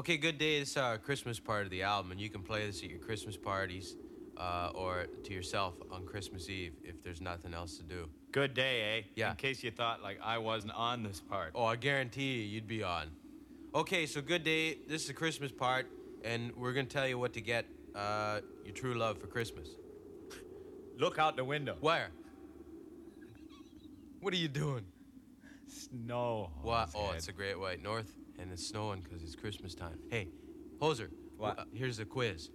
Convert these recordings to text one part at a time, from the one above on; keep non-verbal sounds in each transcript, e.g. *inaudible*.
Okay, good day. This is our Christmas part of the album, and you can play this at your Christmas parties uh, or to yourself on Christmas Eve if there's nothing else to do. Good day, eh? Yeah. In case you thought like I wasn't on this part. Oh, I guarantee you, you'd be on. Okay, so good day. This is the Christmas part, and we're gonna tell you what to get uh, your true love for Christmas. *laughs* Look out the window. Where? What are you doing? Snow. What? Oh, Jose. it's a great white north, and it's snowing because it's Christmas time. Hey, Hoser. What? uh, here's a quiz.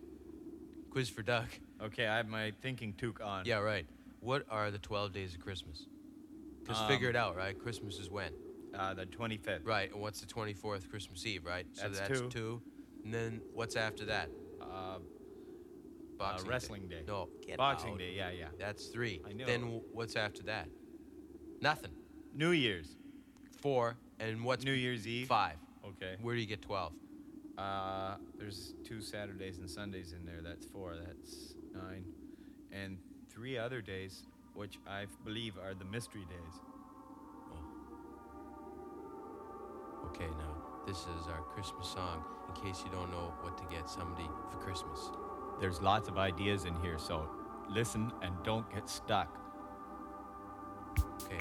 Quiz for Doug. Okay, I have my thinking toque on. Yeah, right. What are the 12 days of Christmas? Just Um, figure it out, right? Christmas is when? Uh, the 25th. Right, and what's the 24th Christmas Eve, right? So That's two. And then what's after that? Uh, Boxing Wrestling Day. No, get Boxing out. Day, yeah, yeah. That's three. I know. Then w- what's after that? Nothing. New Year's. Four. And what's New Year's Eve. five? Okay. Where do you get 12? Uh, there's two Saturdays and Sundays in there. That's four. That's nine. And three other days, which I believe are the mystery days. Okay, now, this is our Christmas song in case you don't know what to get somebody for Christmas. There's lots of ideas in here, so listen and don't get stuck. Okay.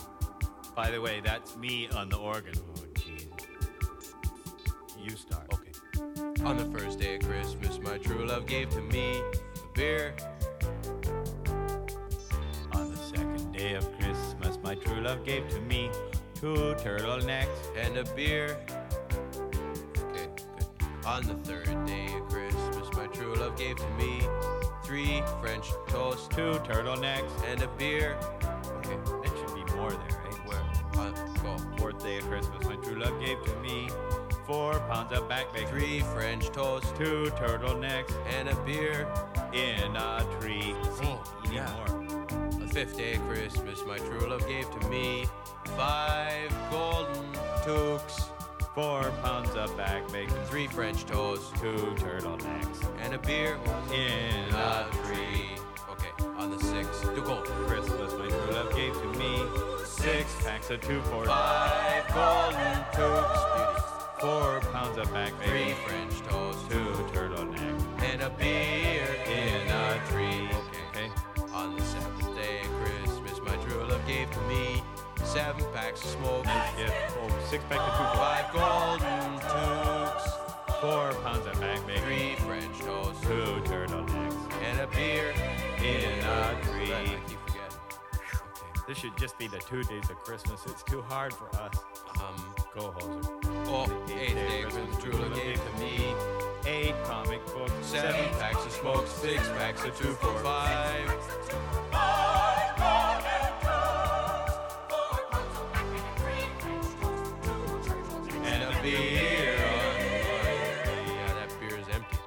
By the way, that's me on the organ. You start. Okay. On the first day of Christmas, my true love gave to me a beer. On the second day of Christmas, my true love gave to me two turtlenecks. and a beer. Okay, good. On the third day of Christmas, my true love gave to me three French toast Two turtlenecks. and a beer. Okay, That should be more there, right? where? Uh, go. Fourth day of Christmas, my true love gave to me four pounds of back bacon. Three French toast Two turtlenecks and a beer. in a tree. Oh, See, Oh, you need yeah. more. The fifth day of Christmas, my true love gave to me five golden toques, Four pounds of back bacon. three French toast, Two turtlenecks and a beer. in A tree. Okay, on the sixth, to go. Christmas, my true love gave to me six packs of two for Five golden toques. Four pounds of back Three. French toast, Two turtlenecks and a beer in a tree. Okay. On the seventh day of Christmas, my true love gave to me seven packs of smoke, Yeah. Oh, six packs of two five golden toques, four pounds of back bacon. three French toast, Two turtlenecks and a beer in a tree. Right, I keep forgetting. Okay. This should just be the two days of Christmas. It's too hard for us. Um. Go, Hoser. Oh, The eighth day Christmas, true gave to me Eight comic books. seven packs of smoke, six packs of two for five. and a beer on Yeah, that beer is empty.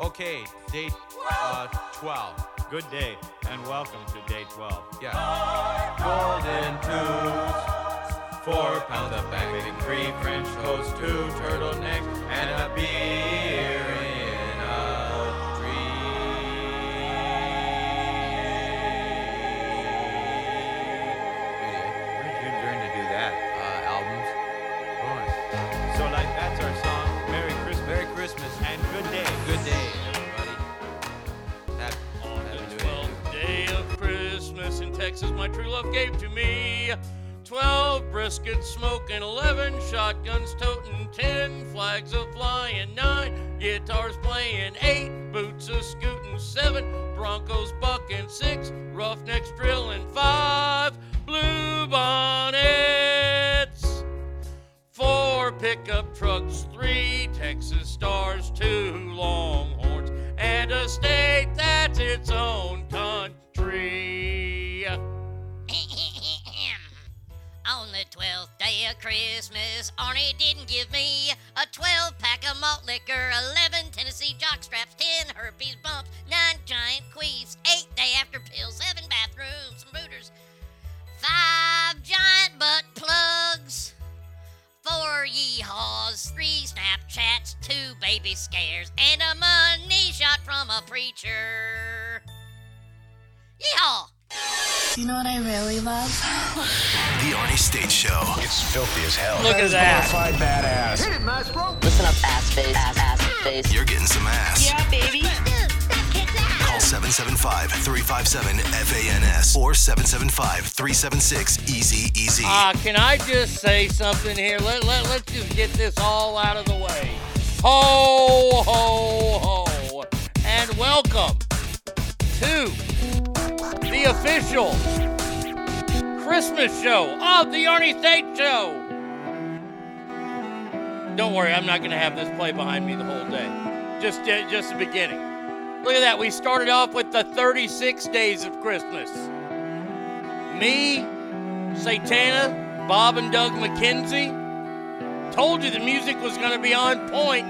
Okay, date uh, 12. Good day, and welcome to day 12. Yeah. Golden twos, four pounds of back bacon, three French toast, two turtlenecks, and a beer in a tree. Where did you learn to do that? Uh, albums. So, like, that's our song. Merry Christmas. Merry Christmas and good day. Good day, everybody. Happy, On happy the twelfth day of Christmas in Texas, my true love gave to me twelve brisket smoking 11, shotguns toting 10, flags a flying 9, guitars playing 8, boots a scooting 7, Broncos bucking 6, roughnecks drilling 5, blue bonnets. Four pickup trucks, three Texas stars, two longhorns, and a state that's its own country. On the twelfth day of Christmas, Arnie didn't give me a 12 pack of malt liquor, 11 Tennessee jockstraps, 10 herpes bumps, 9 giant queefs, 8 day after pills, 7 bathrooms, booters, 5 giant butt plugs, 4 yeehaws, 3 Snapchats, 2 baby scares, and a money shot from a preacher. Yeehaw! Do you know what I really love? The Arnie State Show. It's filthy as hell. Look at that. Bonafide badass. Hit it, Maestro. Listen up, ass face, ass, ass face. You're getting some ass. Yeah, baby. Call 775-357-FANS or 775-376-EASY-EASY. Uh, can I just say something here? Let, let, let's just get this all out of the way. Ho, ho, ho. And welcome to the official Christmas show of the Arnie State Show. Don't worry, I'm not going to have this play behind me the whole day. Just, uh, just the beginning. Look at that. We started off with the 36 days of Christmas. Me, Satana, Bob and Doug McKenzie. Told you the music was going to be on point.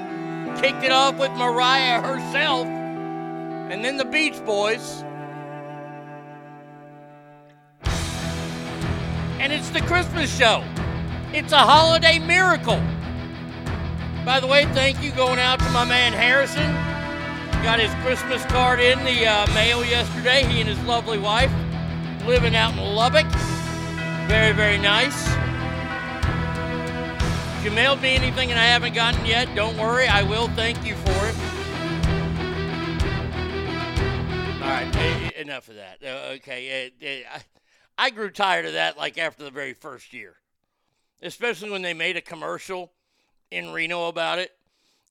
Kicked it off with Mariah herself. And then the Beach Boys. And it's the Christmas show. It's a holiday miracle. By the way, thank you going out to my man Harrison. Got his Christmas card in the uh, mail yesterday. He and his lovely wife living out in Lubbock. Very, very nice. If you mailed me anything and I haven't gotten yet, don't worry. I will thank you for it. All right, eh, enough of that. Uh, okay, eh, eh, I, grew tired of that like after the very first year, especially when they made a commercial in Reno about it,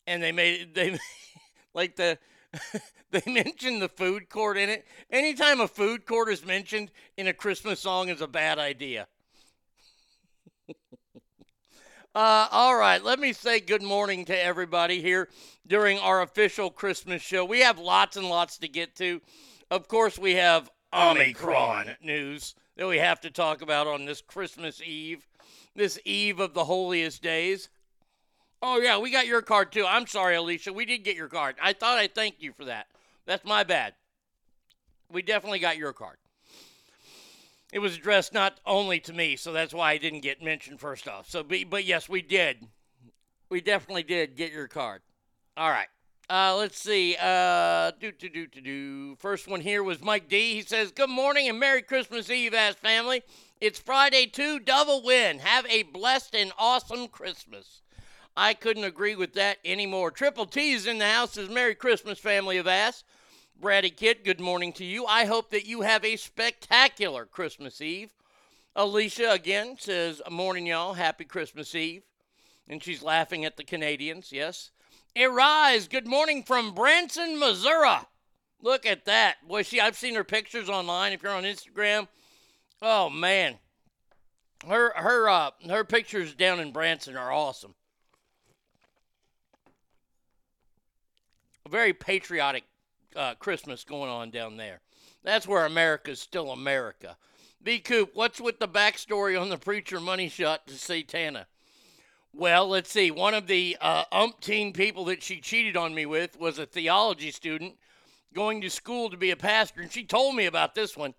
and they made they *laughs* like the *laughs* they mentioned the food court in it. Anytime a food court is mentioned in a Christmas song is a bad idea. *laughs* uh, all right, let me say good morning to everybody here during our official Christmas show. We have lots and lots to get to. Of course, we have Omicron news that we have to talk about on this Christmas Eve, this eve of the holiest days. Oh yeah, we got your card too. I'm sorry, Alicia. We did get your card. I thought I thanked you for that. That's my bad. We definitely got your card. It was addressed not only to me, so that's why I didn't get mentioned first off. So, but yes, we did. We definitely did get your card. All right. Uh, let's see. Uh, do do do do do. First one here was Mike D. He says, "Good morning and Merry Christmas Eve, ass family. It's Friday too. Double win. Have a blessed and awesome Christmas." I couldn't agree with that anymore. Triple T's in the house is Merry Christmas, family of ass. Braddy Kit, good morning to you. I hope that you have a spectacular Christmas Eve. Alicia again says, Morning, y'all. Happy Christmas Eve. And she's laughing at the Canadians, yes. Arise, good morning from Branson, Missouri. Look at that. Boy, she I've seen her pictures online if you're on Instagram. Oh man. Her her uh her pictures down in Branson are awesome. A very patriotic uh, Christmas going on down there. That's where America's still America. B. Coop, what's with the backstory on the preacher money shot to Satana? Well, let's see. One of the uh, umpteen people that she cheated on me with was a theology student going to school to be a pastor, and she told me about this one.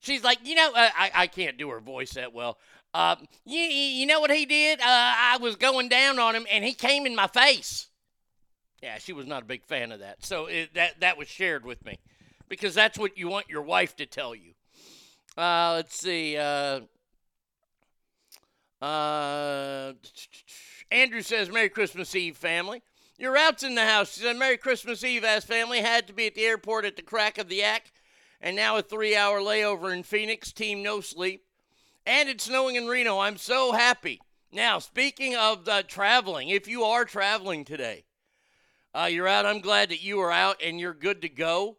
She's like, you know, uh, I, I can't do her voice that well. Uh, you, you know what he did? Uh, I was going down on him, and he came in my face. Yeah, she was not a big fan of that. So it, that that was shared with me because that's what you want your wife to tell you. Uh, let's see. Uh, uh, Andrew says, Merry Christmas Eve, family. Your route's in the house. She said, Merry Christmas Eve, ass family. Had to be at the airport at the crack of the act. And now a three hour layover in Phoenix. Team no sleep. And it's snowing in Reno. I'm so happy. Now, speaking of the traveling, if you are traveling today, uh, you're out. I'm glad that you are out and you're good to go.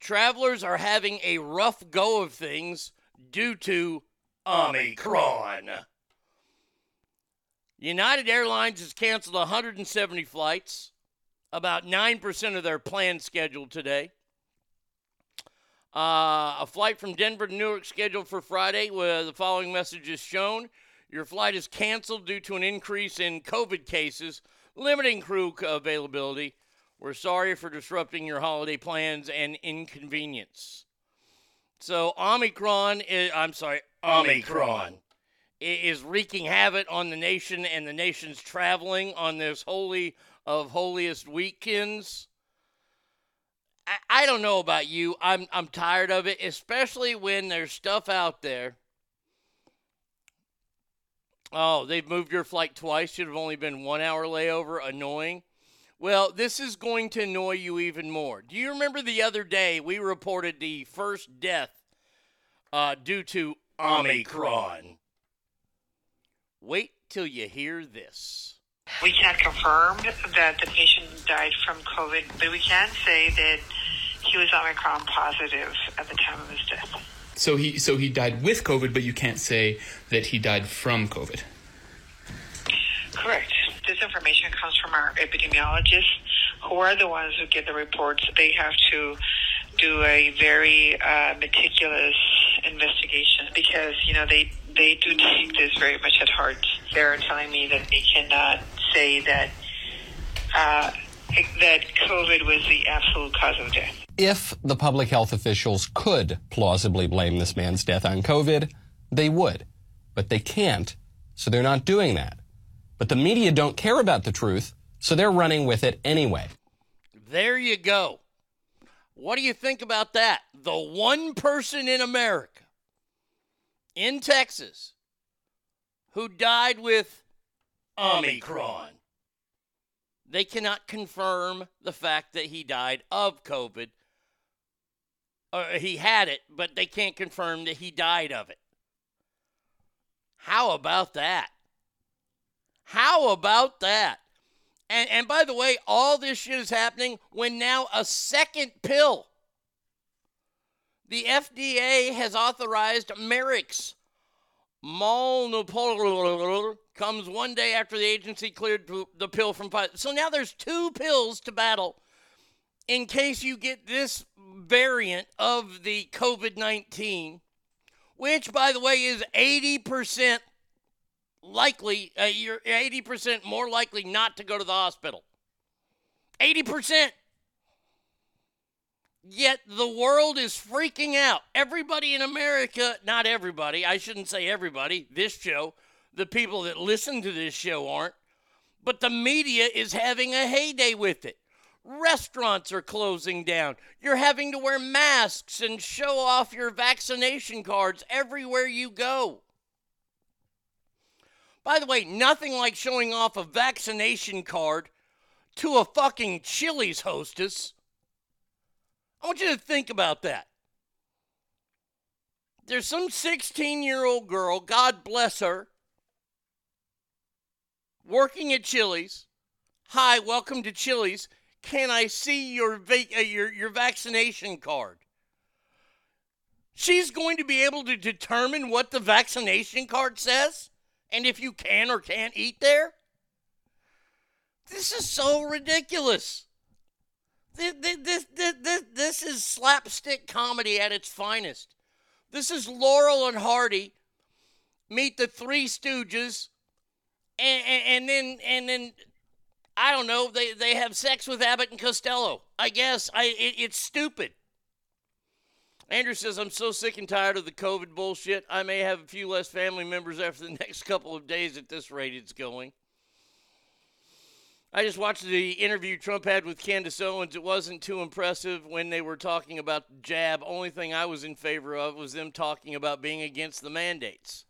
Travelers are having a rough go of things due to Omicron. United Airlines has canceled 170 flights, about 9% of their planned schedule today. Uh, a flight from Denver to Newark scheduled for Friday, where the following message is shown. Your flight is canceled due to an increase in COVID cases, limiting crew availability. We're sorry for disrupting your holiday plans and inconvenience. So, Omicron, is, I'm sorry, Omicron is wreaking havoc on the nation and the nation's traveling on this holy of holiest weekends. I, I don't know about you. I'm I'm tired of it, especially when there's stuff out there. Oh, they've moved your flight twice. Should have only been one hour layover. Annoying. Well, this is going to annoy you even more. Do you remember the other day we reported the first death uh, due to Omicron? Wait till you hear this. We can't confirm that the patient died from COVID, but we can say that he was Omicron positive at the time of his death. So he so he died with COVID, but you can't say that he died from COVID. Correct. This information comes from our epidemiologists, who are the ones who get the reports. They have to do a very uh, meticulous investigation because you know they they do take this very much at heart. They're telling me that they cannot say that uh, that COVID was the absolute cause of death. If the public health officials could plausibly blame this man's death on COVID, they would. But they can't, so they're not doing that. But the media don't care about the truth, so they're running with it anyway. There you go. What do you think about that? The one person in America, in Texas, who died with Omicron. They cannot confirm the fact that he died of COVID. Or he had it, but they can't confirm that he died of it. How about that? How about that? And, and by the way, all this shit is happening when now a second pill. The FDA has authorized Merck's Molnupiravir comes one day after the agency cleared the pill from Pfizer. So now there's two pills to battle in case you get this variant of the COVID 19, which, by the way, is 80% likely, uh, you're 80% more likely not to go to the hospital. 80%. Yet the world is freaking out. Everybody in America, not everybody, I shouldn't say everybody, this show, the people that listen to this show aren't, but the media is having a heyday with it. Restaurants are closing down. You're having to wear masks and show off your vaccination cards everywhere you go. By the way, nothing like showing off a vaccination card to a fucking Chili's hostess. I want you to think about that. There's some 16 year old girl, God bless her, working at Chili's. Hi, welcome to Chili's. Can I see your, va- uh, your, your vaccination card? She's going to be able to determine what the vaccination card says and if you can or can't eat there. This is so ridiculous. This, this, this, this, is slapstick comedy at its finest. This is Laurel and Hardy meet the Three Stooges, and, and, and then and then I don't know. They they have sex with Abbott and Costello. I guess I it, it's stupid. Andrew says I'm so sick and tired of the COVID bullshit. I may have a few less family members after the *laughs* next couple of days at this rate it's going. I just watched the interview Trump had with Candace Owens. It wasn't too impressive when they were talking about the jab. Only thing I was in favor of was them talking about being against the mandates.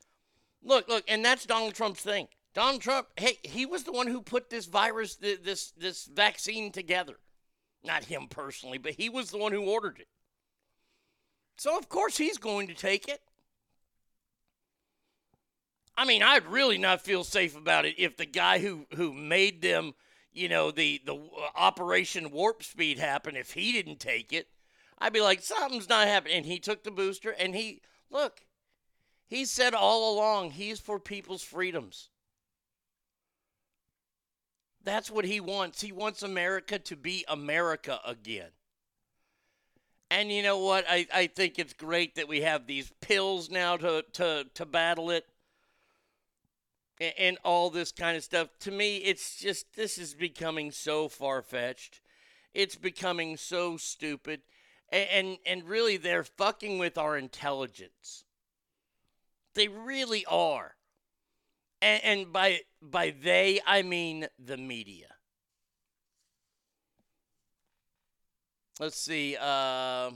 Look, look, and that's Donald Trump's thing. Donald Trump, hey, he was the one who put this virus, this this vaccine together. Not him personally, but he was the one who ordered it. So of course he's going to take it. I mean, I'd really not feel safe about it if the guy who who made them, you know, the the uh, Operation Warp Speed happen if he didn't take it. I'd be like, something's not happening. And he took the booster, and he look, he said all along he's for people's freedoms. That's what he wants. He wants America to be America again. And you know what? I, I think it's great that we have these pills now to, to, to battle it and, all this kind of stuff. To me, it's just, this is becoming so far fetched. It's becoming so stupid. And, and, and really, they're fucking with our intelligence. They really are. And, and by, by they, I mean the media. Let's see. Uh,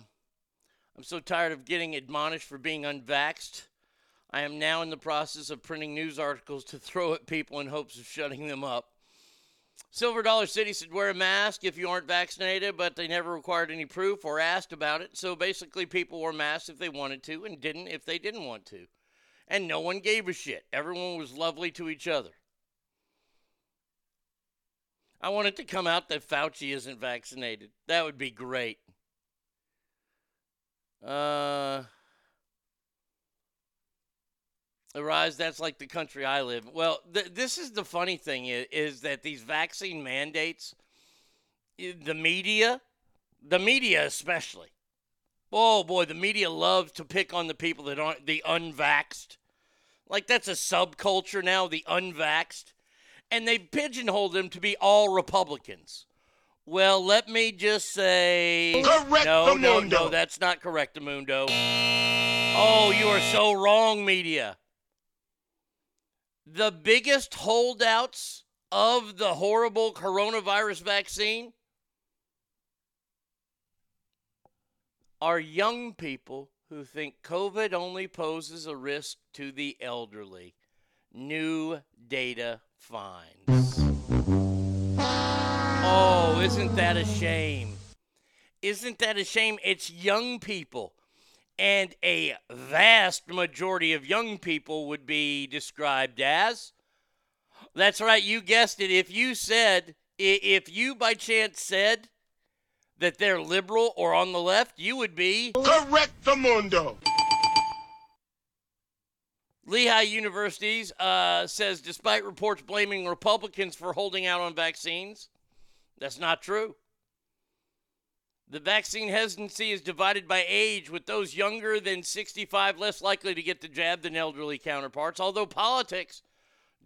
I'm so tired of getting admonished for being unvaxxed. I am now in the process of printing news articles to throw at people in hopes of shutting them up. Silver Dollar City said wear a mask if you aren't vaccinated, but they never required any proof or asked about it. So basically, people wore masks if they wanted to and didn't if they didn't want to. And no one gave a shit. Everyone was lovely to each other. I want it to come out that Fauci isn't vaccinated. That would be great. Uh, Arise, that's like the country I live. Well, th- this is the funny thing is, is that these vaccine mandates, the media, the media especially, oh boy, the media loves to pick on the people that aren't the unvaxxed. Like that's a subculture now, the unvaxxed. And they pigeonholed them to be all Republicans. Well, let me just say Correct, no, no, no, that's not correct, Amundo. Oh, you are so wrong, media. The biggest holdouts of the horrible coronavirus vaccine are young people who think COVID only poses a risk to the elderly. New data finds. Oh, isn't that a shame? Isn't that a shame? It's young people. And a vast majority of young people would be described as. That's right, you guessed it. If you said, if you by chance said that they're liberal or on the left, you would be. Correct the mundo. Lehigh Universities uh, says despite reports blaming Republicans for holding out on vaccines, that's not true. The vaccine hesitancy is divided by age, with those younger than 65 less likely to get the jab than elderly counterparts. Although politics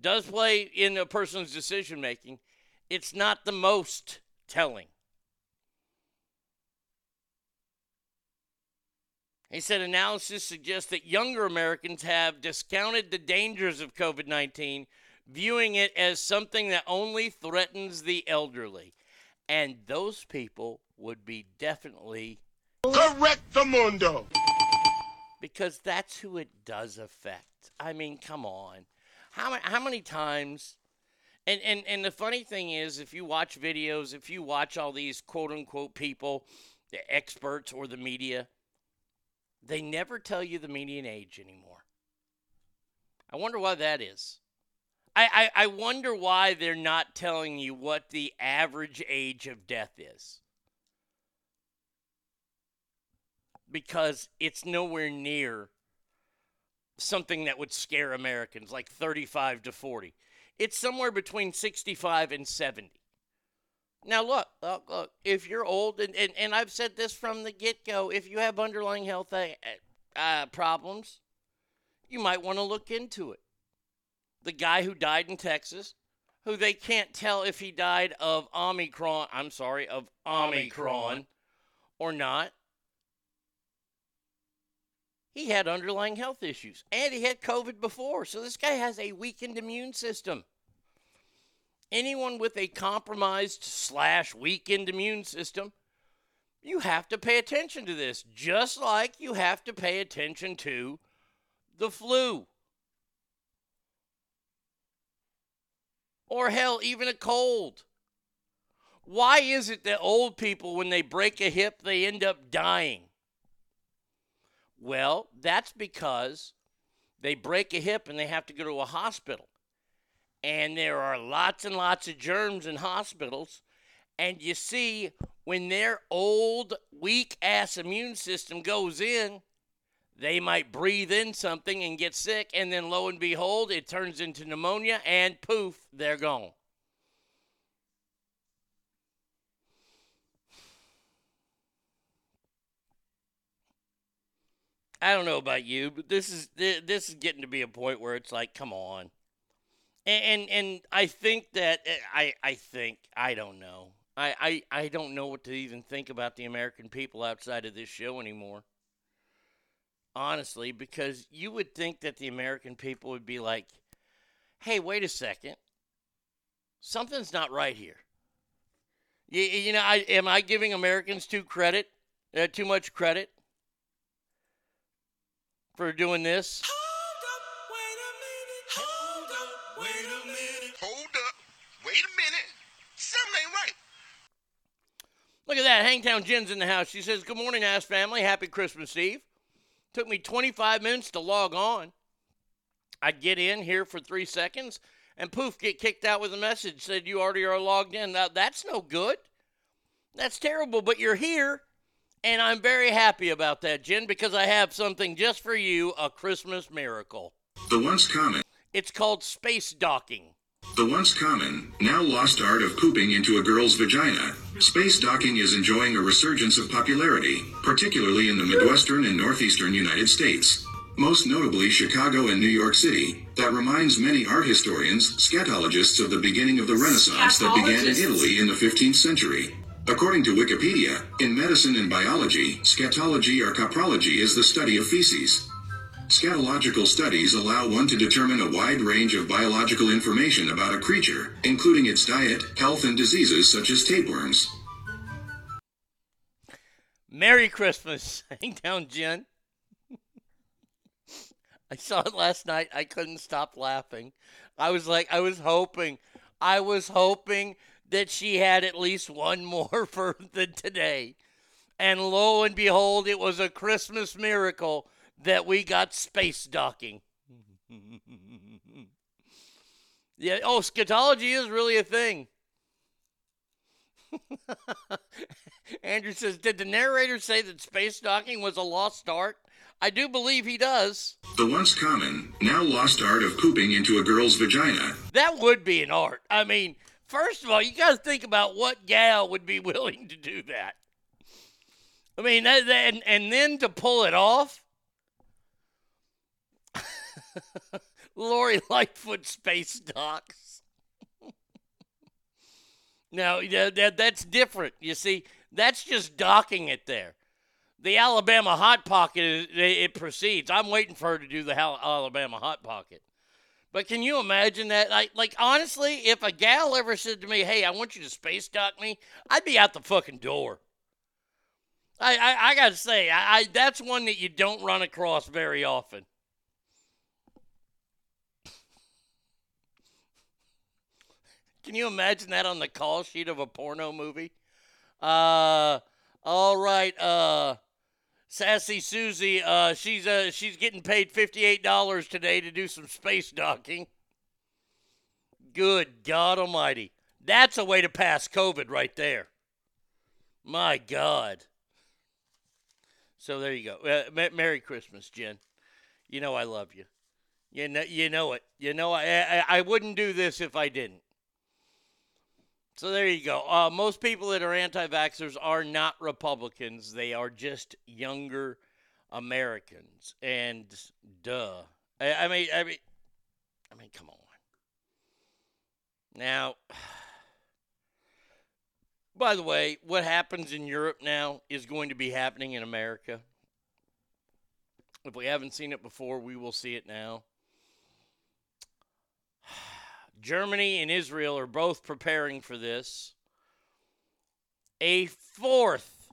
does play in a person's decision making, it's not the most telling. He said analysis suggests that younger Americans have discounted the dangers of COVID 19, viewing it as something that only threatens the elderly. And those people would be definitely Correct the mundo. because that's who it does affect. I mean, come on. How, how many times? And, and, and the funny thing is, if you watch videos, if you watch all these quote unquote people, the experts or the media, they never tell you the median age anymore. I wonder why that is. I, I, I wonder why they're not telling you what the average age of death is. Because it's nowhere near something that would scare Americans, like 35 to 40. It's somewhere between 65 and 70. Now, look, look, look if you're old, and, and, and I've said this from the get go, if you have underlying health uh, uh, problems, you might want to look into it. The guy who died in Texas, who they can't tell if he died of Omicron, I'm sorry, of Omicron or not, he had underlying health issues and he had COVID before. So this guy has a weakened immune system. Anyone with a compromised slash weakened immune system, you have to pay attention to this, just like you have to pay attention to the flu. Or hell, even a cold. Why is it that old people, when they break a hip, they end up dying? Well, that's because they break a hip and they have to go to a hospital. And there are lots and lots of germs in hospitals. And you see, when their old, weak ass immune system goes in, they might breathe in something and get sick. And then lo and behold, it turns into pneumonia and poof, they're gone. I don't know about you, but this is this is getting to be a point where it's like, come on. And and, and I think that eh, I I think I don't know. I, I I don't know what to even think about the American people outside of this show anymore. Honestly, because you would think that the American people would be like, "Hey, wait a second. Something's not right here." You, you know, I, am I giving Americans too credit? Uh, too much credit? for doing this. Hold up, wait a minute. Hold up, wait a minute. Hold up, wait a minute. Something ain't right. Look at that. Hangtown Jen's in the house. She says, Good morning, Ass Family. Happy Christmas Eve. Took me 25 minutes to log on. I'd get in here for three seconds and poof, get kicked out with a message said you already are logged in. Now, that's no good. That's terrible, but you're here and I'm very happy about that, Jen, because I have something just for you a Christmas miracle. The once common. It's called space docking. The once common, now lost art of pooping into a girl's vagina. Space docking is enjoying a resurgence of popularity, particularly in the Midwestern and Northeastern United States. Most notably Chicago and New York City. That reminds many art historians, scatologists of the beginning of the Renaissance that began in Italy in the 15th century. According to Wikipedia, in medicine and biology, scatology or coprology is the study of feces. Scatological studies allow one to determine a wide range of biological information about a creature, including its diet, health, and diseases such as tapeworms. Merry Christmas, *laughs* Hangtown Jen. *laughs* I saw it last night. I couldn't stop laughing. I was like, I was hoping, I was hoping that she had at least one more *laughs* for the today. And lo and behold, it was a Christmas miracle that we got space docking. *laughs* yeah, oh, scatology is really a thing. *laughs* Andrew says, Did the narrator say that space docking was a lost art? I do believe he does. The once common, now lost art of pooping into a girl's vagina. That would be an art. I mean, first of all, you got to think about what gal would be *laughs* willing to do that. I mean, that, that, and, and then to pull it off. *laughs* Lori Lightfoot space docks. *laughs* now, that, that's different. You see, that's just docking it there. The Alabama Hot Pocket, it, it proceeds. I'm waiting for her to do the Alabama Hot Pocket. But can you imagine that? Like, like honestly, if a gal ever said to me, "Hey, I want you to space dock me," I'd be out the fucking door. I, I, I gotta say, I, I that's one that you don't run across very often. Can you imagine that on the call sheet of a porno movie? Uh, all right. Uh, Sassy Susie, uh, she's uh, she's getting paid fifty-eight dollars today to do some space docking. Good God Almighty, that's a way to pass COVID right there. My God. So there you go. Uh, Merry Christmas, Jen. You know I love you. You know, you know it. You know I, I I wouldn't do this if I didn't. So there you go. Uh, most people that are anti vaxxers are not Republicans, they are just younger Americans. And duh. I, I mean, I mean, I mean, come on. Now, *sighs* by the way, what happens in Europe now is going to be happening in America. If we haven't seen it before, we will see it now. Germany and Israel are both preparing for this. A fourth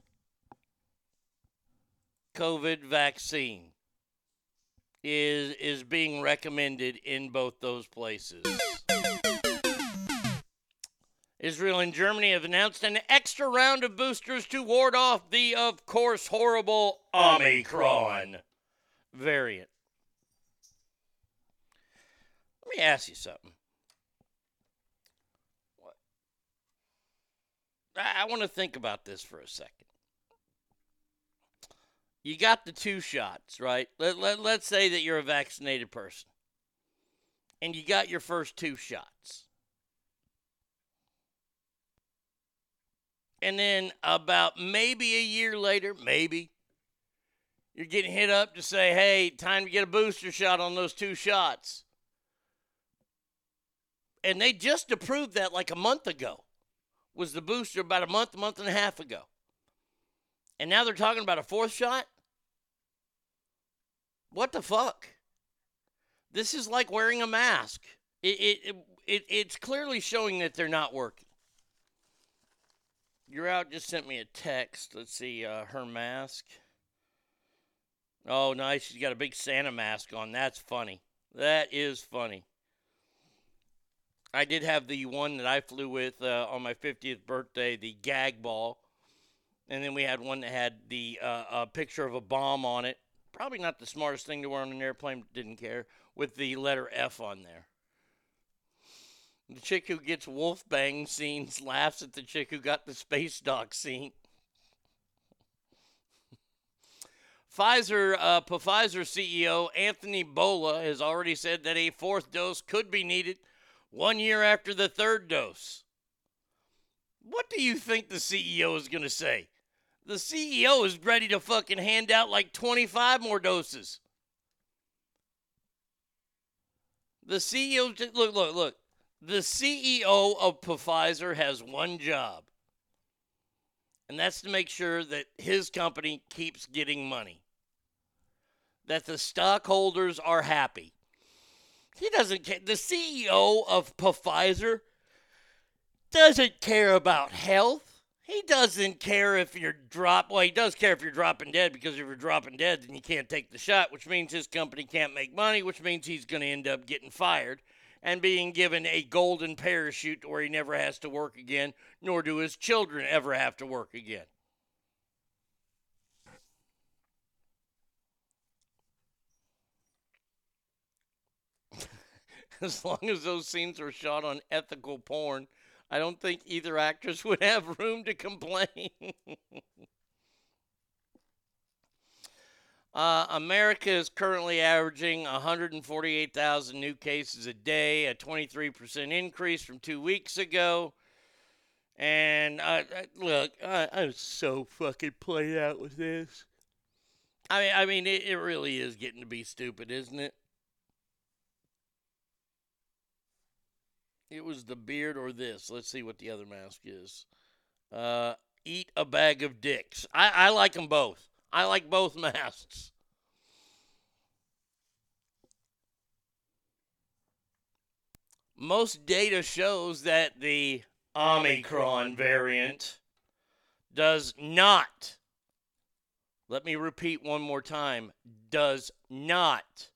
COVID vaccine is is being recommended in both those places. Israel and Germany have announced an extra round of boosters to ward off the, of course, horrible Omicron variant. Let me ask you something. I, want to think about this for a second. You got the two shots, right? Let, let, let's say that you're a vaccinated person and you got your first two shots. And then about maybe a year later, maybe, you're getting hit up to say, hey, time to get a booster shot on those two shots. And they just approved that like a month ago. Was the booster about a month, month and a half ago. And now they're talking about a fourth shot? What the fuck? This is like wearing a mask. It, it, it, it's clearly showing that they're not working. You're out just sent me a text. Let's see, uh, her mask. Oh, nice. She's got a big Santa mask on. That's funny. That is funny. I did have the one that I flew with uh, on my 50th birthday, the gag ball. And then we had one that had the uh, a picture of a bomb on it. Probably not the smartest thing to wear on an airplane, didn't care, with the letter F on there. The chick who gets wolf bang scenes laughs at the chick who got the space dock scene. Pfizer, uh, Pfizer CEO Anthony Bourla has already said that a fourth dose could be needed one year after the third dose. What do you think the CEO is going to say? The CEO is ready to fucking hand out like 25 more doses. The CEO, look, look, look. The CEO of Pfizer has one job, and that's to make sure that his company keeps getting money, that the stockholders are happy. He doesn't care. The CEO of Pfizer doesn't care about health. He doesn't care if you're drop. Well, he does care if you're dropping dead because if you're dropping dead, then you can't take the shot, which means his company can't make money, which means he's going to end up getting fired and being given a golden parachute where he never has to work again, nor do his children ever have to work again. *laughs* as long as those scenes were shot on ethical porn, I don't think either actress *laughs* would have room to complain. uh, America is currently averaging 148,000 new cases a day, a 23% increase from two weeks ago. And uh, look, I, I'm so fucking played out with this. I mean, I mean, it, it really is getting to be stupid, isn't it? It was the beard or this. Let's see what the other mask is. Uh, eat a bag of dicks. I, I like them both. I like both *laughs* masks. Most data shows that the Omicron variant does not, let me repeat one more time, does not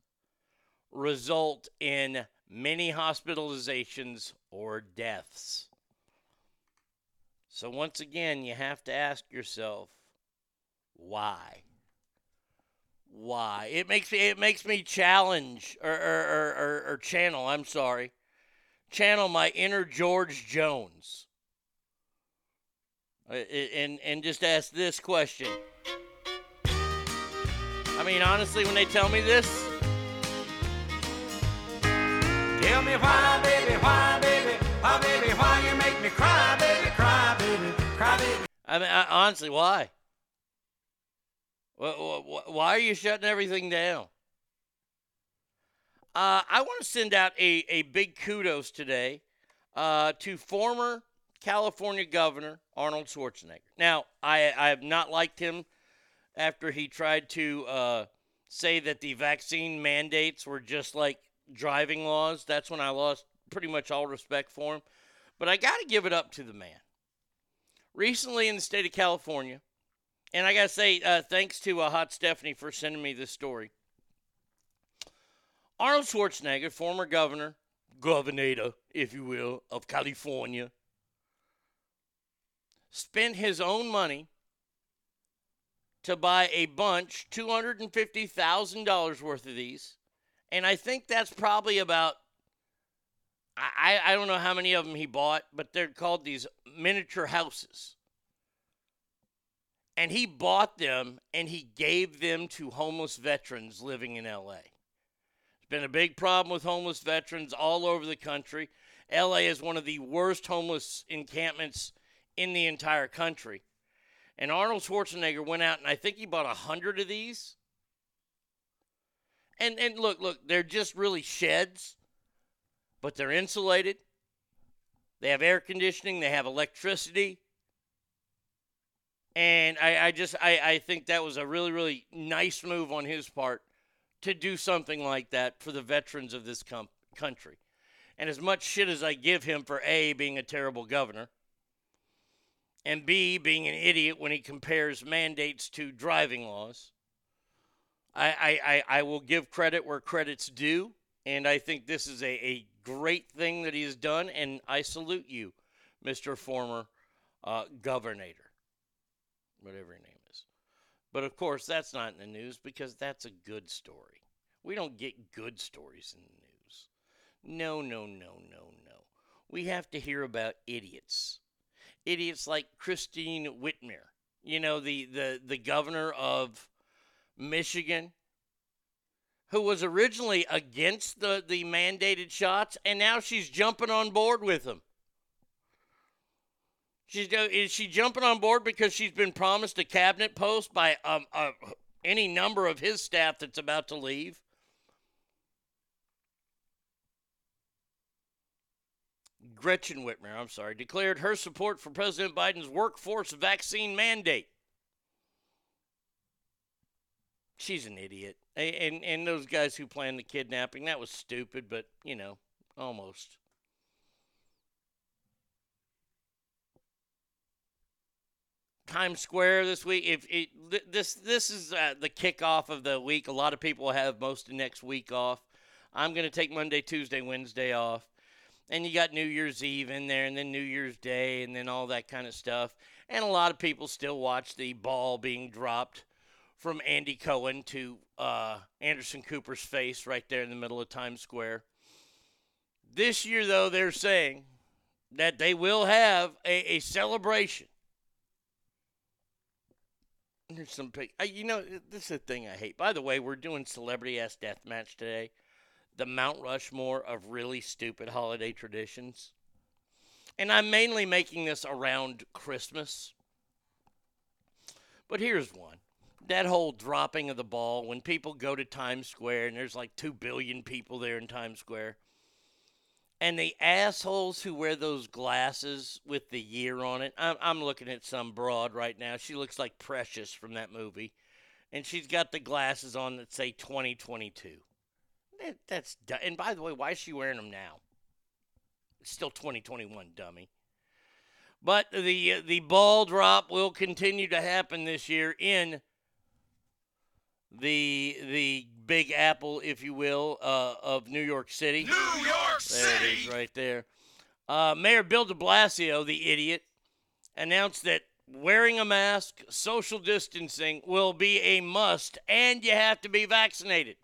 result in many hospitalizations or deaths. So, once again, you have to ask yourself, why? Why? It makes me, it makes me challenge or, or, or, or, or channel, I'm sorry, channel my inner George Jones. Uh, and, and just ask this question. I mean, honestly, when they tell me this, Tell me why, baby, why, baby, why, baby, why you make me cry, baby, cry, baby, cry, baby. I mean, I, honestly, why? Why are you shutting everything down? Uh, I want to send out a, a big kudos today uh, to former California Governor Arnold Schwarzenegger. Now, I, I have not liked him after he tried to uh, say that the vaccine mandates were just like driving laws. That's when I lost pretty much all respect for him. But I got to give it up to the man. Recently in the state of California, and I got to say, uh, thanks to uh, Hot Stephanie for sending me this story. Arnold Schwarzenegger, former governor, governor, if you will, of California, spent his own money to buy a bunch, $250,000 worth of these. And I think that's probably about I, I don't know how many of them he bought, but they're called these miniature houses. And he bought them and he gave them to homeless veterans living in LA. It's been a big problem with homeless veterans all over the country. LA is one of the worst homeless encampments in the entire country. And Arnold Schwarzenegger went out and I think he bought a hundred of these. And and look, look, they're just really sheds, but they're insulated. They have air conditioning, they have electricity. And I, I just I, I think that was a really, really nice move on his part to do something like that for the veterans of this com- country. And as much shit as I give him for A, being a terrible governor, and B, being an idiot when he compares mandates to driving laws, I, I, I, will give credit where credit's due. And I think this is a, a great thing that he has done. And I salute you, Mr. Former uh, Governor, whatever your name is. But of course, that's not in the news because that's a good story. We don't get good stories in the news. No, no, no, no, no. We have to hear about idiots. Idiots like Christine Whitmer, you know, the, the, the governor of Michigan, who was originally against the, the mandated shots, and now she's jumping on board with them. She's, is she jumping on board because she's been promised a cabinet post by um, uh, any number of his staff that's about to leave? Gretchen Whitmer, I'm sorry, declared her support for President Biden's workforce vaccine mandate. She's an idiot. And, and those guys who planned the kidnapping, that was stupid, but, you know, almost. Times Square this week. If it, this this is uh, the kickoff of the week. A lot of people have most of next week off. I'm going to take Monday, Tuesday, Wednesday off and you got New Year's Eve in there, and then New Year's Day, and then all that kind of stuff. And a lot of people still watch the ball being dropped from Andy Cohen to uh, Anderson Cooper's face right there in the middle of Times Square. This year, though, they're saying that they will have a, a celebration. There's some, you know, this is a thing I hate. By the way, we're doing celebrity ass death match today the Mount Rushmore of really stupid holiday traditions. And I'm mainly making this around Christmas. But here's one that whole dropping of the ball when people go to Times Square and there's like 2 billion people there in Times Square. And the assholes who wear those glasses with the year on it. I'm, I'm looking at some broad right now. She looks like Precious from that movie. And she's got the glasses on that say 2022. That, that's and by the way, why is she wearing them now? It's still 2021, dummy. But the the ball drop will continue to happen this year in the the Big Apple, if you will, uh, of New York City. New York There City. it is, right there. Uh, Mayor Bill De Blasio, the idiot, announced that wearing a mask, social distancing will be a must, and you have to be vaccinated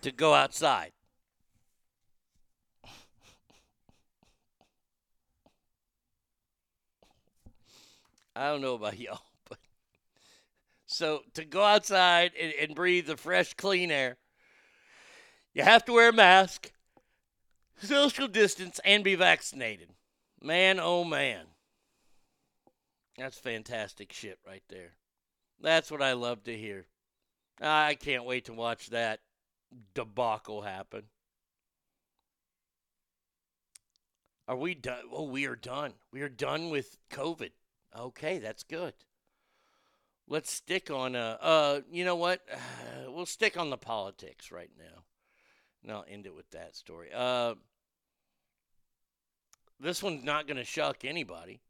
to go outside. I don't know about y'all, so to go outside and, and breathe the fresh, clean air, you have to wear a mask, social distance, and be vaccinated. Man, oh man. That's fantastic shit right there. That's what I love to hear. I can't wait to watch that debacle happen. Are we done? Oh, we are done. We are done with COVID. Okay, that's good. Let's stick on uh uh you know what? *sighs* We'll stick on the politics right now. And I'll end it with that story. Uh this one's not going to shock anybody.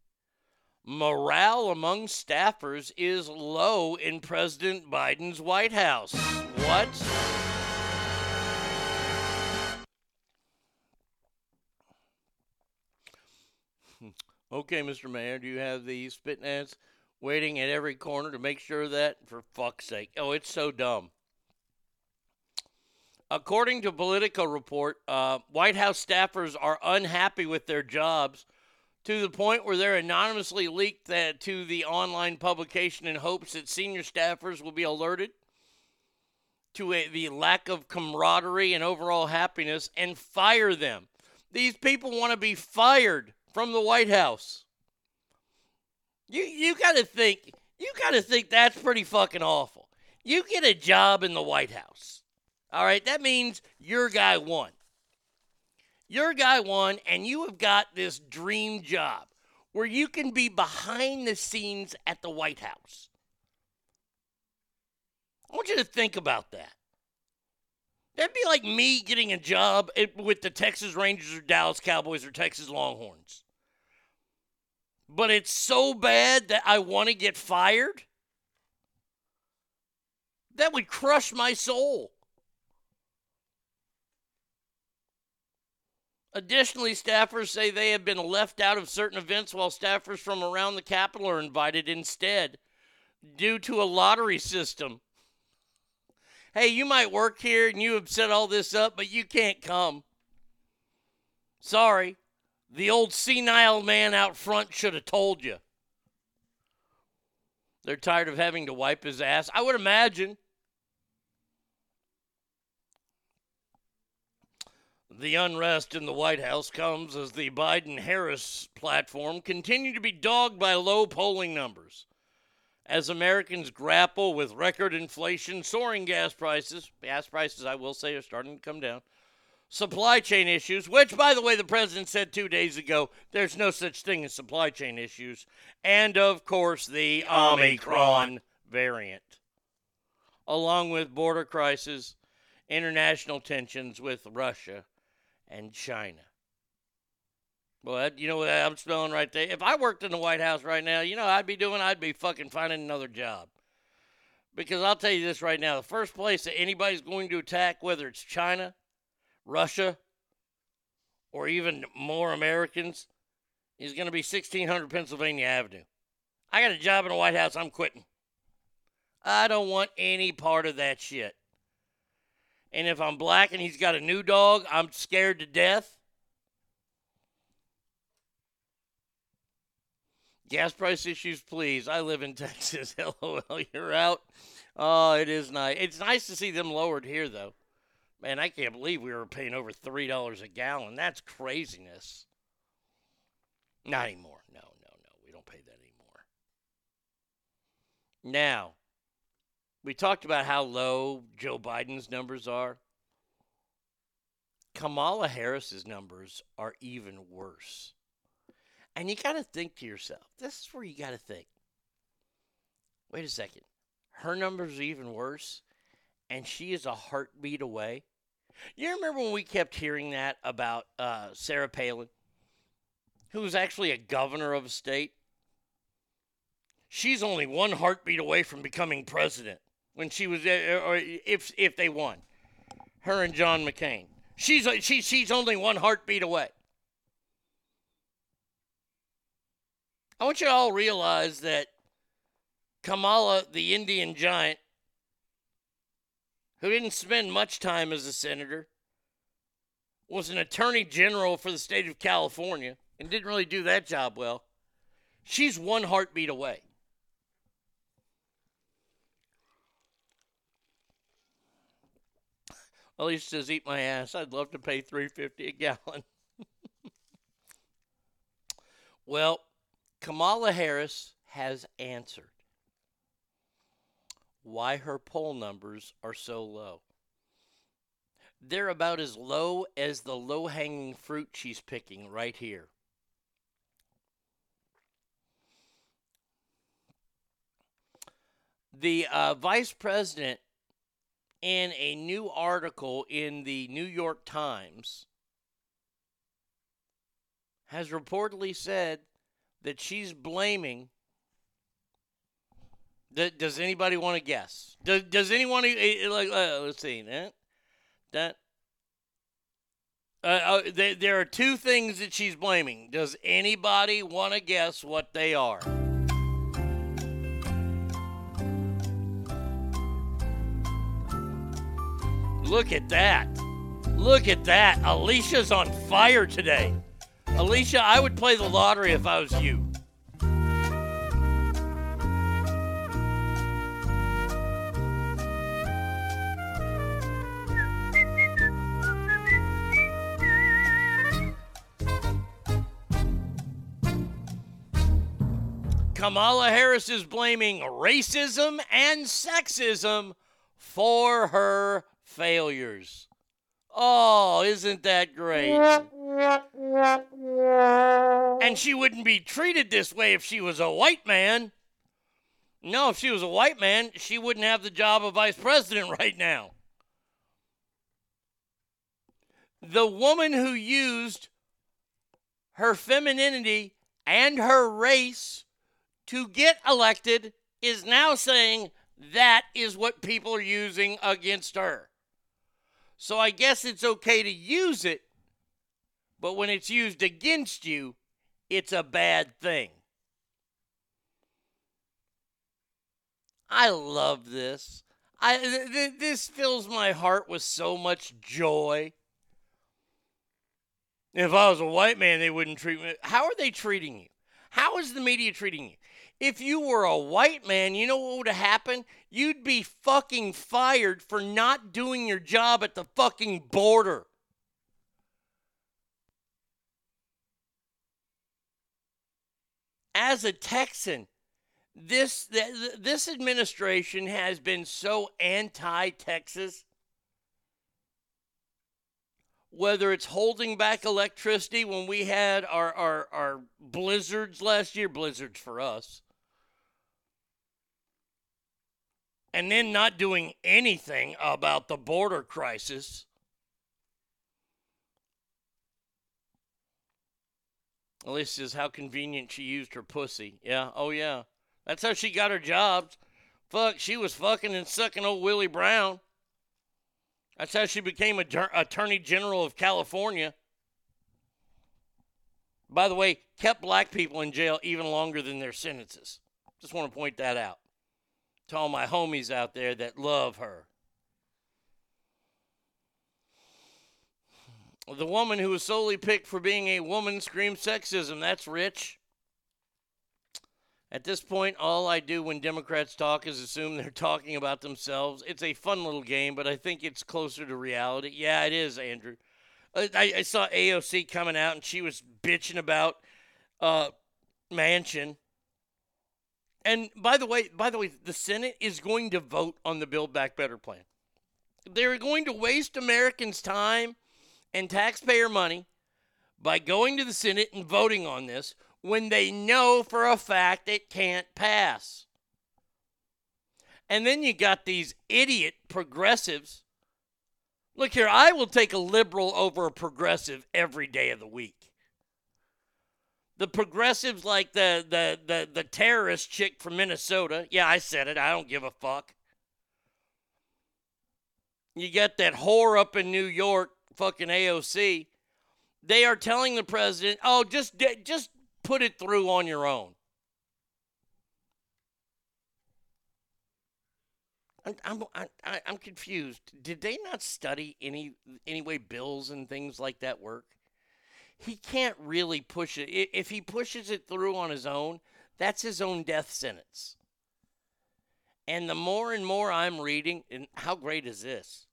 Morale among staffers is low in President Biden's White House. What? Okay, Mr. Mayor, do you have the spit ants waiting at every corner to make sure that, for fuck's sake? Oh, it's so dumb. According to Politico report, uh, White House staffers are unhappy with their jobs to the point where they're anonymously leaked that to the online publication in hopes that senior staffers will be alerted to a, the lack of camaraderie and overall happiness and fire them. These people want to be fired from the White House. You you got to think you got to think that's pretty fucking awful. You get a job in the White House. All right, that means your guy won. Your guy won and you have got this dream job where you can be behind the scenes at the White House. I want you to think about that. That'd be like me getting a job with the Texas Rangers or Dallas Cowboys or Texas Longhorns. But it's so bad that I want to get fired. That would crush my soul. Additionally, staffers say they have been left out of certain events while staffers from around the Capitol are invited instead due to a lottery system. Hey, you might work here and you have set all this up, but you can't come. Sorry. The old senile man out front should have told you. They're tired of having to wipe his ass. I would imagine. The unrest in the White House comes as the Biden Harris platform continue to be dogged by low polling numbers. As Americans grapple with record inflation, soaring gas prices, gas prices, I will say, are starting to come down, supply chain issues, which, by the way, the president said two days ago there's no such thing as supply chain issues, and of course, the Omicron variant, along with border crisis, international tensions with Russia and China. Well, you know what I'm spelling right there? If I worked in the White House right now, you know I'd be doing? I'd be fucking finding another job. Because I'll tell you this right now the first place that anybody's going to attack, whether it's China, Russia, or even more Americans, is going to be 1600 Pennsylvania Avenue. I got a job in the White House. I'm quitting. I don't want any part of that shit. And if I'm black and he's got a new dog, I'm scared to death. Gas price issues, please. I live in *laughs* Texas. *laughs* LOL, you're out. Oh, it is nice. It's nice to see them lowered here, though. Man, I can't believe we were paying over $3 a gallon. That's craziness. Not anymore. No, no, no. We don't pay that anymore. Now, we talked about how low Joe Biden's numbers are. Kamala Harris's numbers are even worse. And you got to think to yourself, this is where you got to think. Wait a second. Her numbers are even worse, and she is a heartbeat away. You remember when we kept hearing that about uh, Sarah Palin, who was actually a governor of a state? She's only one heartbeat away from becoming president when she was, uh, or if if they won, her and John McCain. She's she, she's only one heartbeat away. I want you to all realize that Kamala, the Indian giant, who didn't spend much time as a senator, was an attorney general for the state of California and didn't really do that job well. She's one heartbeat away. Elise says, "Eat my ass. I'd love to pay three fifty a gallon." *laughs* well, Kamala Harris has answered why her poll numbers are so low. They're about as low as the low hanging fruit she's picking right here. The uh, vice president, in a new article in the New York Times, has reportedly said that she's blaming. Does anybody want to guess? Does, does anyone eh, eh, like? Uh, let's see that that. Uh, uh, there are two things that she's blaming. Does anybody want to guess what they are? Look at that. Look at that. Alicia's on fire today. Alicia, I would play the lottery if I was you. Kamala Harris is blaming racism and sexism for her failures. Oh, isn't that great? And she wouldn't be treated this way if she was a white man. No, if she was a white man, she wouldn't have the job of vice president *laughs* right now. The woman who used her femininity and her race to get elected is now saying that is what people are using against her. So I guess it's okay to use it, but when it's used against you, it's a bad thing. I love this. I th- th- this fills my heart with so much joy. If I was a white man, they wouldn't treat me. How are they treating you? How is the media treating you? If you were a white man, you know what would have happened? You'd be fucking fired for not doing your job at the fucking border. As a Texan, this this administration has been so anti-Texas. Whether it's holding back electricity when we had our, our, our blizzards last year, blizzards for us, and then not doing anything about the border crisis. Alicia says how convenient she used her pussy. Yeah, oh yeah. That's how she got her jobs. Fuck, she was fucking and sucking old Willie Brown. That's how she became a Attorney General of California. By the way, kept black people in jail even longer than their sentences. Just want to point that out to all my homies out there that love her. The woman who was solely picked for being a woman screams sexism. That's rich. At this point, all I do when Democrats talk is assume they're *laughs* talking about themselves. It's a fun little game, but I think it's closer to reality. Yeah, it is, Andrew. I, I saw AOC coming out and she was bitching about uh, Manchin. And by the way, by the way, the Senate is going to vote on the Build Back Better plan. They're going to waste Americans' time and taxpayer money by going to the Senate and voting on this when they know for a fact it can't pass. And then you got these idiot progressives. Look here, I will take a liberal over a progressive every day of the week. The progressives like the the the, the terrorist chick from Minnesota. Yeah, I said it. I don't give a fuck. You got that whore up in New York, fucking AOC. They are telling the president, "Oh, just just put it through on your own." I'm I'm I, I'm confused. Did they not study any any way bills and things like that work? He can't really push it. If he pushes it through on his own, that's his own death sentence. And the more and more I'm reading, and how great is this?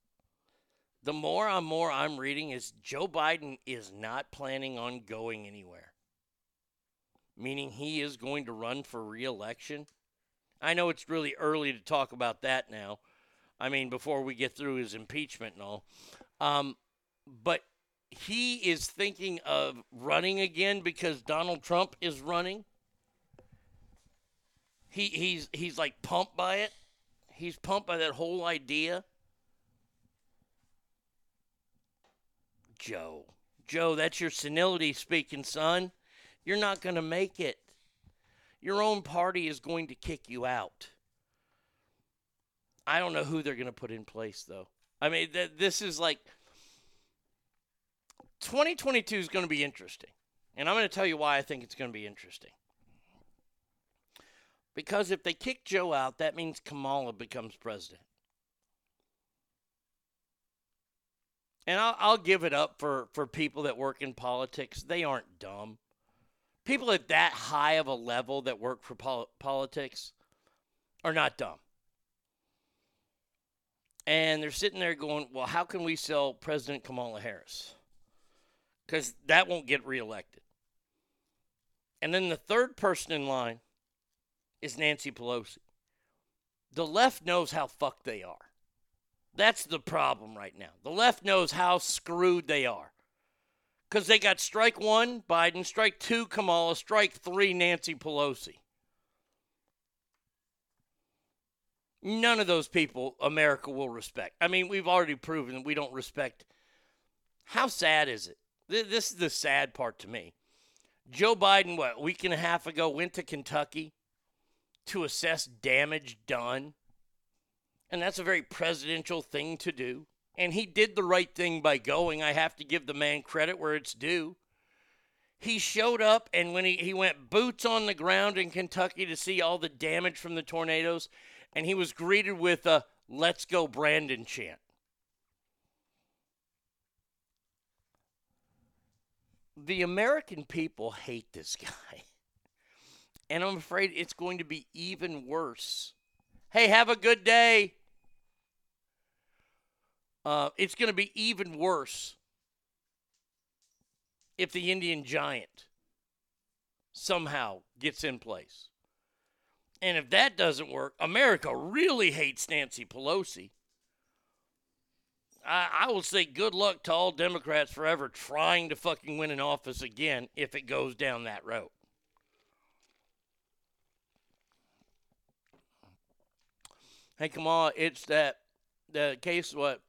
The more and more I'm reading is Joe Biden is not planning on going anywhere. Meaning he is going to run for reelection. I know it's really early to talk about that now. I mean, before we get through his impeachment and all. Um, but he is thinking of running again because Donald Trump is running. He he's he's like pumped by it. He's pumped by that whole idea. Joe. Joe, that's your senility speaking, son. You're not going to make it. Your own party is going to kick you out. I don't know who they're going to put in place, though. I mean, th- this is like 2022 is going to be interesting. And I'm going to tell you why I think it's going to be interesting. Because if they kick Joe out, that means Kamala becomes president. And I'll, I'll give it up for, for people that work in politics. They aren't dumb. People at that high of a level that work for pol- politics are not dumb. And they're sitting there going, well, how can we sell President Kamala Harris? Because that won't get reelected. And then the third person in line is Nancy Pelosi. The left knows how fucked they are. That's the problem right now. The left knows how screwed they are. Because they got strike one, Biden, strike two, Kamala, strike three, Nancy Pelosi. None of those people America will respect. I mean, we've already proven that we don't respect. How sad is it? This is the sad part to me. Joe Biden, what, a week and a half ago, went to Kentucky to assess damage done. And that's a very presidential thing to do. And he did the right thing by going. I have to give the man credit where it's due. He showed up, and when he, he went boots on the ground in Kentucky to see all the damage from the tornadoes, and he was greeted with a Let's Go Brandon chant. The American people hate this *laughs* guy. And I'm afraid it's going to be even worse. Hey, have a good day. Uh, it's going to be even worse if the Indian giant somehow gets in place. And if that doesn't work, America really hates Nancy Pelosi. I, I will say good luck to all Democrats forever trying to fucking win an office again if it goes down that road. Hey, on, it's that the case what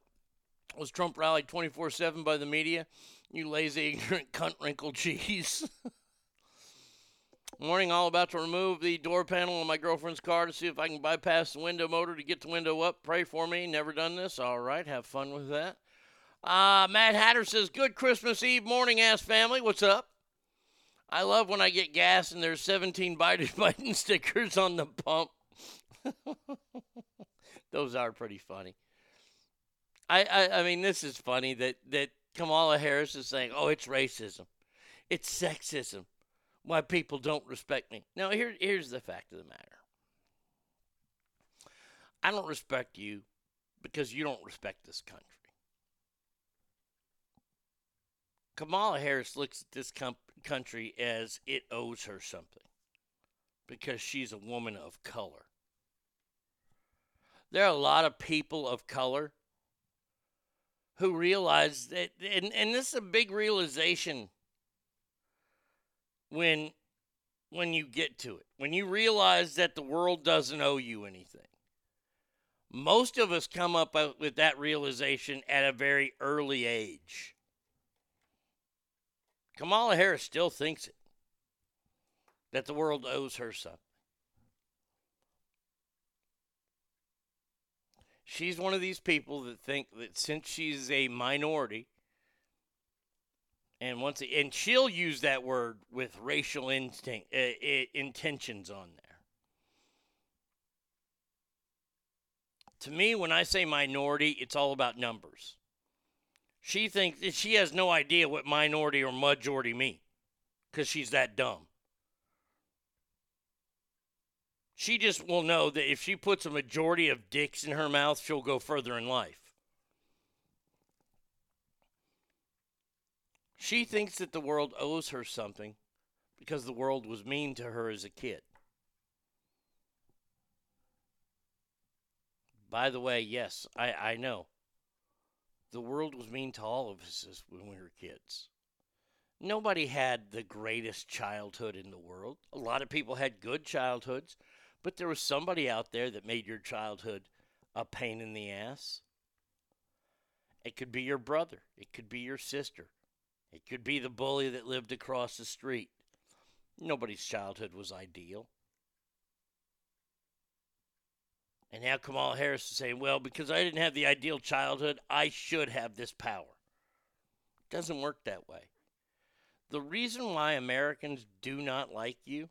was Trump rallied 24/7 by the media? You lazy *laughs* ignorant cunt wrinkled cheese. *laughs* Morning, all about to remove the door panel on my girlfriend's car to see if I can bypass the window motor to get the window up. Pray for me. Never done this. All right, have fun with that. Uh, Matt Hatter says, Good Christmas Eve morning, ass family. What's up? I love when I get gas and there's 17 *laughs* Biden Biden stickers on the pump. *laughs* Those are pretty funny. I, I I mean, this is funny that that Kamala Harris is saying, "Oh, it's racism, it's sexism, why people don't respect me." Now, here here's the fact of the matter. I don't respect you because you don't respect this country. Kamala Harris looks at this com- country as it owes her something because she's a woman of color. There are a lot of people of color who realize that, and, and this is a big realization when when you get to it, when you realize that the world doesn't owe you anything. Most of us come up with that realization at a very early age. Kamala Harris still thinks it that the world owes her something. she's one of these people that think that since she's a minority, and once and she'll use that word with racial instinct uh, intentions on there. To me, when I say minority, it's all about numbers. She thinks she has no idea what minority or majority mean because she's that dumb. She just will know that if she puts a majority of dicks in her mouth, she'll go further in life. She thinks that the world owes her something because the world was mean to her as a kid. By the way, yes, I, I know. The world was mean to all of us when we were kids. Nobody had the greatest childhood in the world. A lot of people had good childhoods. But there was somebody out there that made your childhood a pain in the ass. It could be your brother, it could be your sister, it could be the bully that lived across the street. Nobody's childhood was ideal. And now Kamala Harris is saying, well, because I didn't have the ideal childhood, I should have this power. It doesn't work that way. The reason why Americans do not like you,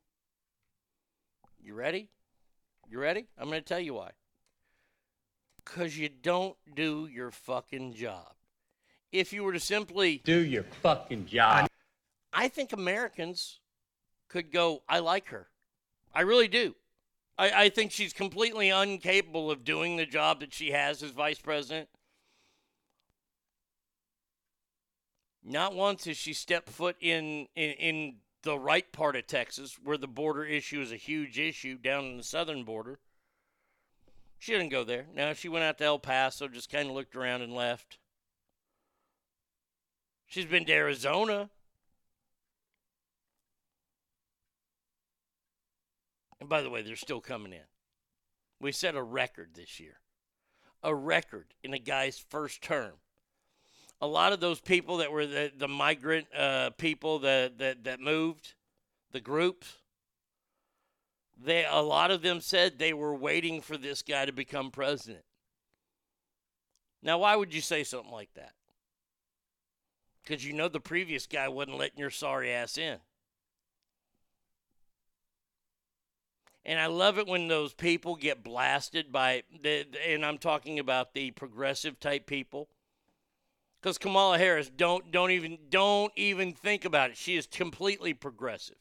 you ready? You ready? I'm going to tell you why. Because you don't do your fucking job. If you were to simply Do your fucking job. I think Americans could go, I like her. I really do. I, I think she's completely incapable of doing the job that she has as vice president. Not once has she stepped foot in, in, in the right part of Texas, where the border issue is a huge issue down in the southern border. She didn't go there. Now she went out to El Paso, just kind of looked around and left. She's been to Arizona. And by the way, they're still coming in. We set a record this year. A record in a guy's first term. A lot of those people that were the, the migrant uh, people that, that, that moved, the groups, they a lot of them said they were waiting for this guy to become president. Now, why would you say something like that? Because you know the previous guy wasn't letting your sorry ass in. And I love it when those people get blasted by the, and I'm talking about the progressive type people. Because Kamala Harris, don't don't even don't even think about it. She is completely progressive.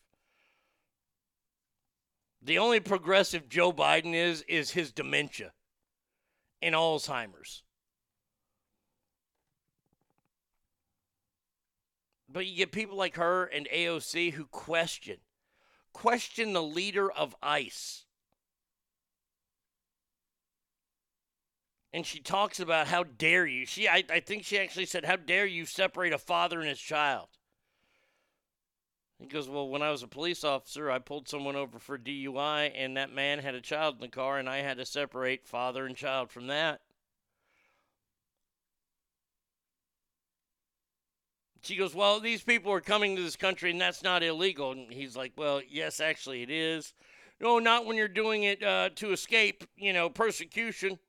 The only progressive Joe Biden is is his dementia and Alzheimer's. But you get people like her and AOC who question question the leader of ICE. And she talks about how dare you. She I, I think she actually said, How dare you separate a father and his child? He goes, Well, when I was a police officer, I pulled someone over for DUI, and that man had a child in the car, and I had to separate father and child from that. She goes, Well, these people are coming to this country, and that's not illegal. And he's like, Well, yes, actually, it is. No, not when you're doing it uh, to escape, you know, persecution.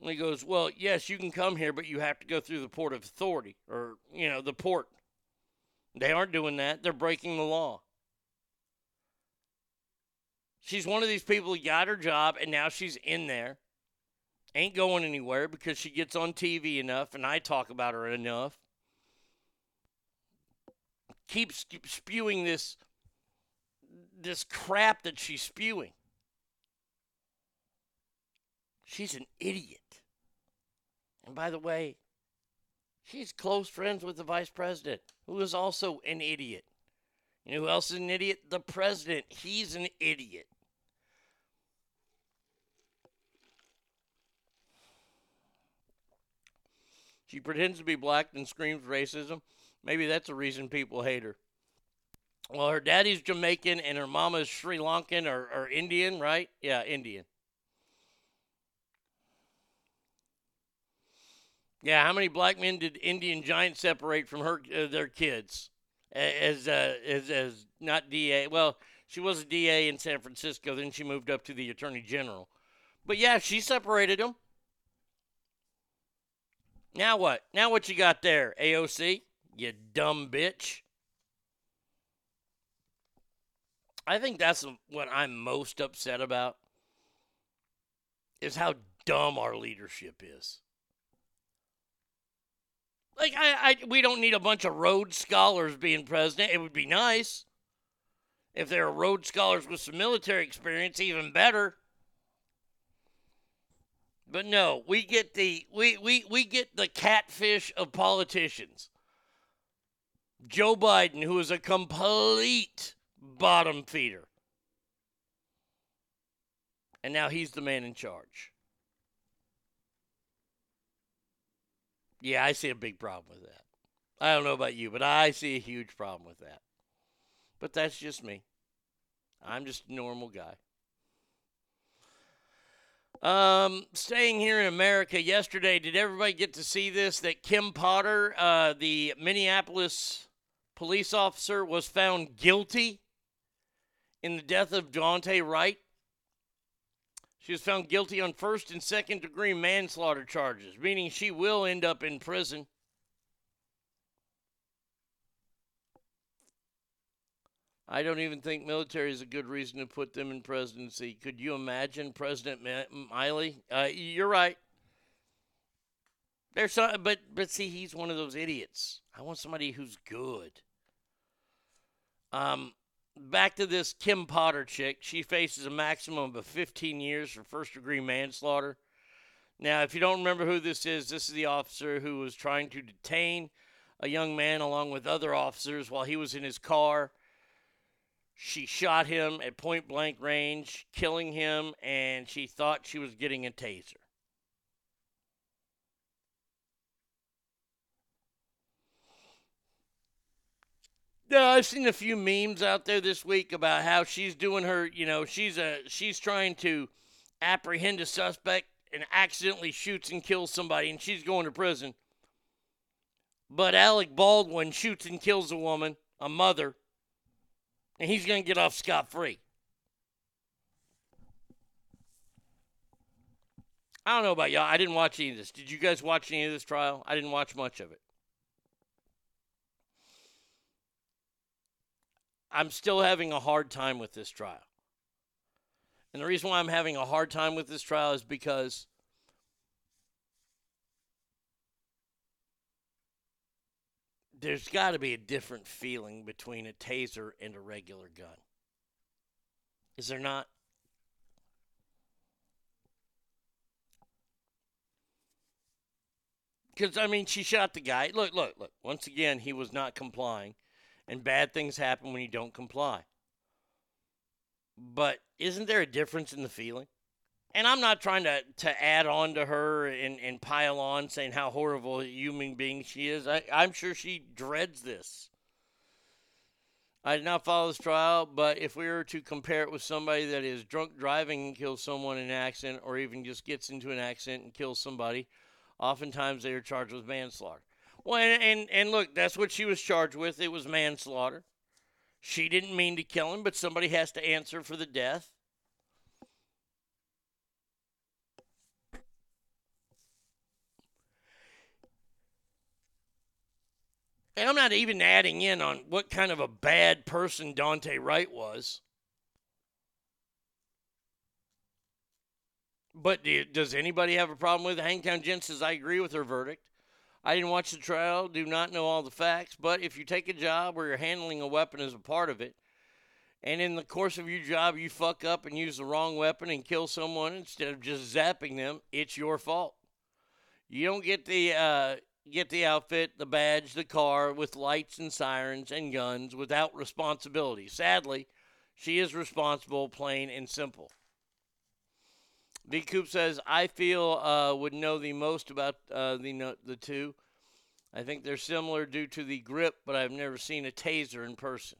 And he goes, Well, yes, you can come here, but you have to go through the port of authority or, you know, the port. They aren't doing that. They're breaking the law. She's one of these people who got her job and now she's in there. Ain't going anywhere because she gets on TV enough and I talk about her enough. Keeps spewing this this crap that she's spewing. She's an idiot. And by the way, she's close friends with the vice president, who is also an idiot. You know who else is an idiot? The president. He's an idiot. She pretends to be black and screams racism. Maybe that's the reason people hate her. Well, her daddy's Jamaican and her mama's Sri Lankan or, or Indian, right? Yeah, Indian. Yeah, how many black men did Indian Giant separate from her uh, their kids as uh, as as not DA? Well, she was a DA in San Francisco. Then she moved up to the Attorney General. But yeah, she separated them. Now what? Now what you got there, AOC? You dumb bitch. I think that's what I'm most upset about is how dumb our leadership is. Like I, I we don't need a bunch of Rhodes scholars being president. It would be nice if there are Rhodes scholars with some military experience, even better. But no, we get the we, we, we get the catfish of politicians. Joe Biden, who is a complete bottom feeder. And now he's the man in charge. Yeah, I see a big problem with that. I don't know about you, but I see a huge problem with that. But that's just me. I'm just a normal guy. Um, staying here in America yesterday, did everybody get to see this? That Kim Potter, uh, the Minneapolis police officer, was found guilty in the death of Daunte Wright. She was found guilty on first and second degree manslaughter charges, meaning she will end up in prison. I don't even think military is a good reason to put them in presidency. Could you imagine President Milley? Uh, you're right. There's some, but but see, he's one of those idiots. I want somebody who's good. Um, back to this Kim Potter chick. She faces a maximum of 15 years for first degree manslaughter. Now, if you don't remember who this is, this is the officer who was trying to detain a young man along with other officers while he was in his car. She shot him at point blank range, killing him, and she thought she was getting a taser. Yeah, I've seen a few memes out there this week about how she's doing her, you know, she's a she's trying to apprehend a suspect and accidentally shoots and kills somebody and she's going to prison. But Alec Baldwin shoots and kills a woman, a mother, and he's going to get off scot free. I don't know about y'all. I didn't watch any of this. Did you guys watch any of this trial? I didn't watch much of it. I'm still having a hard time with this trial. And the reason why I'm having a hard time with this trial is because there's got to be a different feeling between a taser and a regular gun. Is there not? Because, I mean, she shot the guy. Look, look, look. Once again, he was not complying, and bad things happen when you don't comply. But isn't there a difference in the feeling? And I'm not trying to, to add on to her and, and pile on saying how horrible a human being she is. I, I'm sure she dreads this. I did not follow this trial, but if we were to compare it with somebody that is drunk driving and kills someone in an accident, or even just gets into an accident and kills somebody, oftentimes they are charged with manslaughter. Well, and, and, and look, that's what she was charged with. It was manslaughter. She didn't mean to kill him, but somebody has to answer for the death. And I'm not even adding in on what kind of a bad person Dante Wright was. But do, does anybody have a problem with it? Hangtown Jen says, I agree with her verdict. I didn't watch the trial, do not know all the facts, but if you take a job where you're handling a weapon as a part of it, and in the course of your job you fuck up and use the wrong weapon and kill someone instead of just zapping them, it's your fault. You don't get the uh, get the outfit, the badge, the car with lights and sirens and guns without responsibility. Sadly, she is responsible, plain and simple. V Coop says, I feel uh, would know the most about uh, the the two. I think they're similar due to the grip, but I've never seen a taser in person.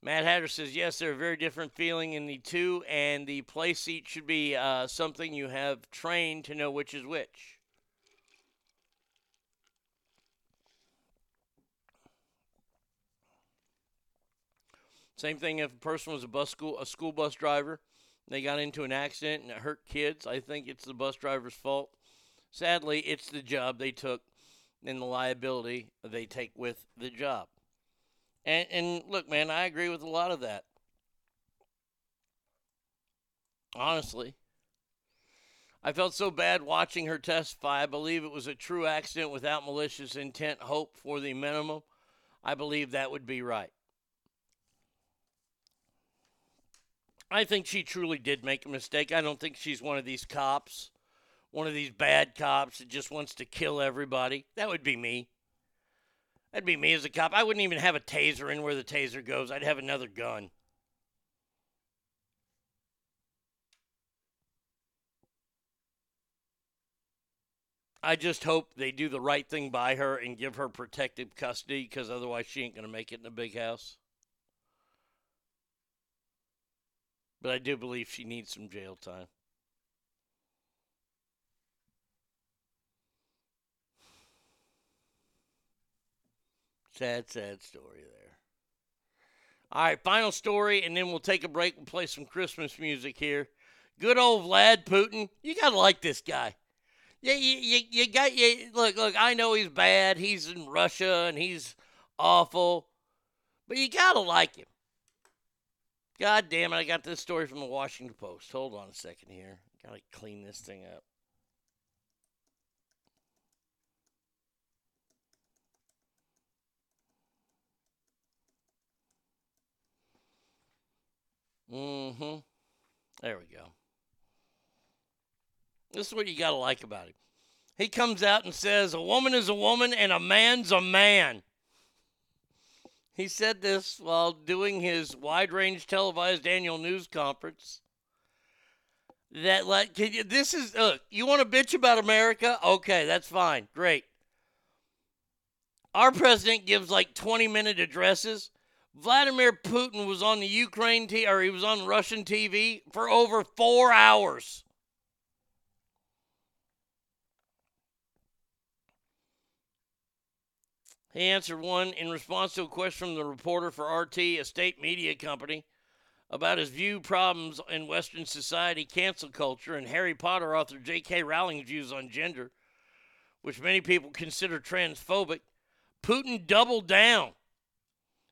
Matt Hatter says, yes, they're a very different feeling in the two, and the play seat should be uh, something you have trained to know which is which. Same thing if a person was a bus school a school bus driver, they got into an accident and it hurt kids. I think it's the bus driver's fault. Sadly, it's the job they took and the liability they take with the job. And and look, man, I agree with a lot of that. Honestly. I felt so bad watching her testify. I believe it was a true accident without malicious intent. Hope for the minimum. I believe that would be right. I think she truly did make a mistake. I don't think she's one of these cops, one of these bad cops that just wants to kill everybody. That would be me. That'd be me as a cop. I wouldn't even have a taser in where the taser goes. I'd have another gun. I just hope they do the right thing by her and give her protective custody because otherwise she ain't going to make it in a big house. But I do believe she needs some jail time. Sad, sad story there. All right, final story, and then we'll take a break and play some Christmas music here. Good old Vlad Putin. You got to like this guy. Yeah, you, you, you got you look look. I know he's bad. He's in Russia and he's awful, but you gotta like him. God damn it, I got this story from the Washington Post. Hold on a second here. Gotta clean this thing up. Mm-hmm. There we go. This is what you gotta like about him. He comes out and says, A woman is a woman and a man's a man. He said this while doing his wide-range televised annual news conference. That like, can you, this is look. You want to bitch about America? Okay, that's fine. Great. Our president gives like 20-minute addresses. Vladimir Putin was on the Ukraine t- or he was on Russian TV for over four hours. He answered one in response to a question from the reporter for RT, a state media company, about his view problems in Western society, cancel culture, and Harry Potter author J.K. Rowling's views on gender, which many people consider transphobic. Putin doubled down.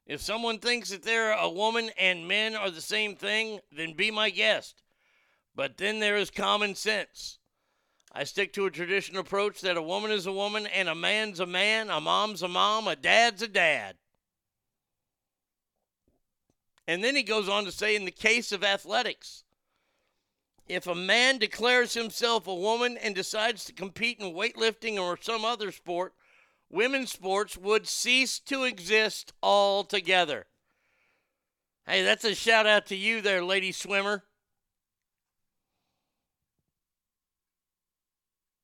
If someone thinks that they're a woman and men are the same thing, then be my guest. But then there is common sense. I stick to a traditional approach that a woman is a woman and a man's a man, a mom's a mom, a dad's a dad. And then he goes on to say in the case of athletics, if a man declares himself a woman and decides to compete in weightlifting or some other sport, women's sports would cease to exist altogether. Hey, that's a shout out to you there, lady swimmer.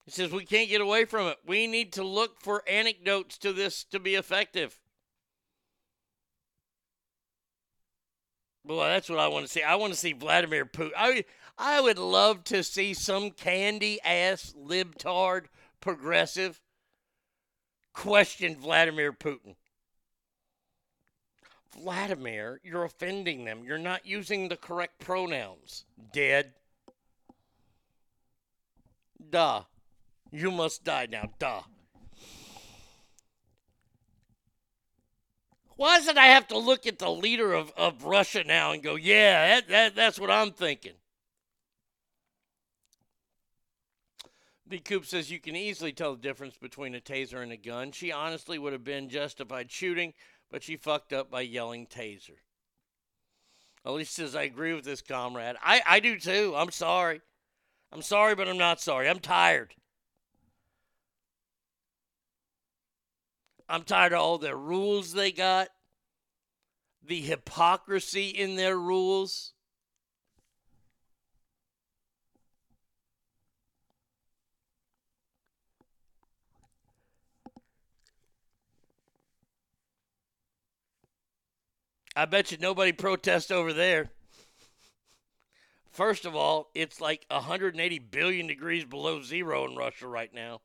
He says we can't get away from it. We need to look for anecdotes to this to be effective. Boy, that's what I want to see. I want to see Vladimir Putin. I I would love to see some candy ass libtard progressive question Vladimir Putin. Vladimir, you're offending them. You're not using the correct pronouns. Dead. Duh. You must die now. Duh. Why does it I have to look at the leader of, of Russia now and go, yeah, that, that, that's what I'm thinking? B. Coop says you can easily tell the difference between a taser and a gun. She honestly would have been justified shooting, but she fucked up by yelling taser. Elise says, I agree with this comrade. I, I do too. I'm sorry. I'm sorry, but I'm not sorry. I'm tired. I'm tired of all the rules they got, the hypocrisy in their rules. I bet you nobody protests over there. First of all, it's like 180 billion degrees below zero in Russia right now.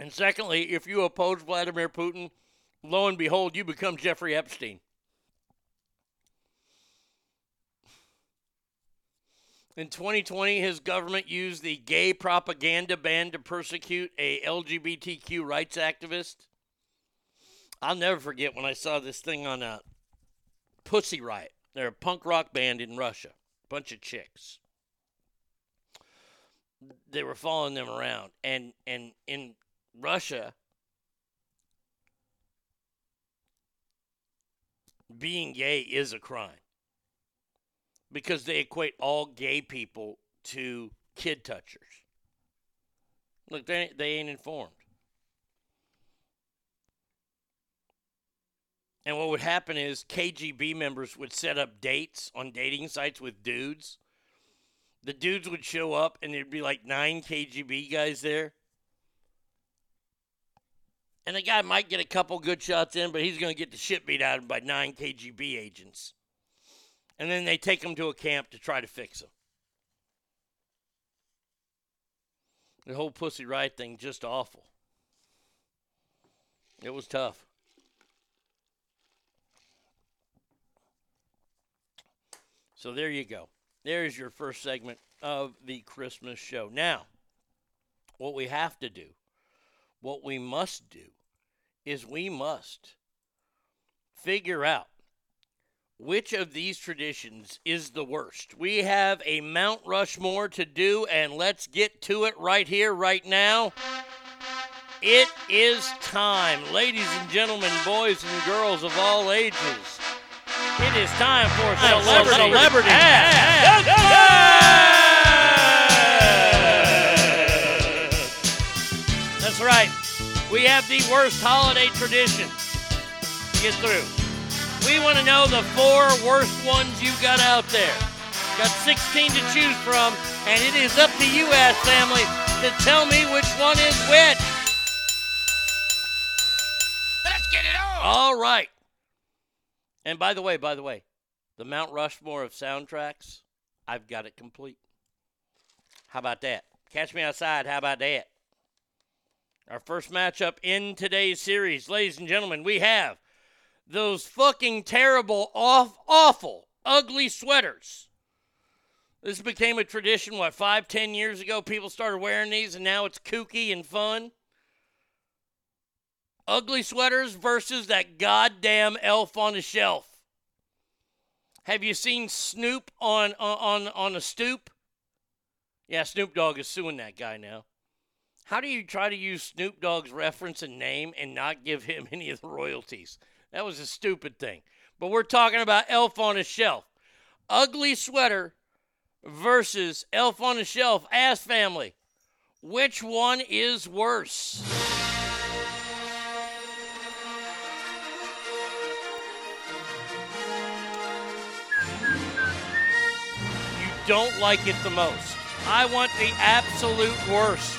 And secondly, if you oppose Vladimir Putin, lo and behold, you become Jeffrey Epstein. In 2020, his government used the gay propaganda ban to persecute a LGBTQ rights activist. I'll never forget when I saw this thing on a Pussy Riot. They're a punk rock band in Russia, bunch of chicks. They were following them around, and and in Russia, being gay is a crime because they equate all gay people to kid touchers. Look, they, they ain't informed. And what would happen is KGB members would set up dates on dating sites with dudes. The dudes would show up, and there'd be like nine KGB guys there. And the guy might get a couple good shots in, but he's going to get the shit beat out of him by nine KGB agents. And then they take him to a camp to try to fix him. The whole Pussy Riot thing just awful. It was tough. So there you go. There's your first segment of the Christmas show. Now, what we have to do, what we must do, is we must figure out which of these traditions is the worst. We have a Mount Rushmore to do, and let's get to it right here, right now. It is time, ladies and gentlemen, boys and girls of all ages. It is time for celebrity, celebrity right. We have the worst holiday tradition to get through. We want to know the four worst ones you got out there. Got 16 to choose from, and it is up to you, ass family, to tell me which one is which. Let's get it on. All right. And by the way, by the way, the Mount Rushmore of soundtracks, I've got it complete. How about that? Catch me outside. How about that? Our first matchup in today's series, ladies and gentlemen, we have those fucking terrible, off, awful, ugly sweaters. This became a tradition, what, five, ten years ago? People started wearing these, and now it's kooky and fun. Ugly sweaters versus that goddamn elf on the shelf. Have you seen Snoop on on on a stoop? Yeah, Snoop Dogg is suing that guy now. How do you try to use Snoop Dogg's reference and name and not give him *laughs* any of the royalties? That was a stupid thing. But we're talking about Elf on a Shelf. Ugly sweater versus Elf on a Shelf ass family. Which one is worse? You don't like it the most. I want the absolute worst.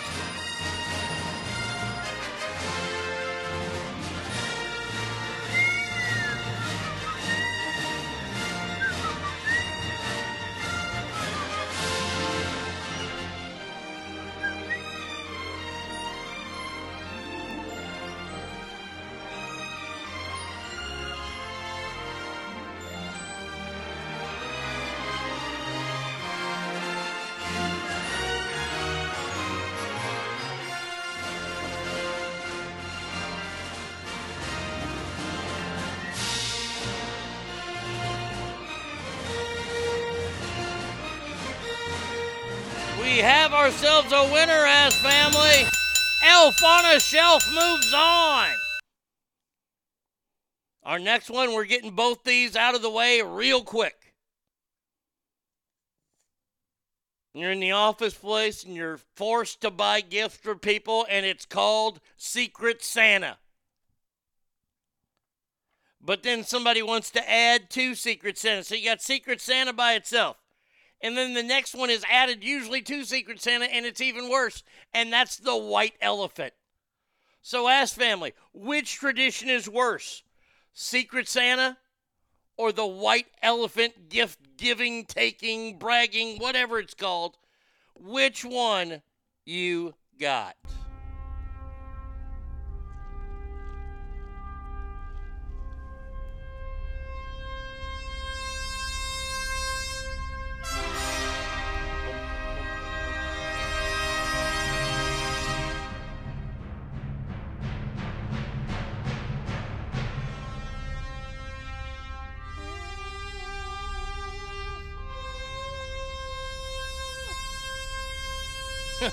Have ourselves a winner, ass family. Elf on a Shelf moves on. Our next one, we're getting both these out of the way real quick. You're in the office place and you're forced to buy gifts for people, and it's called Secret Santa. But then somebody wants to add to Secret Santa. So you got Secret Santa by itself. And then the next one is added usually to Secret Santa, and it's even worse. And that's the white elephant. So ask family, which tradition is worse? Secret Santa or the white elephant gift giving, taking, bragging, whatever it's called? Which one you got?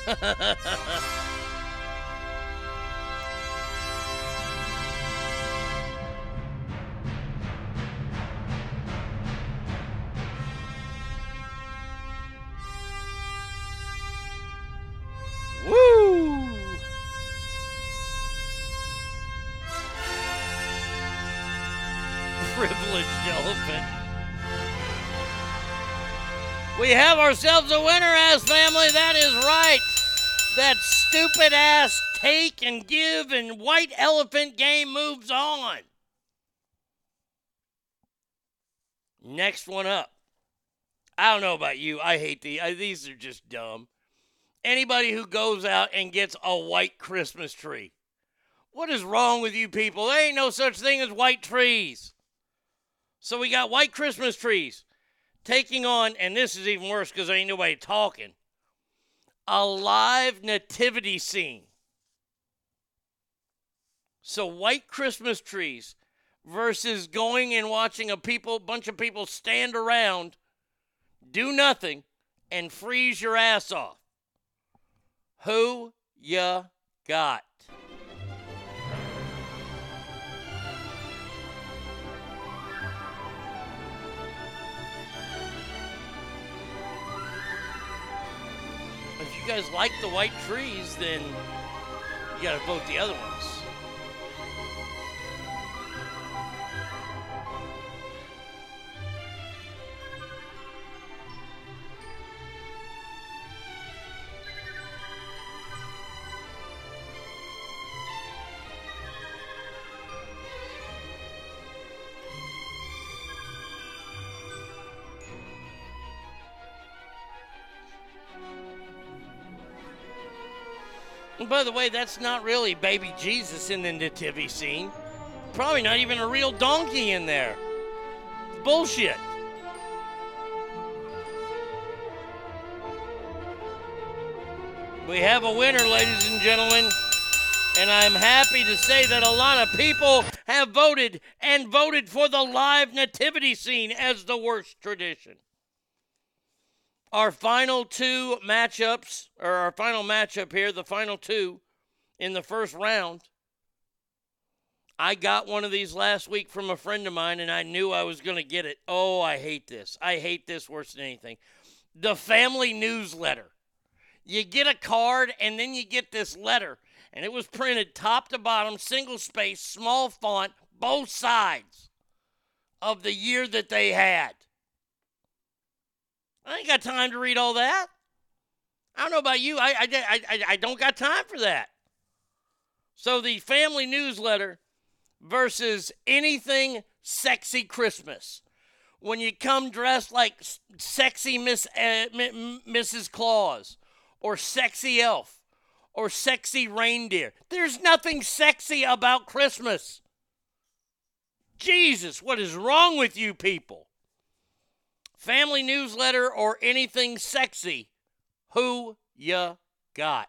Woo! *laughs* Privileged elephant. We have ourselves a winner, ass family. That is right. Stupid ass take and give and white elephant game moves on. Next one up. I don't know about you. I hate the. I, these are just dumb. Anybody who goes out and gets a white Christmas tree. What is wrong with you people? There ain't no such thing as white trees. So we got white Christmas trees taking on, and this is even worse because there ain't nobody talking, a live nativity scene. So white Christmas trees versus going and watching a people bunch of people stand around, do nothing, and freeze your ass off. Who ya got? Guys like the white trees, then you got to vote the other ones. By the way, that's not really baby Jesus in the nativity scene. Probably not even a real donkey in there. Bullshit. We have a winner, ladies and gentlemen. And I'm happy to say that a lot of people have voted and voted for the live nativity scene as the worst tradition. Our final two matchups, or our final matchup here, the final two in the first round. I got one of these last week from a friend of mine, and I knew I was going to get it. Oh, I hate this. I hate this worse than anything. The family newsletter. You get a card, and then you get this letter, and it was printed top to bottom, single space, small font, both sides of the year that they had. I ain't got time to read all that. I don't know about you. I, I, I, I don't got time for that. So the family newsletter versus anything sexy Christmas. When you come dressed like sexy Miss uh, M- Mrs. Claus or sexy elf or sexy reindeer. There's nothing sexy about Christmas. Jesus, what is wrong with you people? Family newsletter, or anything sexy, who ya got?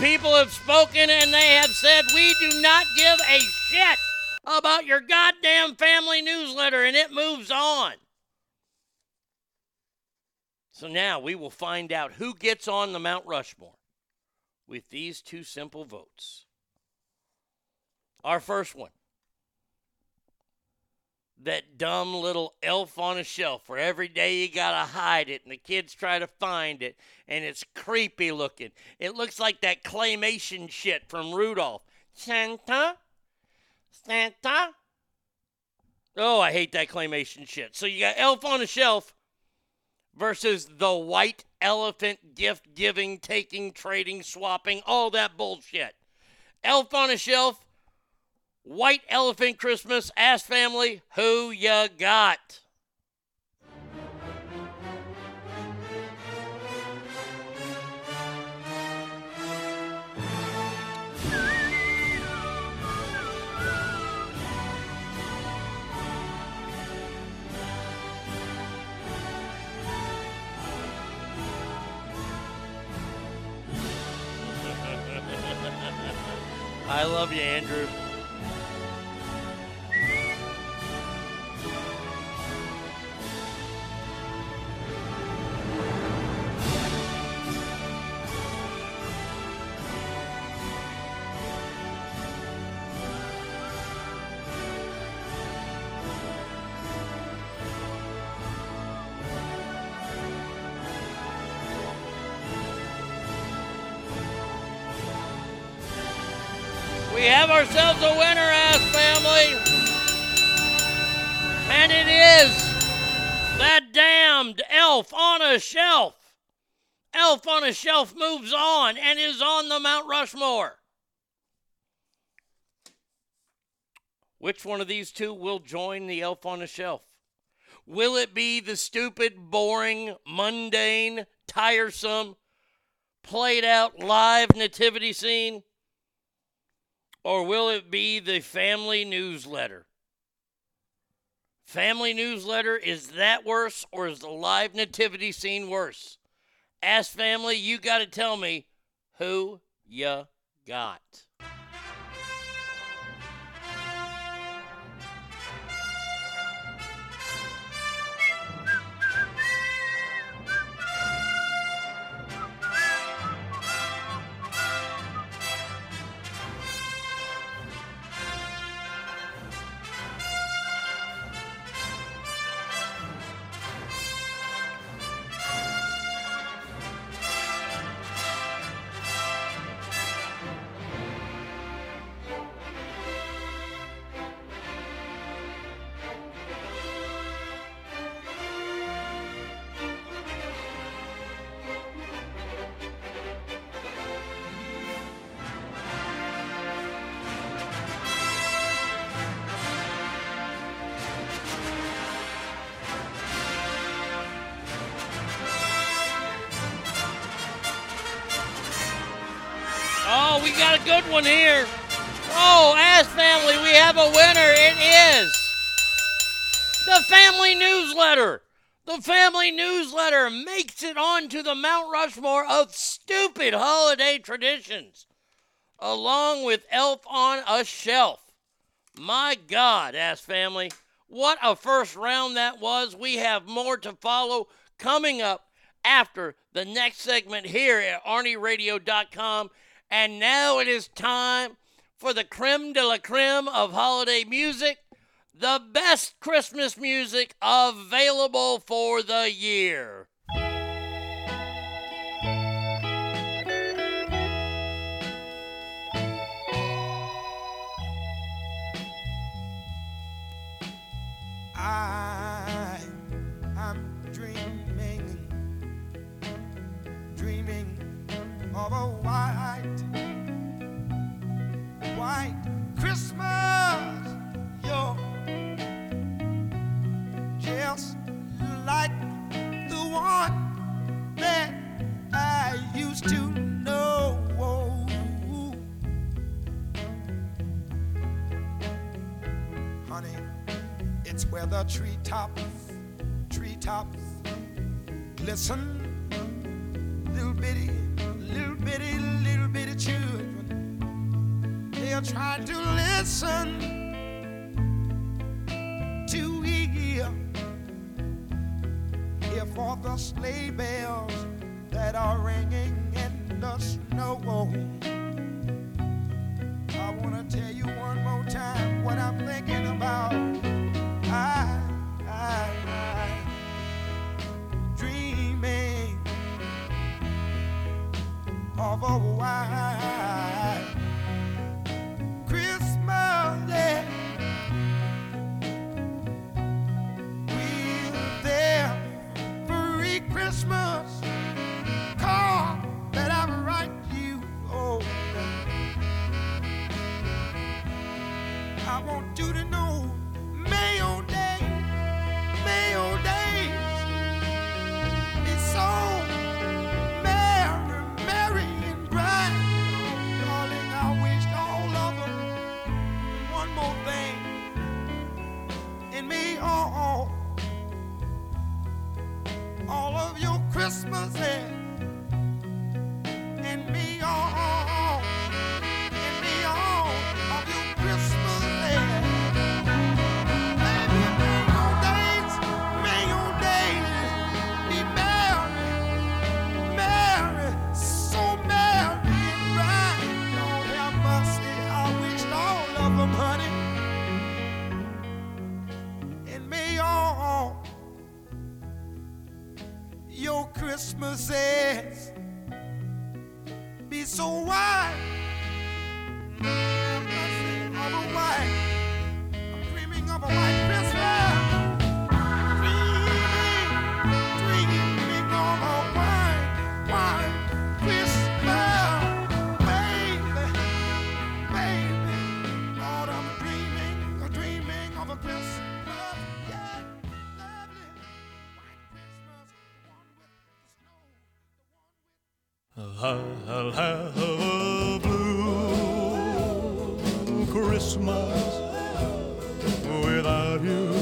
People have spoken and they have said, We do not give a shit about your goddamn family newsletter, and it moves on. So now we will find out who gets on the Mount Rushmore with these two simple votes. Our first one that dumb little elf on a shelf where every day you gotta hide it and the kids try to find it and it's creepy looking. It looks like that claymation shit from Rudolph. Santa? Santa? Oh, I hate that claymation shit. So you got elf on a shelf versus the white elephant gift giving, taking, trading, swapping, all that bullshit. Elf on a shelf White Elephant Christmas. Ask family who you got. *laughs* I love you, Andrew. Ourselves a winner, ass family. And it is that damned elf on a shelf. Elf on a shelf moves on and is on the Mount Rushmore. Which one of these two will join the elf on a shelf? Will it be the stupid, boring, mundane, tiresome, played out live nativity scene? Or will it be the family newsletter? Family newsletter, is that worse or is the live nativity scene worse? Ask family, you got to tell me who you got. Got a good one here. Oh, Ask Family, we have a winner. It is the Family Newsletter. The Family Newsletter makes it onto the Mount Rushmore of stupid holiday traditions, along with Elf on a Shelf. My God, Ass Family, what a first round that was. We have more to follow coming up after the next segment here at ArnieRadio.com. And now it is time for the creme de la creme of holiday music, the best Christmas music available for the year. I of a white, white Christmas. You're just like the one that I used to know. Honey, it's where the treetops, treetops glisten. Little bitty, little bitty, little bitty children. They are trying to listen to hear, hear for the sleigh bells that are ringing in the snow. I wanna tell you one more time what I'm thinking about. Of a white Christmas. Yeah. With their free Christmas your Christmases and me. Oh, oh, oh. Christmases be so white. I'll have a blue Christmas without you.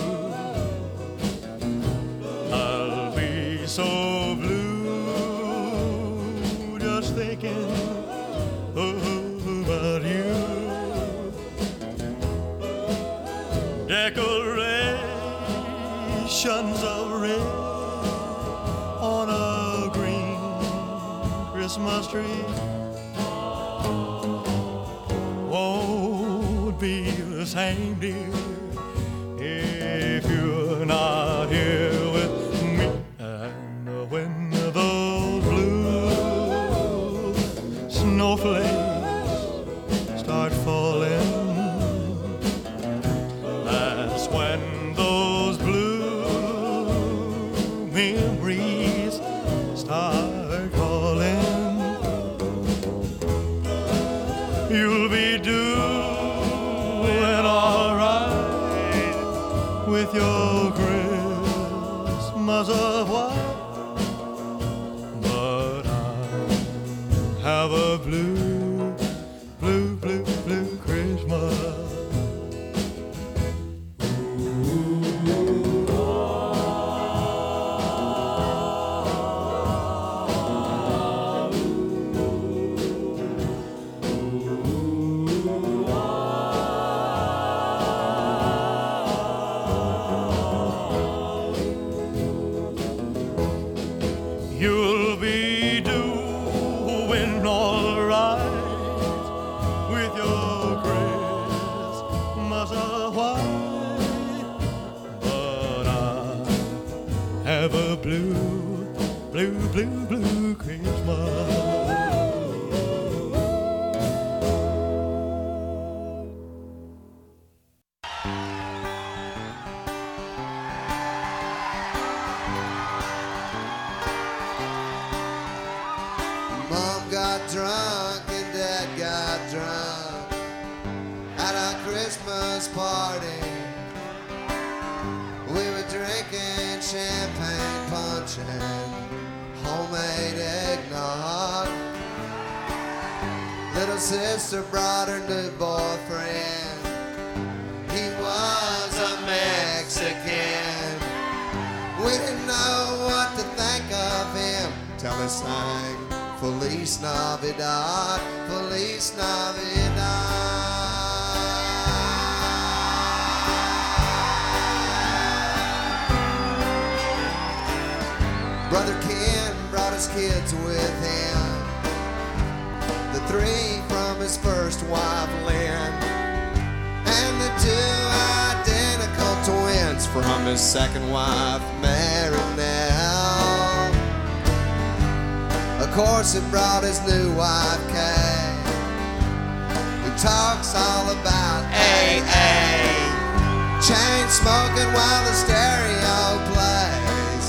I'll be so blue just thinking about you. Decorations Christmas tree won't oh, be the same, dear, if you're not blue, blue, blue, blue Christmas. Homemade eggnog. Little sister brought her new boyfriend. He was a Mexican. We didn't know what to think of him till he sang Feliz Navidad, Feliz Navidad. Kids with him. The three from his first wife, Lynn, and the two identical twins from his second wife, Mary. Of course, it brought his new wife, Kay, who talks all about AA. Chain smoking while the stereo plays.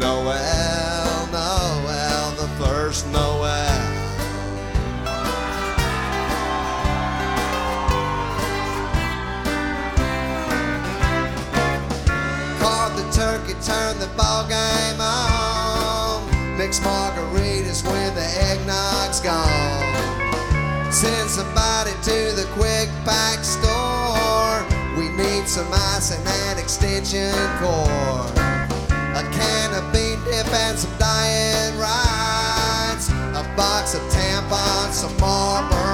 Noel, turned the ball game on. Mixed margaritas when the eggnog's gone. Send somebody to the quick pack store. We need some ice and an extension cord. A can of bean dip and some diet rides. A box of tampons, some Marlboro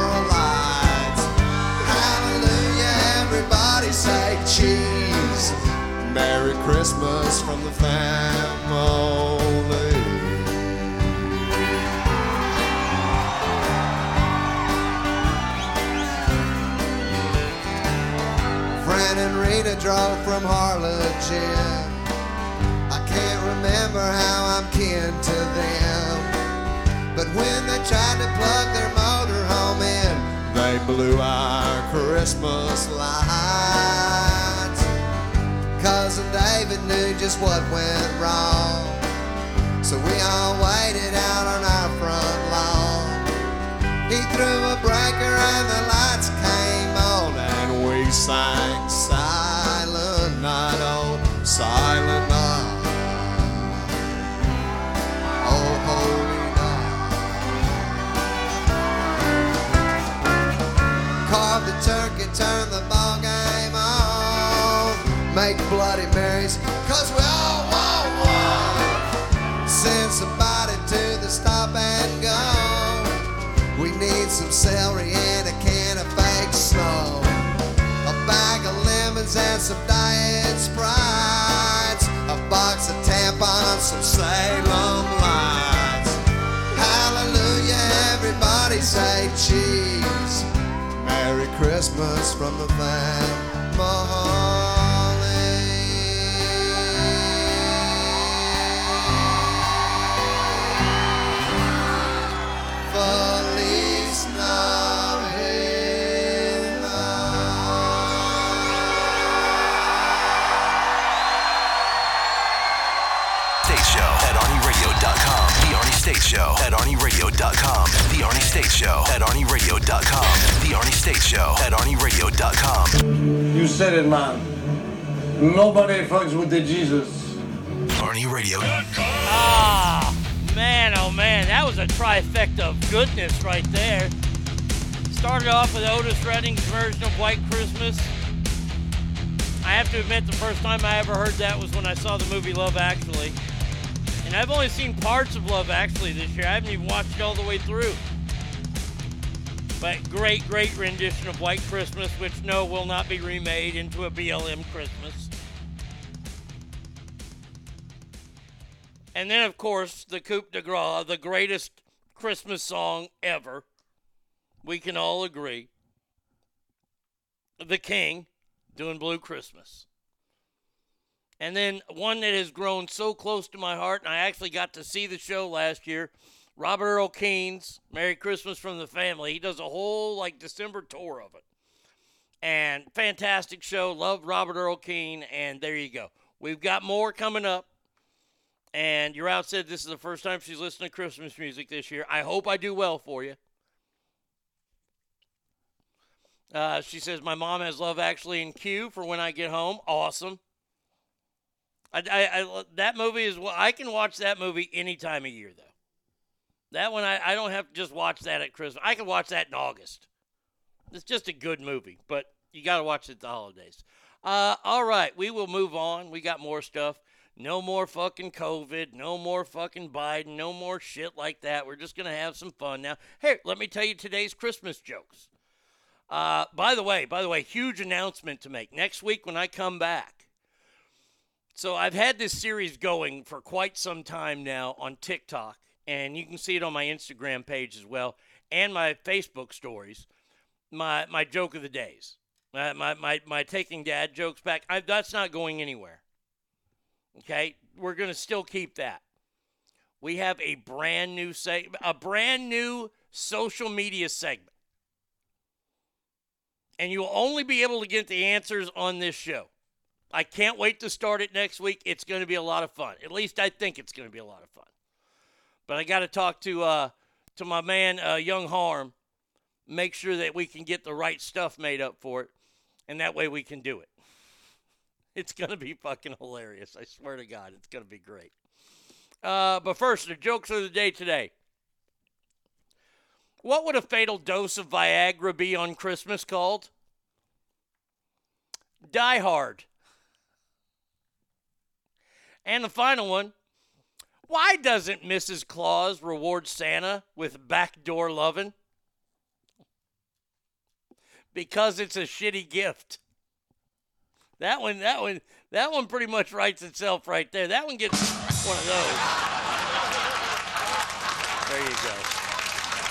Merry Christmas from the family. Fran and Rita drove from Harlingen. I can't remember how I'm kin to them. But when they tried to plug their motor home in, they blew our Christmas lights. Cousin David knew just what went wrong. So we all waited out on our front lawn. He threw a breaker and the lights came on, and we sang Silent Night, oh, Silent Night. Oh, holy night. The turkey, turn the ball Make Bloody Marys, cause we all want one. Send somebody to the stop and go. We need some celery and a can of fake snow. A bag of lemons and some diet sprites. A box of tampons, some Salem lights. Hallelujah, everybody say cheese. Merry Christmas from the family. State Show at ArnieRadio.com. The Arnie State Show at ArnieRadio.com. The Arnie State Show at ArnieRadio.com. You said it, man. Nobody fucks with the Jesus. Arnie Radio. Ah, man, oh man, that was a trifecta of goodness right there. Started off with Otis Redding's version of White Christmas. I have to admit, the first time I ever heard that was when I saw the movie Love Actually. And I've only seen parts of Love Actually this year. I haven't even watched all the way through. But great, great rendition of White Christmas, which no, will not be remade into a BLM Christmas. And then, of course, the Coupe de Gras, the greatest Christmas song ever. We can all agree. The King doing Blue Christmas. And then one that has grown so close to my heart, and I actually got to see the show last year. Robert Earl Keen's Merry Christmas from the Family. He does a whole like December tour of it. And fantastic show. Love Robert Earl Keen. And there you go. We've got more coming up. And your out said this is the first time she's listening to Christmas music this year. I hope I do well for you. Uh, she says my mom has Love Actually in queue for when I get home. Awesome. I, I, I that movie is well. I can watch that movie any time of year though. That one I, I don't have to just watch that at Christmas. I can watch that in August. It's just a good movie, but you got to watch it the holidays. Uh, all right, we will move on. We got more stuff. No more fucking COVID. No more fucking Biden. No more shit like that. We're just to have some fun now. Hey, let me tell you today's Christmas jokes. Uh, by the way, by the way, huge announcement to make. Next week when I come back. So I've had this series going for quite some time now on TikTok, and you can see it on my Instagram page as well and my Facebook stories. My my joke of the days, my my my, my taking dad jokes back. I, that's not going anywhere. Okay, we're gonna still keep that. We have a brand new segment, a brand new social media segment and you will only be able to get the answers on this show. I can't wait to start it next week. It's going to be a lot of fun. At least I think it's going to be a lot of fun. But I got to talk to uh, to my man uh, Young Harm, make sure that we can get the right stuff made up for it, and that way we can do it. *laughs* It's going to be fucking hilarious. I swear to God, it's going to be great. Uh, but first, the jokes of the day today. What would a fatal dose of Viagra be on Christmas called? Die Hard. And the final one. Why doesn't Mrs. Claus reward Santa with backdoor loving? Because it's a shitty gift. That one, that one, that one pretty much writes itself right there. That one gets one of those. There you go.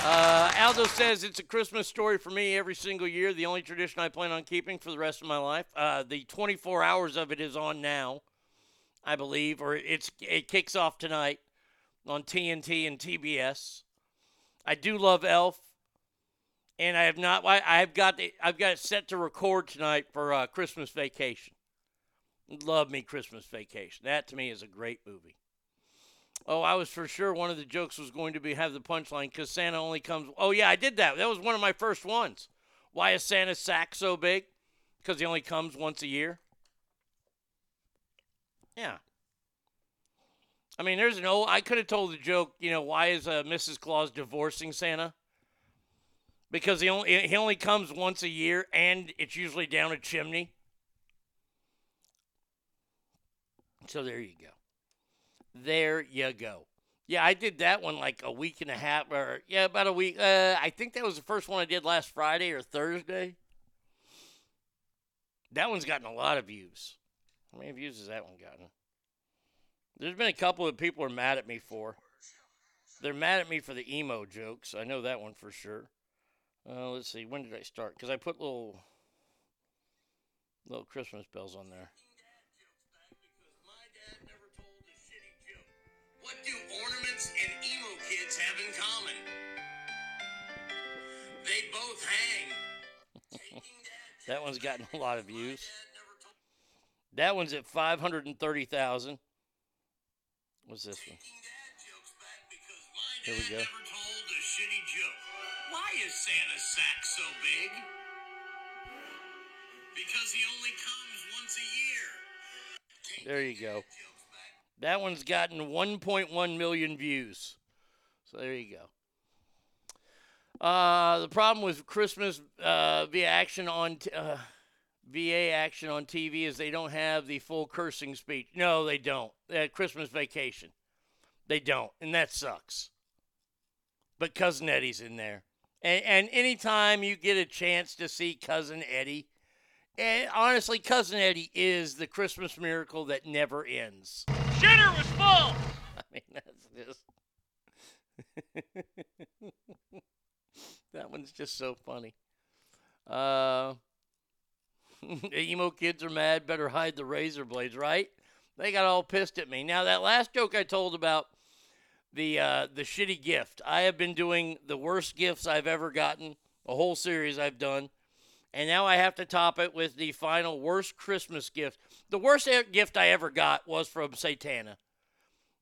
Uh, Aldo says it's a Christmas story for me every single year. The only tradition I plan on keeping for the rest of my life. Uh, the 24 hours of it is on now, I believe, or it's it kicks off tonight on TNT and TBS. I do love Elf, and I have not. I, I've got it. I've got it set to record tonight for uh, Christmas Vacation. Love me Christmas Vacation. That to me is a great movie. Oh, I was for sure one of the jokes was going to be have the punchline because Santa only comes. Oh yeah, I did that. That was one of my first ones. Why is Santa's sack so big? Because he only comes once a year. Yeah. I mean, there's old. I could have told the joke. You know, why is uh, Mrs. Claus divorcing Santa? because he only he only comes once a year, and it's usually down a chimney. So there you go. There you go. Yeah, I did that one like a week and a half, or yeah, about a week. Uh, I think that was the first one I did last Friday or Thursday. That one's gotten a lot of views. How many views has that one gotten? There's been a couple that people are mad at me for. They're mad at me for the emo jokes. I know that one for sure. Uh, let's see. When did I start? Because I put little little Christmas bells on there. What do ornaments and emo kids have in common? They both hang. *laughs* That one's gotten a lot of views. That one's at 530,000. What's this one? Here we go. Told a shitty joke. Why is Santa's sack so big? Because he only comes once a year. There you go. That one's gotten 1.1 million views. So there you go. Uh, the problem with Christmas uh, via action on t- uh, VA action on TV is they don't have the full cursing speech. No, they don't. Uh, Christmas Vacation, they don't, and that sucks. But cousin Eddie's in there, and, and anytime you get a chance to see cousin Eddie, and honestly, cousin Eddie is the Christmas miracle that never ends. Shitter was full. *laughs* I mean, that's just. *laughs* that one's just so funny. Uh, *laughs* emo kids are mad. Better hide the razor blades, right? They got all pissed at me. Now that last joke I told about the uh, the shitty gift. I have been doing the worst gifts I've ever gotten. A whole series I've done. And now I have to top it with the final worst Christmas gift. The worst gift I ever got was from Satana.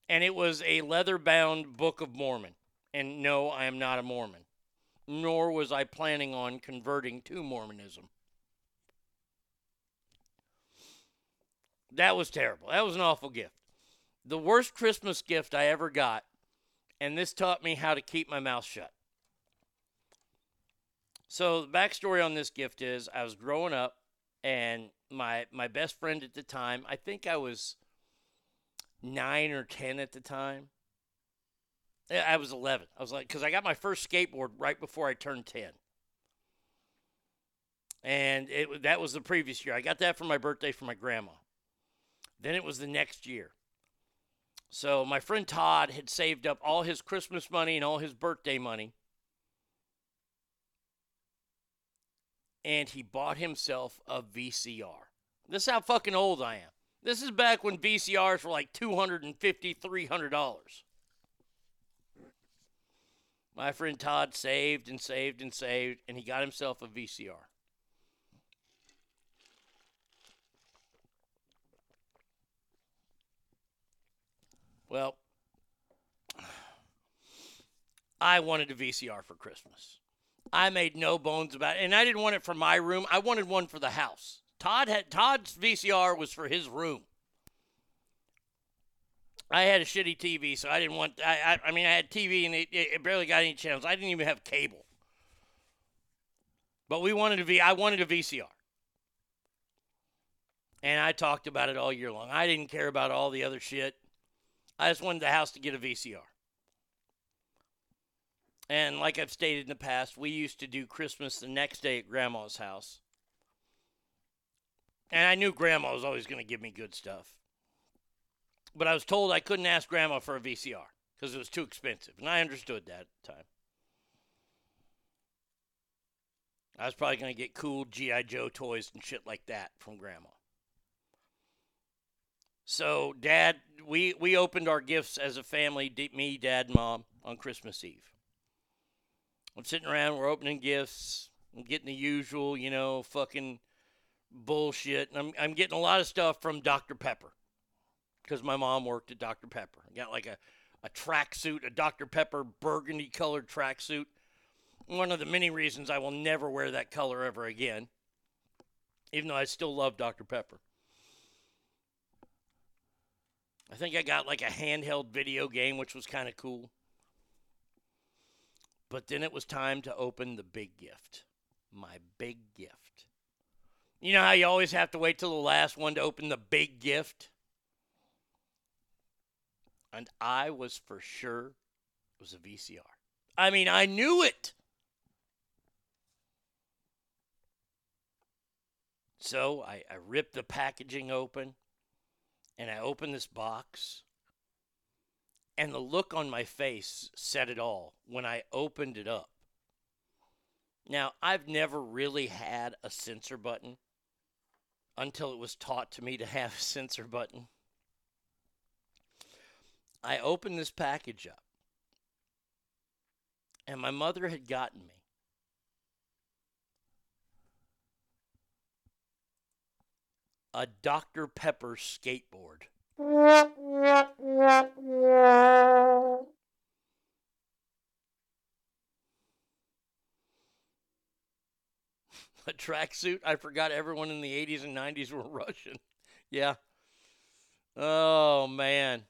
And it was a leather bound Book of Mormon. And no, I am not a Mormon. Nor was I planning on converting to Mormonism. That was terrible. That was an awful gift. The worst Christmas gift I ever got. And this taught me how to keep my mouth shut. So the backstory on this gift is I was growing up and my my best friend at the time, I think I was nine or ten at the time. I was eleven. I was like, because I got my first skateboard right before I turned ten, and it that was the previous year. I got that for my birthday from my grandma. Then it was the next year. So my friend Todd had saved up all his Christmas money and all his birthday money. And he bought himself a VCR. This is how fucking old I am. This is back when VCRs were like $250, $300. My friend Todd saved and saved and saved, and he got himself a VCR. Well, I wanted a VCR for Christmas. I made no bones about it, and I didn't want it for my room. I wanted one for the house. Todd had Todd's VCR was for his room. I had a shitty TV, so I didn't want. I I, I mean, I had TV and it, it barely got any channels. I didn't even have cable. But we wanted a V. I wanted a VCR, and I talked about it all year long. I didn't care about all the other shit. I just wanted the house to get a VCR. And like I've stated in the past, we used to do Christmas the next day at Grandma's house. And I knew Grandma was always going to give me good stuff. But I was told I couldn't ask Grandma for a VCR because it was too expensive. And I understood that at the time. I was probably going to get cool G.I. Joe toys and shit like that from Grandma. So, Dad, we, we opened our gifts as a family, me, Dad, Mom, on Christmas Eve. I'm sitting around, we're opening gifts, I'm getting the usual, you know, fucking bullshit. And I'm, I'm getting a lot of stuff from Dr. Pepper because my mom worked at Dr. Pepper. I got like a, a tracksuit, a Dr. Pepper burgundy colored tracksuit. One of the many reasons I will never wear that color ever again, even though I still love Dr. Pepper. I think I got like a handheld video game, which was kind of cool. But then it was time to open the big gift. My big gift. You know how you always have to wait till the last one to open the big gift? And I was for sure it was a VCR. I mean, I knew it. So I, I ripped the packaging open and I opened this box. And the look on my face said it all when I opened it up. Now, I've never really had a censor button until it was taught to me to have a *laughs* censor button. I opened this package up, and my mother had gotten me a Dr. Pepper skateboard. *laughs* a tracksuit. I forgot everyone in the 80s and 90s were *laughs* Russian. Yeah. Oh man.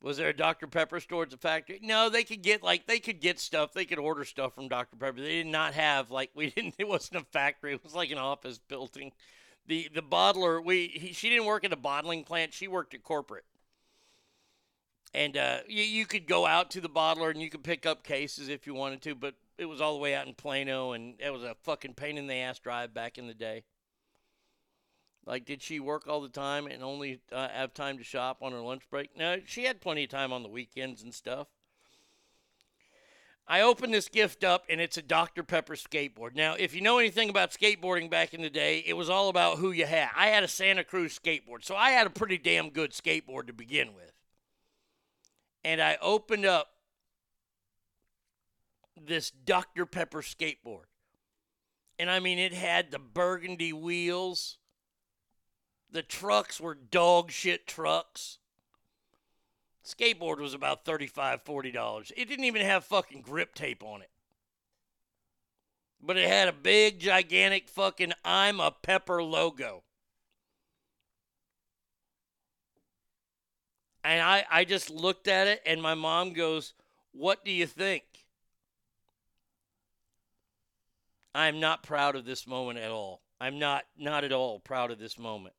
Was there a Dr. Pepper store at the factory? No, they could get like they could get stuff. They could order stuff from Dr. Pepper. They did not have like *laughs* we didn't. It wasn't a factory. It was like an office building. The the bottler we he, she didn't work at a bottling plant. She worked at corporate. And uh, you, you could go out to the bottler and you could pick up cases if you wanted to, but it was all the way out in Plano, and it was a fucking pain in the ass drive back in the day. Like, did she work all the time and only uh, have time to shop on her lunch break? No, she had plenty of time on the weekends and stuff. I opened this gift up, and it's a Dr. Pepper skateboard. Now, if you know anything about skateboarding back in the day, it was all about who you had. I had a Santa Cruz skateboard, so I had a pretty damn good skateboard to begin with. And I opened up this Dr. Pepper skateboard. And I mean, it had the burgundy wheels. The trucks were dog shit trucks. Skateboard was about $35, $40. It didn't even have fucking grip tape on it. But it had a big, gigantic fucking I'm a Pepper logo. And I, I just looked at it, and my mom goes, What do you think? I'm not proud of this moment at all. I'm not not at all proud of this moment.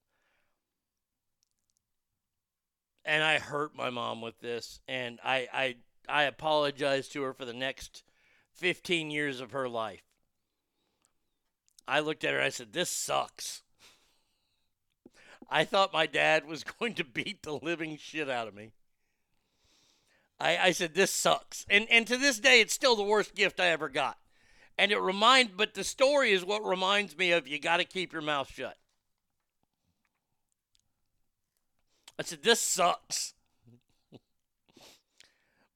And I hurt my mom with this and I I I apologize to her for the next 15 years of her life. I looked at her I said this sucks. I thought my dad was *laughs* going to beat the living shit out of me. I, I said this sucks. And and to this day it's still the worst gift I ever got. And it remind but the story is what reminds me of you got to keep your mouth shut. I said this sucks.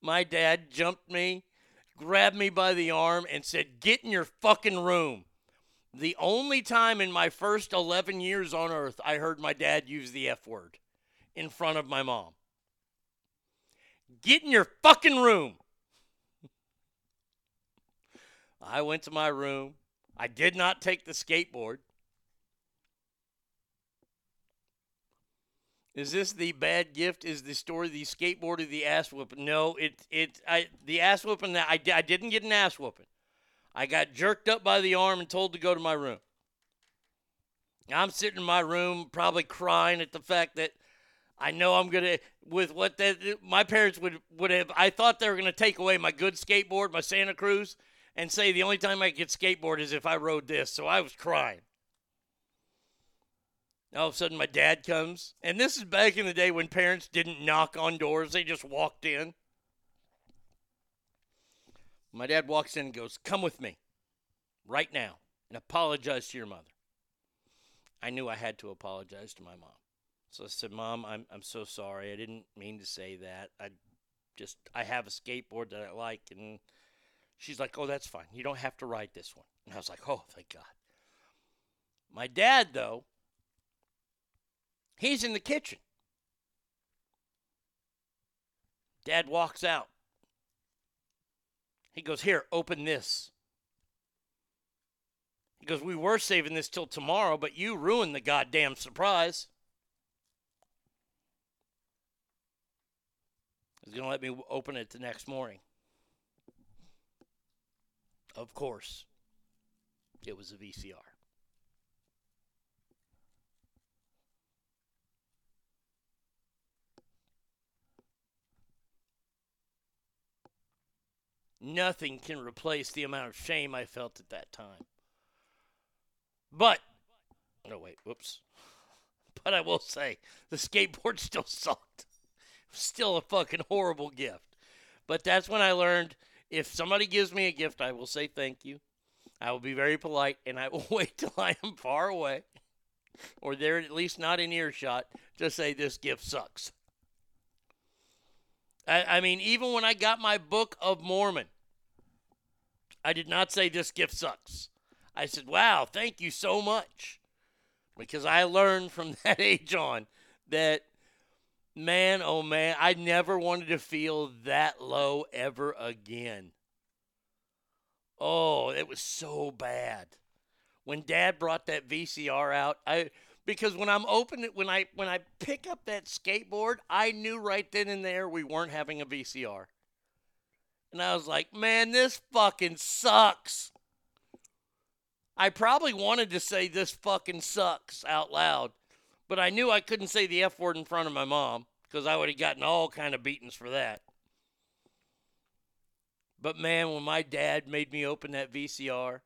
My dad jumped me, grabbed me by the arm and said, "Get in your fucking room." The only time in my first 11 years on earth I heard my dad use the F word in front of my mom. Get in your fucking room. I went to my room. I did not take the skateboard. Is this the bad gift? Is the story the skateboard or the ass whooping? No, it it I the ass whooping that I, I didn't get an ass whooping. I got jerked up by the arm and told to go to my room. I'm sitting in my room, probably crying at the fact that I know I'm gonna with what that my parents would would have. I thought they were gonna take away my good skateboard, my Santa Cruz, and say the only time I could skateboard is if I rode this. So I was crying. All of a sudden, my dad comes, and this is back in the day when parents didn't knock on doors; they just walked in. My dad walks in and goes, Come with me right now and apologize to your mother. I knew I had to apologize to my mom. So I said, Mom, I'm, I'm so sorry. I didn't mean to say that. I just, I have a skateboard that I like. And she's like, Oh, that's fine. You don't have to ride this one. And I was like, Oh, thank God. My dad, though, he's in the kitchen. Dad walks out. He goes, Here, open this. He goes, We were saving this till tomorrow, but you ruined the goddamn surprise. He's going to let me open it the next morning. Of course, it was a VCR. Nothing can replace the amount of shame I felt at that time. But, no, wait, whoops. *laughs* But I will say, the skateboard *laughs* still sucked. Still a fucking horrible gift. But that's when I learned if somebody gives me a gift, I will say thank you. I will be very polite and I *laughs* will wait till I am far away or they're at least not in earshot to say this gift sucks. I, I mean, even when I got my Book of Mormon, I did not say this gift sucks. I said, wow, thank you so much. Because I learned from *laughs* that age on that, man, oh man, I never wanted to feel that low ever again. Oh, it was so bad. When dad brought that VCR out, I because when I'm open it when I when I pick up that skateboard, I knew right then and there we weren't having a VCR. And I was like, "Man, this fucking sucks." I probably wanted to say this fucking sucks out loud, but I knew I couldn't say the F word in front of my mom because I would have gotten all kind of beatings for that. But man, when my dad made me open that VCR,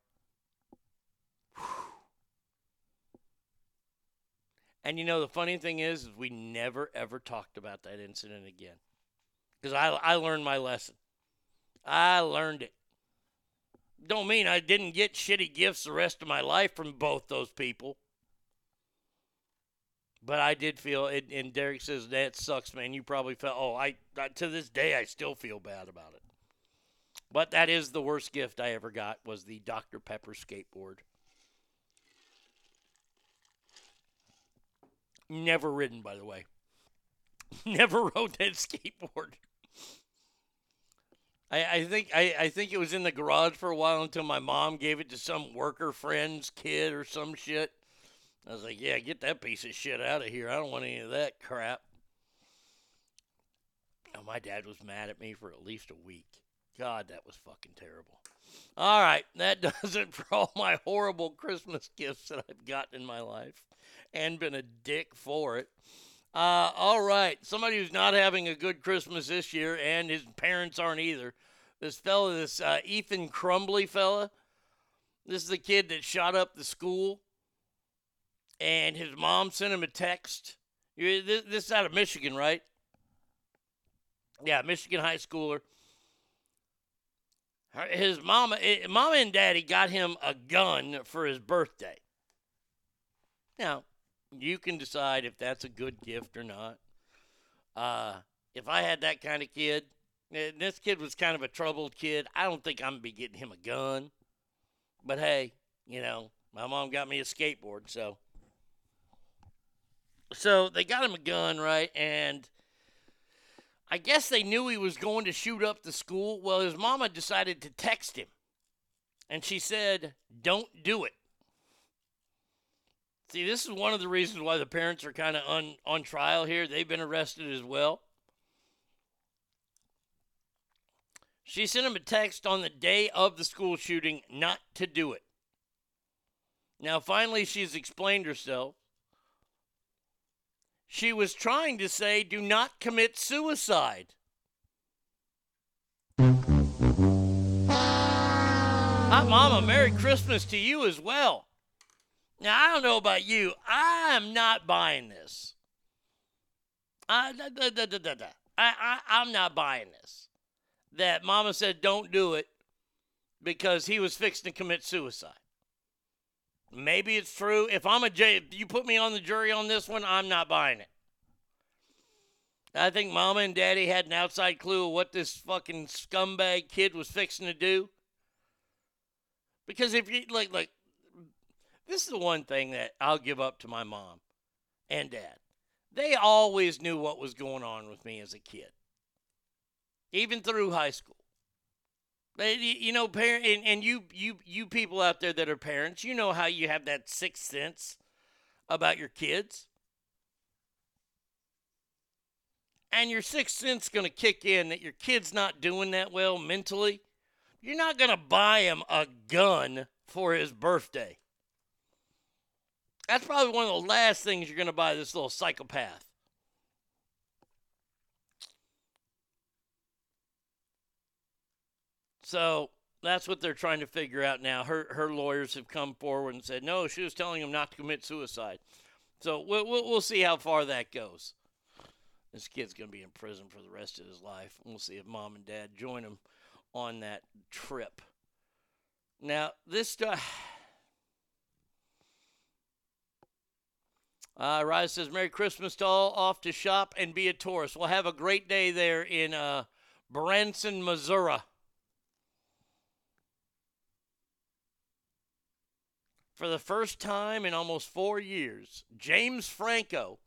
and you know the funny thing is, is we never ever talked about that incident again, because I I learned my lesson. I learned it. Don't mean I didn't get shitty gifts the rest of my life from both those people. But I did feel it, and Derek says that sucks, man. You probably felt, oh, I, I to this day I still feel bad about it. But that is the worst gift I ever got was the Dr. Pepper skateboard. Never ridden, by the way. *laughs* Never rode that skateboard. I, I think I, I think it was in the garage for a while until my mom gave it to some worker friend's kid or some shit. I was like, yeah, get that piece of shit out of here. I don't want any of that crap. Oh, my dad was mad at me for at least a week. God, that was fucking terrible. All right, that *laughs* does it for all my horrible Christmas gifts that I've gotten in my life and been a dick for it. Uh, all right, somebody who's not having a good Christmas this year, and his parents aren't either. This fella, this uh, Ethan Crumbley fella, this is the kid that shot up the school, and his mom sent him a text. This this is out of Michigan, right? Yeah, Michigan high schooler. His mama, eh, mama and daddy got him a gun for his birthday. Now, you can decide if that's a good gift or not. Uh, if I had that kind of kid, and this kid was kind of a troubled kid, I don't think I'm gonna be getting him a gun. But hey, you know, my mom got me a skateboard, so so they got him a gun, right? And I guess they knew he was going to shoot up the school. Well, his mama decided to text him. And she said, Don't do it. See, this is one of the reasons why the parents are kind of on, on trial here. They've been arrested as well. She sent him a text on the day of the school shooting not to do it. Now, finally, she's explained herself. She was trying to say, do not commit suicide. Hi, Mama. Merry Christmas to you as well. Now, I don't know about you. I'm not buying this. I, da, da, da. I, I, I'm not buying this. That Mama said, don't do it because he was fixing to commit suicide. Maybe it's true. If I'm a J, you put me on the jury on this one, I'm not buying it. I think Mama and Daddy had an outside clue of what this fucking scumbag kid was fixing to do. Because if you like, like, this is the one thing that I'll give up to my mom and dad. They always knew what was going on with me as a kid, even through high school. They, you know, parent, and, and you, you, you people out there that are parents, you know how you have that sixth sense about your kids, and your sixth sense going to kick in that your kid's not doing that well mentally. You're not going to buy him a gun for his birthday. That's probably one of the last things you're going to buy this little psychopath. So that's what they're trying to figure out now. Her her lawyers have come forward and said no, she was telling him not to commit suicide. So we'll we'll, we'll see how far that goes. This kid's going to be in prison for the rest of his life. We'll see if mom and dad join him on that trip. Now this stuff. Rise says, Merry Christmas to all off to shop and be a tourist. We'll have a great day there in uh, Branson, Missouri. For the first time in almost four years, James Franco,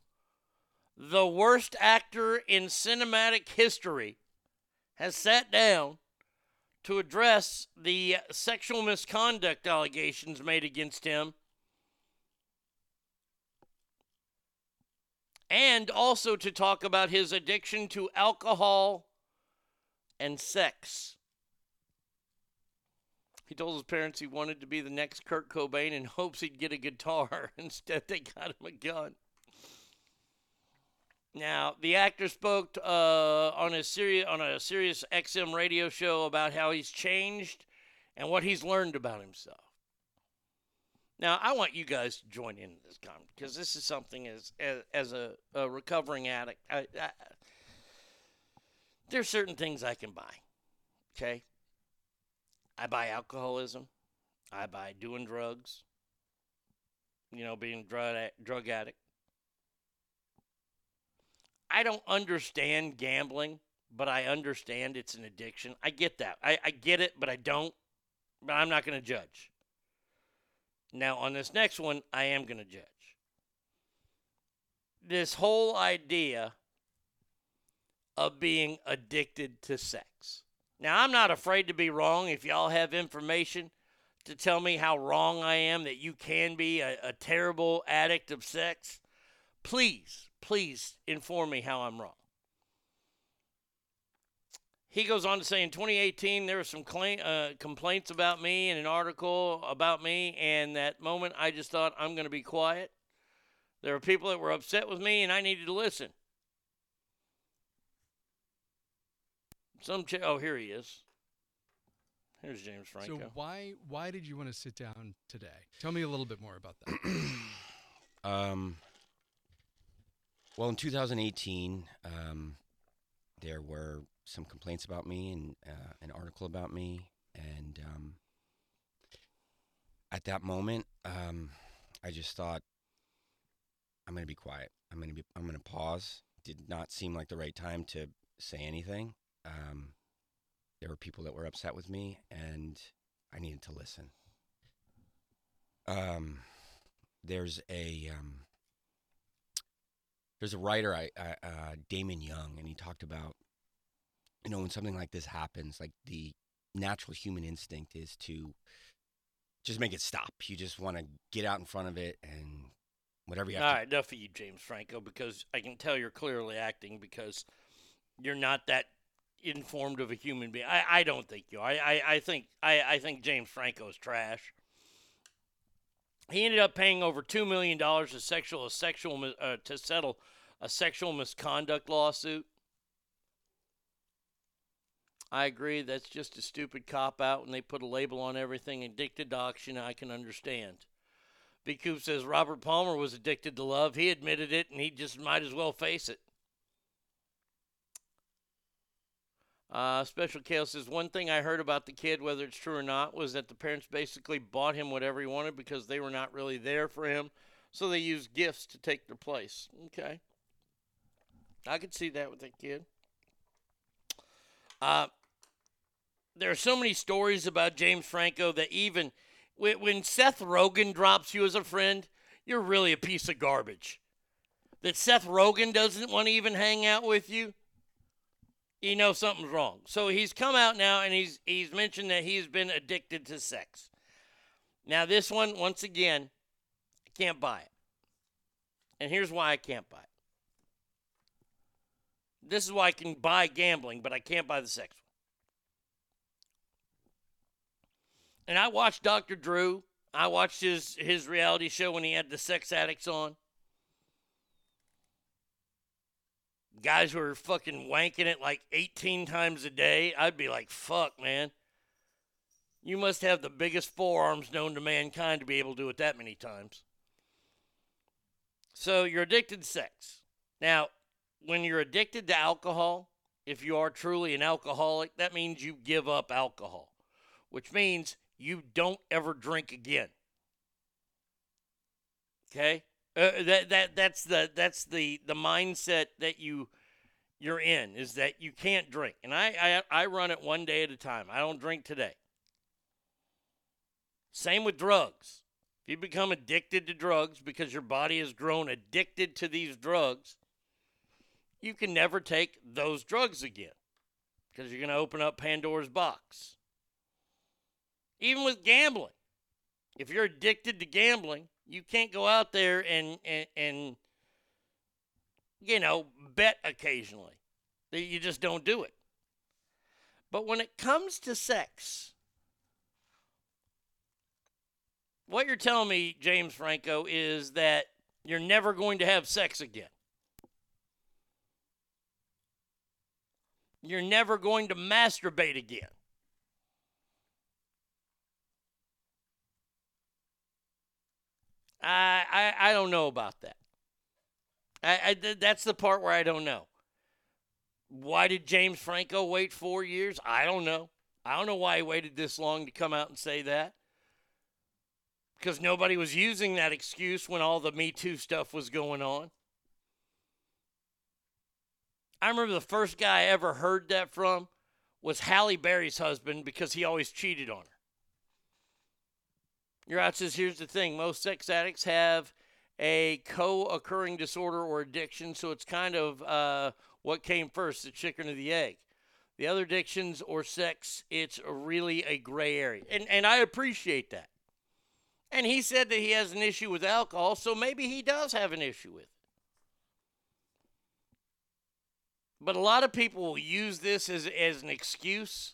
the worst actor in cinematic history, has sat down to address the sexual misconduct allegations made against him and also to talk about his addiction to alcohol and sex. He told his parents he wanted to be the next Kurt Cobain in *laughs* hopes he'd get a guitar. *laughs* Instead, they got him a gun. Now, the actor spoke uh, on a Sirius on a Sirius XM radio show about how he's changed and what he's learned about himself. Now, I want you guys to join in this comment because this is something as as, as a, a recovering addict. I, I, there's certain things I can buy. Okay, I buy alcoholism. I buy doing drugs. You know, being drug drug addict. I don't understand gambling, but I understand it's an addiction. I get that. I, I get it, but I don't. But I'm not going to judge. Now, on this next one, I am going to judge. This whole idea of being addicted to sex. Now, I'm not afraid to be wrong. If y'all have information to tell me how wrong I am, that you can be a, a terrible addict of sex, please, please inform me how I'm wrong. He goes on to say in 2018, there were some claim, uh, complaints about me in an article about me, and that moment I just thought, I'm going to be quiet. There were people that were upset with me, and I needed to listen. Some ch- oh, here he is. Here's James Franco. So why why did you want to sit down today? Tell me a little bit more about that. *clears throat* Um, well, in 2018, um, there were some complaints about me and uh, an article about me, and um, at that moment, um, I just thought, I'm going to be quiet. I'm going to be. I'm going to pause. Did not seem like the right time to say anything. Um, there were people that were upset with me, and I needed to listen. Um, there's a um, there's a writer, I, I uh, Damon Young, and he talked about you know when something like this happens, like the natural human instinct is to just make it stop. You just want to get out in front of it and whatever you have All to right, enough of you, James Franco, because I can tell you're clearly acting because you're not that informed of a human being. I, I don't think you. are. I, I, I think I, I think James Franco is trash. He ended up paying over two million dollars to sexual a sexual uh, to settle a sexual misconduct lawsuit. I agree. That's just a stupid cop out when they put a label on everything. Addicted to auction, I can understand. B. Coop says Robert Palmer was addicted to love. He admitted it, and he just might as well face it. Uh, Special Kale says one thing I heard about the kid, whether it's true or not, was that the parents basically bought him whatever he wanted because they were not really there for him, so they used gifts to take their place. Okay, I could see that with that kid. Uh, there are so many stories about James Franco that even when, Seth Rogen drops you as a friend, you're really a piece of garbage. That Seth Rogen doesn't want to even hang out with you, you know something's wrong. So he's come out now and he's he's mentioned that he's been addicted to sex. Now this one, once again, I can't buy it. And here's why I can't buy it. This is why I can buy gambling, but I can't buy the sex And I watched Dr. Drew. I watched his his reality show when he had the sex addicts on. Guys were fucking wanking it like 18 times a day. I'd be like, fuck, man. You must have the biggest forearms known to mankind to be able to do it that many times. So you're addicted to sex. Now, when you're addicted to alcohol, if you are truly an alcoholic, that means you give up alcohol, which means you don't ever drink again. Okay? Uh, that that that's the that's the the mindset that you you're in is that you can't drink. And I I I run it one day at a time. I don't drink today. Same with drugs. If you become addicted to drugs because your body has grown addicted to these drugs, you can never take those drugs again because you're going to open up Pandora's box. Even with gambling, if you're addicted to gambling, you can't go out there and, and, and you know, bet occasionally. You just don't do it. But when it comes to sex, what you're telling me, James Franco, is that you're never going to have sex again. You're never going to masturbate again. I, I, I don't know about that. I, I that's the part where I don't know. Why did James Franco wait four years? I don't know. I don't know why he waited this long to come out and say that. Because nobody was using that excuse when all the Me Too stuff was going on. I remember the first guy I ever heard that from was Halle Berry's husband because he always cheated on her. Your says here's the thing most sex addicts have a co occurring disorder or addiction, so it's kind of uh, what came first, the chicken or the egg. The other addictions or sex, it's really a gray area. And, and I appreciate that. And he said that he has an issue with alcohol, so maybe he does have an issue with it. But a lot of people will use this as, as an excuse.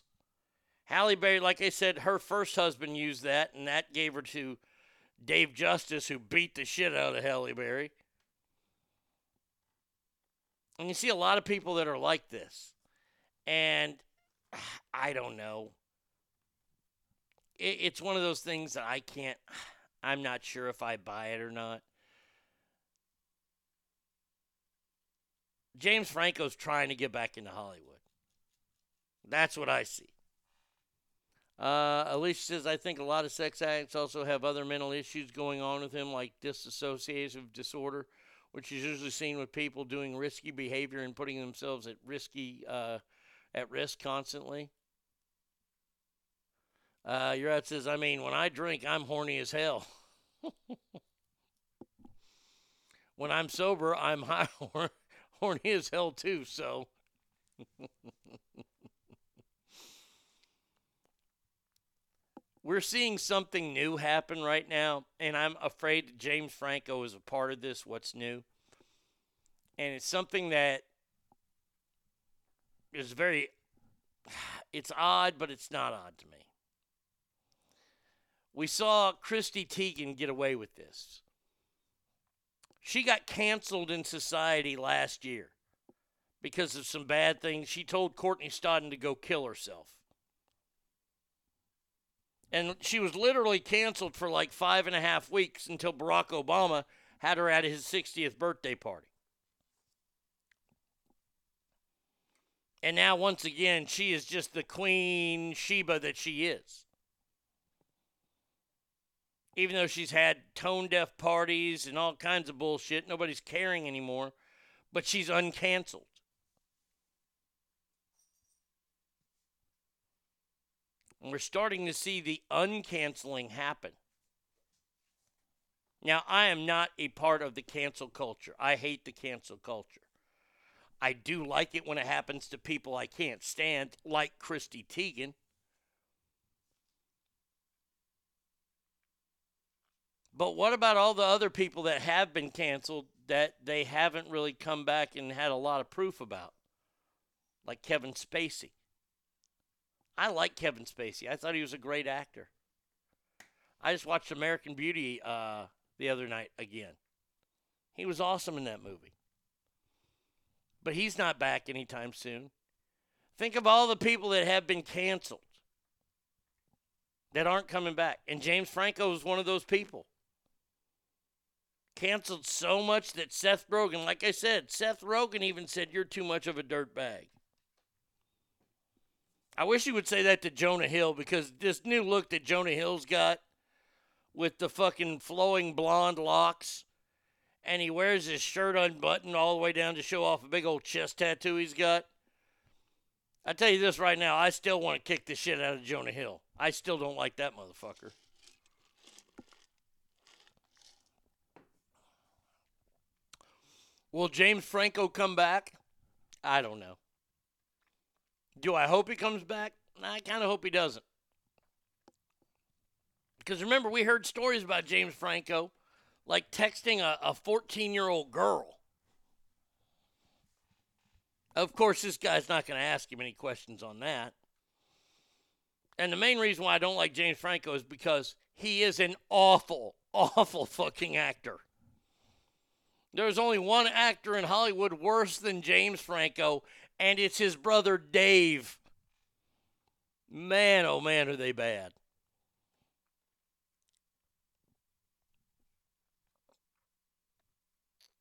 Halle Berry, like I said, her first husband used that, and that gave her to Dave Justice, who beat the shit out of Halle Berry. And you see a lot of people that are like this. And *sighs* I don't know. It, it's one of those things that I can't, *sighs* I'm not sure if I buy it or not. James Franco's trying to get back into Hollywood. That's what I see. Uh, Alicia says, I think a lot of sex addicts also have other mental issues going on with them, like dissociative disorder, which is usually seen with people doing risky behavior and putting themselves at risky uh, at risk constantly. Uh, your out says, I mean, when I drink, I'm horny as hell. *laughs* when I'm sober, I'm *laughs* high horny as hell too. So. *laughs* We're seeing something new happen right now, and I'm afraid that James Franco is a part of this. What's new? And it's something that is very, *sighs* it's odd, but it's not odd to me. We saw Chrissy Teigen get away with this. She got canceled in society last year because of some bad things. She told Courtney Stodden to go kill herself. And she was literally canceled for like five and a half weeks until Barack Obama had her at his 60th birthday party. And now, once again, she is just the queen Sheba that she is. Even though she's had tone deaf parties and all kinds of bullshit, nobody's caring anymore, but she's uncanceled. And we're starting to see the uncanceling happen. Now, I am not a part of the cancel culture. I hate the cancel culture. I do like it when it happens to people I can't stand, like Chrissy Teigen. But what about all the other people that have been canceled that they haven't really come back and had a lot of proof about? Like Kevin Spacey. I like Kevin Spacey. I thought he was a great actor. I just watched American Beauty uh, the other night again. He was awesome in that movie. But he's not back anytime soon. Think of all the people that have been canceled that aren't coming back. And James Franco is one of those people. Canceled so much that Seth Rogen, like I said, Seth Rogen even said, You're too much of a dirt bag. I wish you would say that to Jonah Hill because this new look that Jonah Hill's got with the fucking flowing blonde locks and he wears his shirt unbuttoned all the way down to show off a big old chest tattoo he's got. I tell you this right now, I still want to kick the shit out of Jonah Hill. I still don't like that motherfucker. Will James Franco come back? I don't know. Do I hope he comes back? I kind of hope he doesn't. Because remember, we heard stories about James Franco like texting a 14 year old girl. Of course, this guy's not going to ask him any questions on that. And the main reason why I don't like James Franco is because he is an awful, *laughs* awful fucking actor. There's only one actor in Hollywood worse than James Franco, and it's his brother Dave. Man, oh man, are they bad.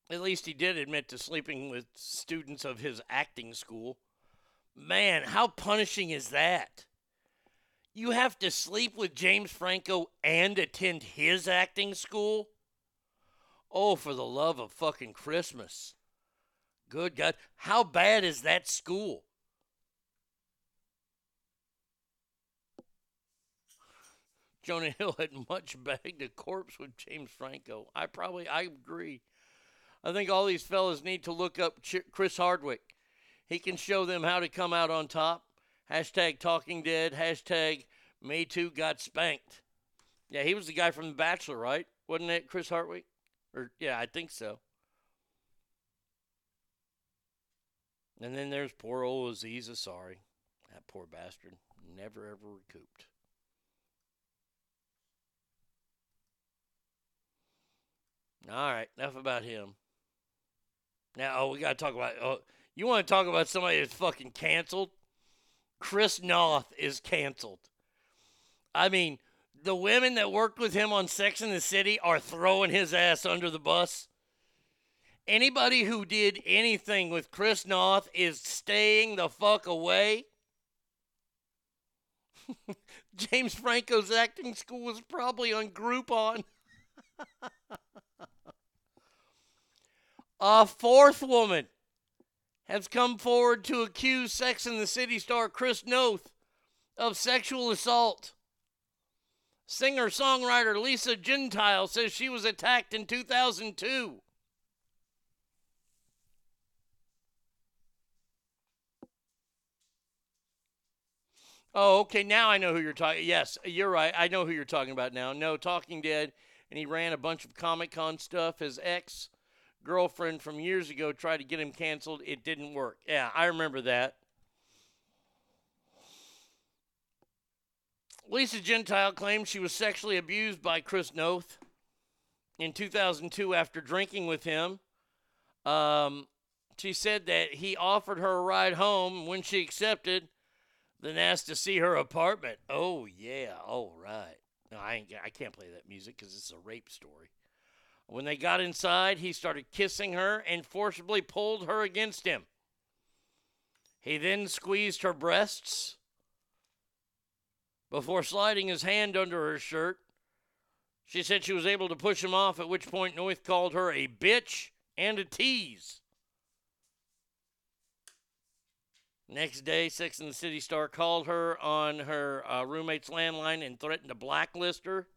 At least he did admit to sleeping with students of his acting school. Man, how punishing is that? You have to sleep with James Franco and attend his acting school? Oh, for the love of fucking Christmas. Good God. How bad is that school? Jonah Hill had much bagged a corpse with James Franco. I probably, I agree. I think all these fellas need to look up Ch- Chris Hardwick. He can show them how to come out on top. Hashtag Talking Dead. Hashtag Me Too Got Spanked. Yeah, he was the guy from The Bachelor, right? Wasn't it Chris Hardwick? Or yeah, I think so. And then there's poor old Aziz Ansari. That poor bastard. Never ever recouped. All right, enough about him. Now, oh, we got to talk about. Oh, you want to talk about somebody that's fucking canceled? Chris Noth is canceled. I mean, the women that worked with him on Sex in the City are throwing his ass under the bus. Anybody who did anything with Chris Noth is staying the fuck away. *laughs* James Franco's acting school was probably on Groupon. *laughs* A fourth woman has come forward to accuse Sex and the City star Chris Noth of sexual assault. Singer songwriter Lisa Gentile says she was attacked in 2002. Oh, okay. Now I know who you're talking. Yes, you're right. I know who you're talking about now. No, Talking Dead, and he ran a bunch of Comic Con stuff. His ex girlfriend from years ago tried to get him canceled. It didn't work. Yeah, I remember that. Lisa Gentile claims she was sexually abused by Chris Noth in 2002 after drinking with him. Um, she said that he offered her a ride home. When she accepted, then asked to see her apartment. Oh yeah, all right. No, I ain't. I can't play that music because it's a rape story. When they got inside, he started kissing her and forcibly pulled her against him. He then squeezed her breasts before sliding his hand under her shirt. She said she was able to push him off, at which point Noth called her a bitch and a tease. Next day, Sex and the City star called her on her uh, roommate's landline and threatened to blacklist her.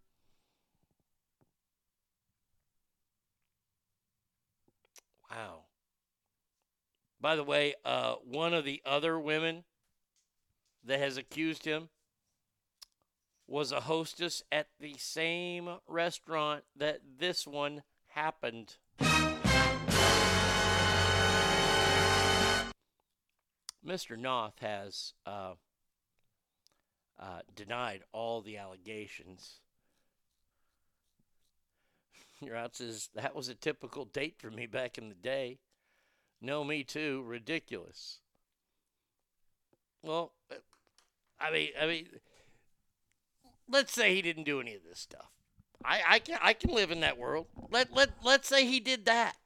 Wow. By the way, uh, one of the other women that has accused him was a hostess at the same restaurant that this one happened. Mr. Noth has uh, uh, denied all the allegations *laughs* Your out says that was a typical date for me back in the day. No, me too. Ridiculous. Well, uh, I mean, I mean, let's say he didn't do any of this stuff. I, I can I can live in that world. Let let let's say he did that.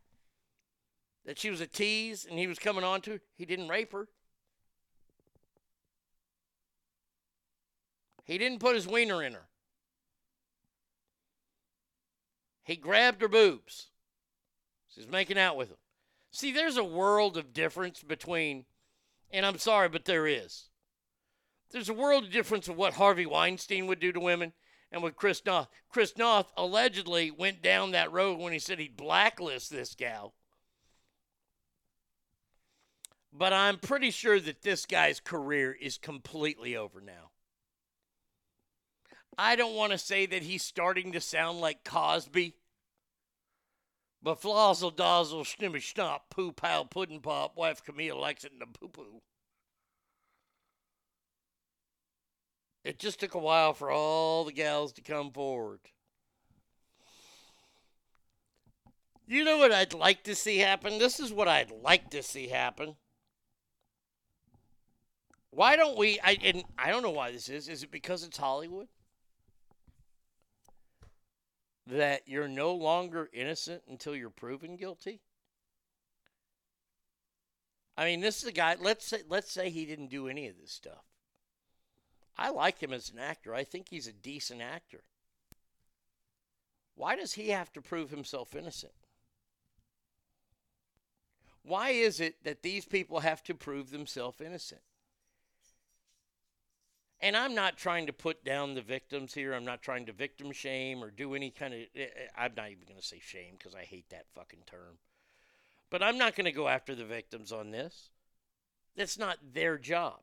That she was a tease and he was coming on to her. He didn't rape her. He didn't put his wiener in her. He grabbed her boobs. She's making out with him. See, there's a world of difference between, and I'm sorry, but there is. There's a world of difference of what Harvey Weinstein would do to women and what Chris Noth. Chris Noth allegedly went down that road when he said he'd blacklist this gal. But I'm pretty sure that this guy's career is completely over now. I don't want to say that he's starting to sound like Cosby. But flazzle dazzle snimmy snop poo pow puddin' pop wife Camille likes it in the poo poo. It just took a while for all the gals to come forward. You know what I'd like to see happen? This is what I'd like to see happen. Why don't we? I and I don't know why this is. Is it because it's Hollywood? That you're no longer innocent until you're proven guilty? I mean, this is a guy. Let's say let's say he didn't do any of this stuff. I like him as an actor. I think he's a decent actor. Why does he have to prove himself innocent? Why is it that these people have to prove themselves innocent? And I'm not trying to put down the victims here. I'm not trying to victim shame or do any kind of. Eh, eh, I'm not even going to say shame because I hate that fucking term. But I'm not going to go after the victims on this. That's not their job.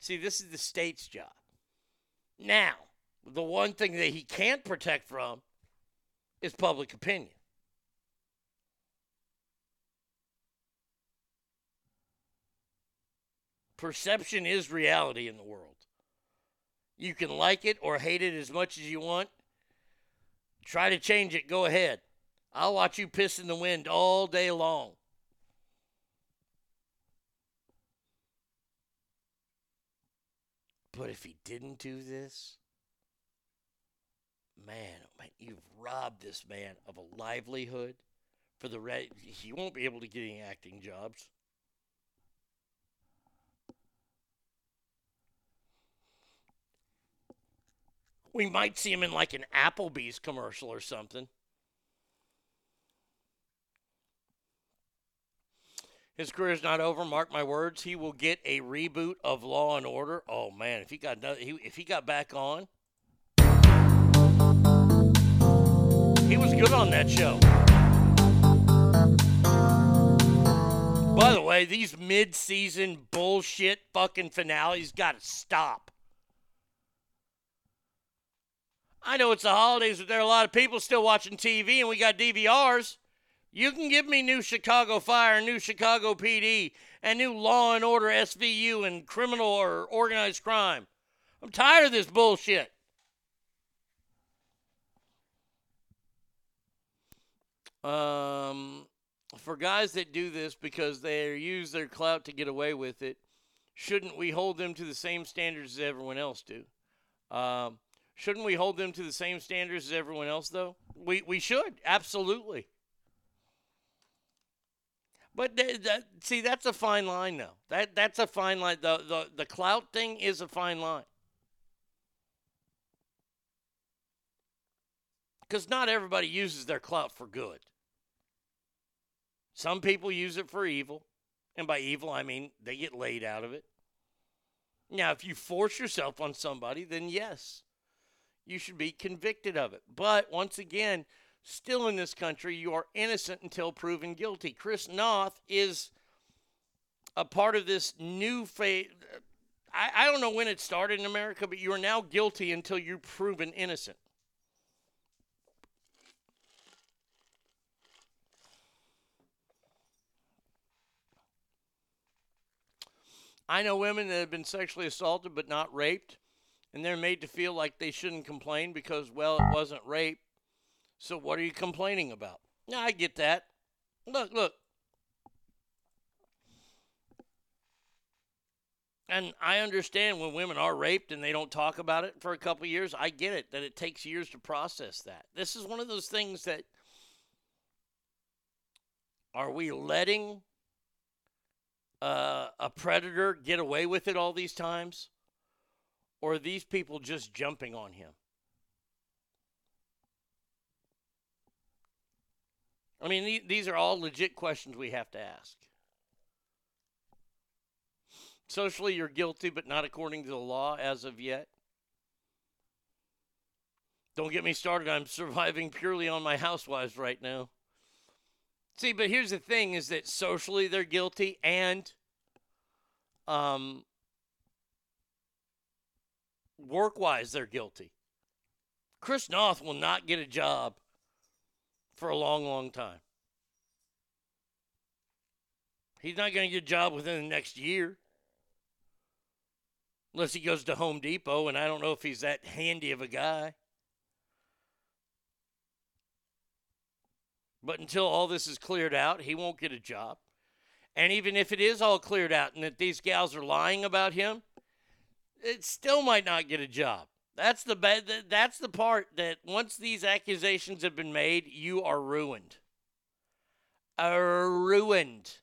See, this is the state's job. Now, the one thing that he can't protect from is public opinion. Perception is reality in the world. You can like it or hate it as much as you want. Try to change it, go ahead. I'll watch you piss in the wind all day long. But if he didn't do this, man, oh man, you've robbed this man of a livelihood for the re- he won't be able to get any acting jobs. We might see him in like an Applebee's commercial or something. His career is not over. Mark my words. He will get a reboot of Law and Order. Oh man, if he got another, he, if he got back on, he was good on that show. By the way, these mid-season bullshit fucking finales got to stop. I know it's the holidays, but there are a lot of people still watching TV, and we got DVRs. You can give me new Chicago Fire, new Chicago PD, and new Law and Order SVU and criminal or organized crime. I'm tired of this bullshit. Um, for guys that do this because they use their clout to get away with it, shouldn't we hold them to the same standards as everyone else do? Um, shouldn't we hold them to the same standards as everyone else, though? We we should absolutely. But th- that, see, that's a fine line, though. That that's a fine line. The the the clout thing is a fine line. Because not everybody uses their clout for good. Some people use it for evil. And by evil, I mean they get laid out of it. Now, if you force yourself on somebody, then yes, you should be convicted of it. But once again, still in this country, you are innocent until proven guilty. Chris Noth is a part of this new phase. I, I don't know when it started in America, but you are now guilty until you're proven innocent. I know women that have been sexually assaulted but not raped, and they're made to feel like they shouldn't complain because, well, it wasn't rape. So what are you complaining about? No, I get that. Look, look. And I understand when women are raped and they don't talk about it for a couple years. I get it that it takes years to process that. This is one of those things that are we letting uh, a predator get away with it all these times? Or are these people just jumping on him? I mean, these are all legit questions we have to ask. Socially, you're guilty, but not according to the law as of yet. Don't get me started. I'm surviving purely on my housewives right now. See, but here's the thing is that socially they're guilty and um work-wise they're guilty. Chris Noth will not get a job for a long, long time. He's not going to get a job within the next year. Unless he goes to Home Depot, and I don't know if he's that handy of a guy. But until all this is cleared out, he won't get a job. And even if it is all cleared out and that these gals are lying about him, it still might not get a job. That's the bad. That's the part that once these accusations have been made, you are ruined. Are ruined.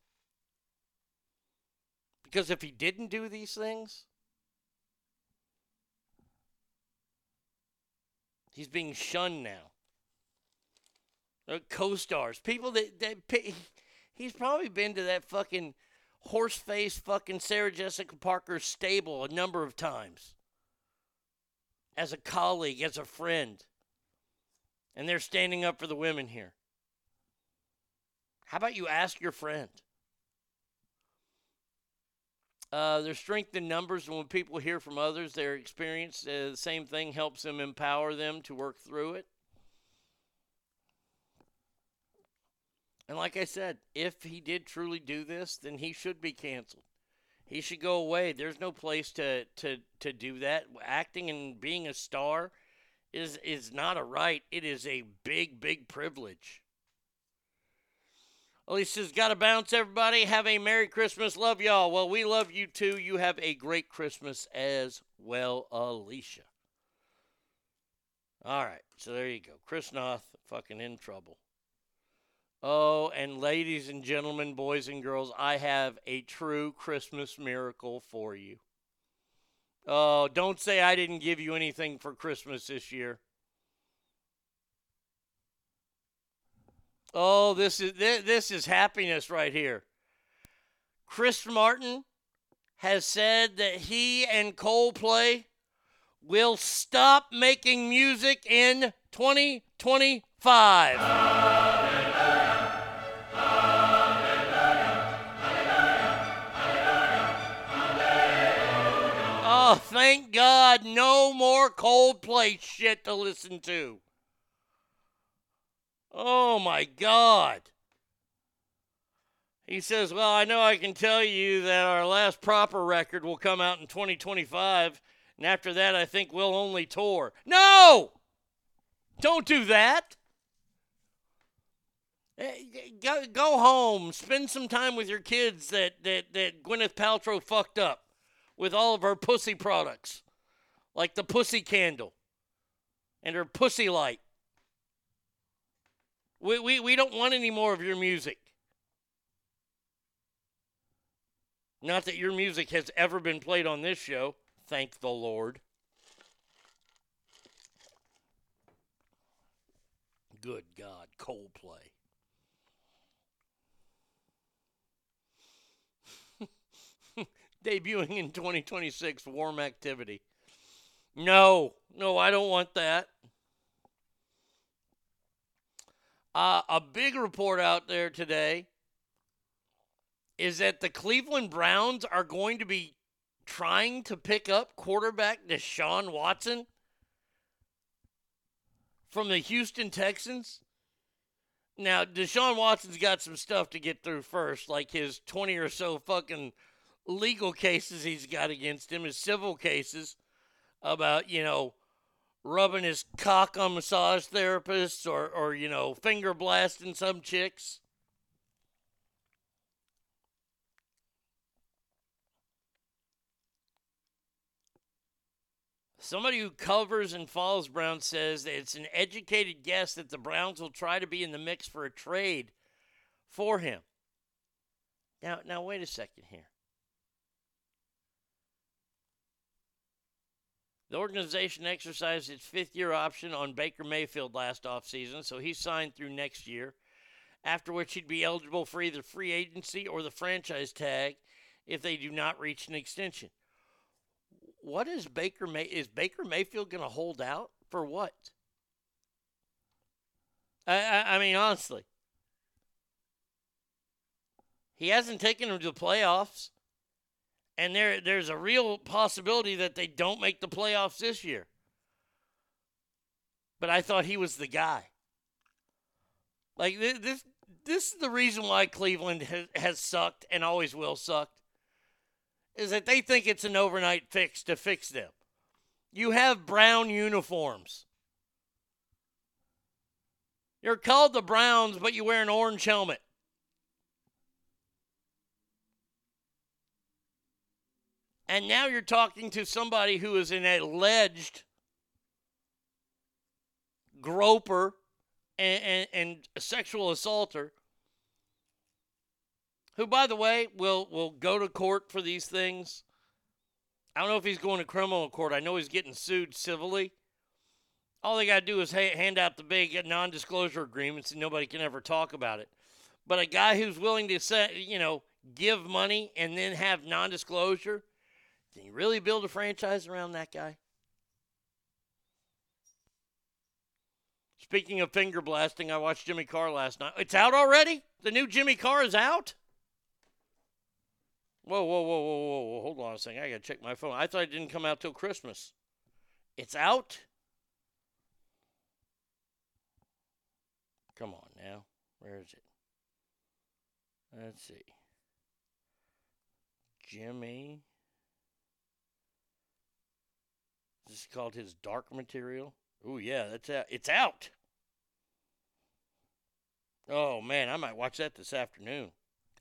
Because if he didn't do these things, he's being shunned now. Uh, co-stars, people that that *laughs* he's probably been to that fucking horse face fucking Sarah Jessica Parker stable a number of times as a colleague, as a friend. And they're standing up for the women here. How about you ask your friend? Uh, there's strength in numbers, and when people hear from others their experience, uh, the same thing helps them empower them to work through it. And like I said, if he did truly do this, then he should be canceled. He should go away. There's no place to to to do that. Acting and being a star is is not a right. It is a big big privilege. Alicia's got to bounce, everybody. Have a Merry Christmas. Love y'all. Well, we love you too. You have a great Christmas as well, Alicia. All right, so there you go. Chris Noth, fucking in trouble. Oh, and ladies and gentlemen, boys and girls, I have a true Christmas miracle for you. Oh, don't say I didn't give you anything for Christmas this year. Oh, this is thi- this is happiness right here. Chris Martin has said that he and Coldplay will stop making music in 2025. Oh, thank God, no more Coldplay shit to listen to. Oh my God. He says, Well, I know I can tell you that our last proper record will come out in 2025, and after that, I think we'll only tour. No! Don't do that. Eh, Go, go home. Spend some time with your kids that, that, that Gwyneth Paltrow fucked up with all of her pussy products, like the pussy candle and her pussy light. We, we, we don't want any more of your music. Not that your music has ever been played on this show, thank the Lord. Good God, Coldplay. Debuting in 2026, warm activity. No, no, I don't want that. Uh, a big report out there today is that the Cleveland Browns are going to be trying to pick up quarterback Deshaun Watson from the Houston Texans. Now, Deshaun Watson's got some stuff to get through first, like his 20 or so fucking legal cases he's got against him, his civil cases about, you know, rubbing his cock on massage therapists or, or you know, finger blasting some chicks. Somebody who covers and follows Brown says that it's an educated guess that the Browns will try to be in the mix for a trade for him. Now, now wait a second here. The organization exercised its fifth year option on Baker Mayfield last offseason, so he signed through next year, after which he'd be eligible for either free agency or the franchise tag if they do not reach an extension. What is Baker May is Baker Mayfield going to hold out for what? I, I I mean honestly. He hasn't taken them to the playoffs. And there there's a real possibility that they don't make the playoffs this year. But I thought he was the guy. Like this this is the reason why Cleveland has, has sucked and always will suck is that they think it's an overnight fix to fix them. You have brown uniforms. You're called the Browns, but you wear an orange helmet. And now you're talking to somebody who is an alleged groper and, and, and sexual assaulter who, by the way, will will go to court for these things. I don't know if he's going to criminal court. I know he's getting sued civilly. All they got to do is ha- hand out the big non-disclosure agreements, and nobody can ever talk about it. But a guy who's willing to say, you know, give money and then have non-disclosure, can you really build a franchise around that guy? Speaking of finger blasting, I watched Jimmy Carr last night. It's out already? The new Jimmy Carr is out? Whoa, whoa, whoa, whoa, whoa, whoa. Hold on a second. I got to check my phone. I thought it didn't come out till Christmas. It's out? Come on now. Where is it? Let's see. Jimmy. This is called his dark material. Oh yeah, that's out. It's out. Oh man, I might watch that this afternoon.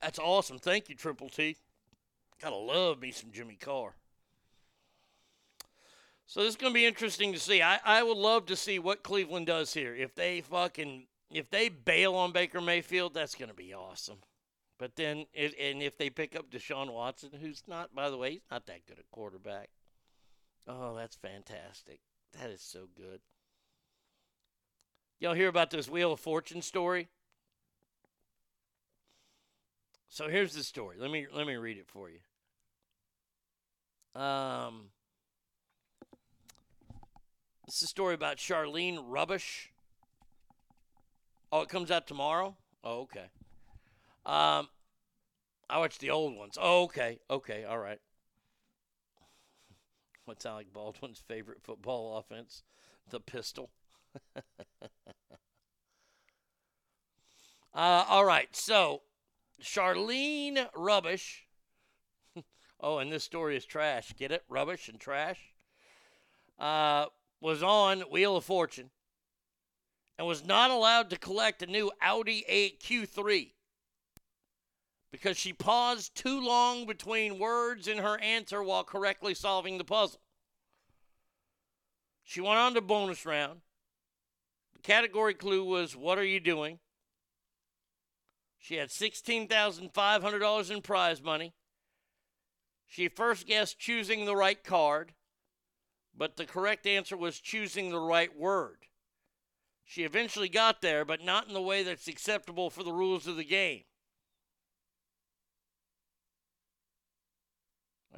That's awesome. Thank you, Triple T. Gotta love me some Jimmy Carr. So this is gonna be interesting to see. I, I would love to see what Cleveland does here. If they fucking if they bail on Baker Mayfield, that's gonna be awesome. But then, and if they pick up Deshaun Watson, who's not, by the way, he's not that good at quarterback. Oh, that's fantastic. That is so good. Y'all hear about this Wheel of Fortune story? So here's the story. Let me let me read it for you. Um, this is a story about Charlene Rubbish. Oh, it comes out tomorrow. Oh, okay. Um, I watched the old ones. Oh, okay, okay, all right. What's Alec Baldwin's favorite football offense? The pistol. *laughs* uh, all right, so Charlene Rubbish. *laughs* oh, and this story is trash. Get it? Rubbish and trash. Uh, was on Wheel of Fortune and was not allowed to collect a new Audi 8 Q3 because she paused too long between words in her answer while correctly solving the puzzle. She went on to bonus round. The category clue was What are you doing? She had $16,500 in prize money. She first guessed choosing the right card, but the correct answer was choosing the right word. She eventually got there, but not in the way that's acceptable for the rules of the game.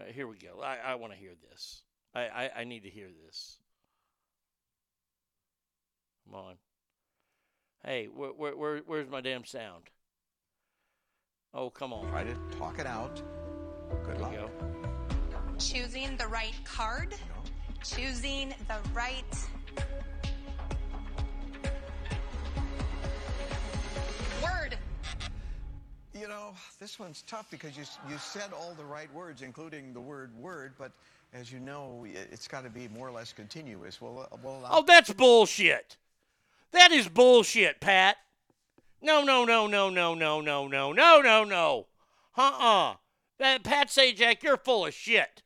Right, here we go. I, I want to hear this. I, I, I need to hear this. Come on. Hey, where, where, where, where's my damn sound? Oh, come on. Try to talk it out. Good There luck. we go. Choosing the right card. Choosing the right. You know, this one's tough because you, you said all the right words, including the word word, but as you know, it's got to be more or less continuous. Well, uh, well, Oh, that's bullshit. That is bullshit, Pat. No, no, no, no, no, no, no, no, no, no, no. Uh-uh. That Pat Sajak, you're full of shit.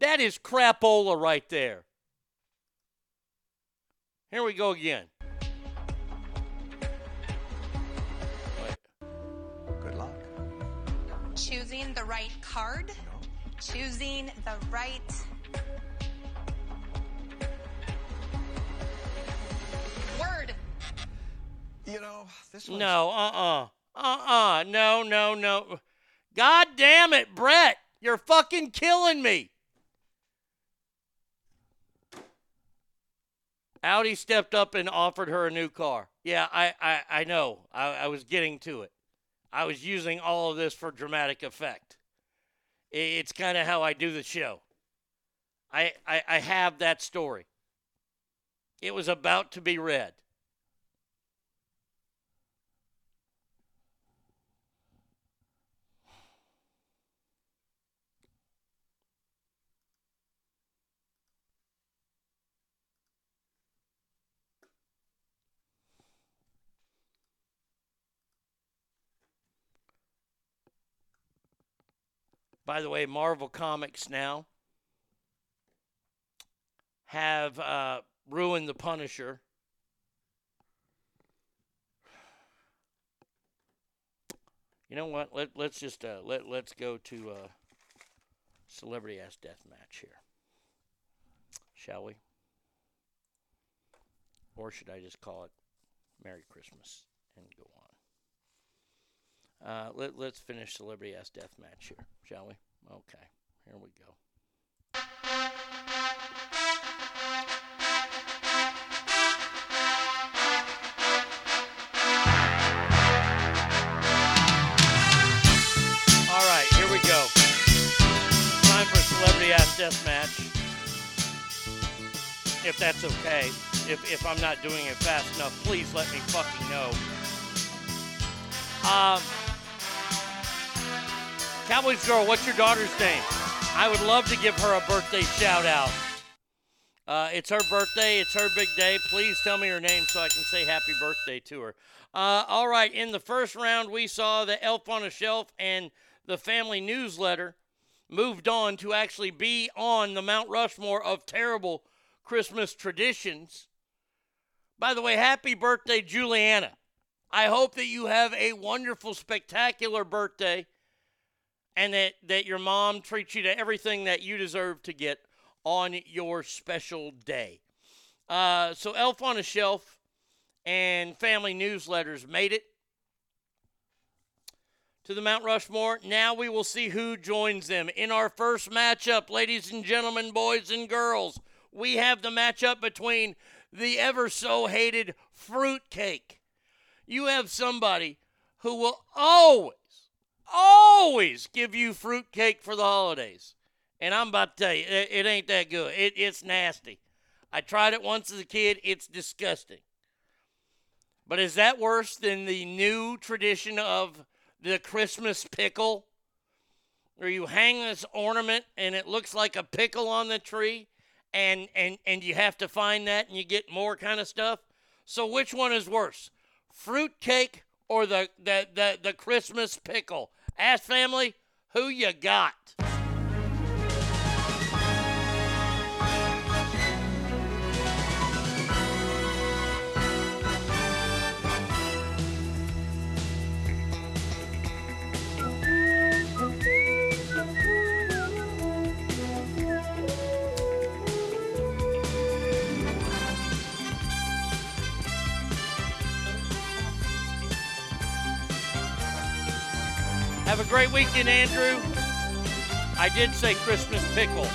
That is crapola right there. Here we go again. Choosing the right card. Choosing the right. Word. You know, this one's No, uh-uh. Uh-uh. No, no, no. God damn it, Brett. You're fucking killing me. Audi stepped up and offered her a new car. Yeah, I, I, I know. I, I was getting to it. I was using all of this for dramatic effect. It's kind of how I do the show. I, I, I have that story. It was about to be read. By the way, Marvel Comics now have uh, ruined the Punisher. You know what? Let let's just uh, let let's go to uh, celebrity ass death match here, shall we? Or should I just call it Merry Christmas and go on? Uh, let, let's finish celebrity ass death match here, shall we? Okay, here we go. All right, here we go. Time for celebrity ass death match. If that's okay. If, if I'm not doing it fast enough, please let me fucking know. Um, Cowboys girl, what's your daughter's name? I would love to give her a birthday shout out. Uh, it's her birthday. It's her big day. Please tell me her name so I can say happy birthday to her. Uh, all right. In the first round, we saw the Elf on a Shelf and the family newsletter moved on to actually be on the Mount Rushmore of terrible Christmas traditions. By the way, happy birthday, Juliana. I hope that you have a wonderful, spectacular birthday and that, that your mom treats you to everything that you deserve to get on your special day. Uh, so, Elf on a Shelf and family newsletters made it to the Mount Rushmore. Now we will see who joins them. In our first matchup, ladies and gentlemen, boys and girls, we have the matchup between the ever so hated fruitcake. You have somebody who will always, always give you fruitcake for the holidays. And I'm about to tell you, it, it ain't that good. It, it's nasty. I tried it once as a kid. It's disgusting. But is that worse than the new tradition of the Christmas pickle? Where you hang this ornament and it looks like a pickle on the tree and and and you have to find that and you get more kind of stuff. So which one is worse? Fruitcake or the the the, the Christmas pickle? Ask family who you got. Have a great weekend, Andrew. I did say Christmas pickle.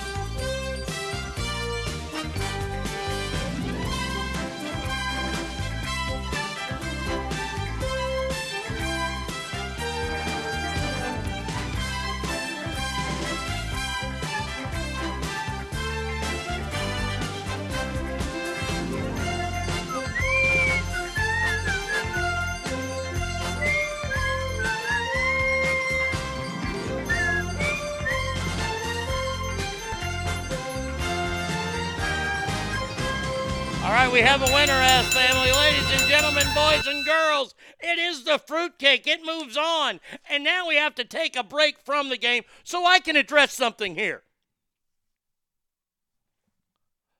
Have a winner, ass family. Ladies and gentlemen, boys and girls, it is the fruitcake. It moves on. And now we have to take a break from the game so I can address something here.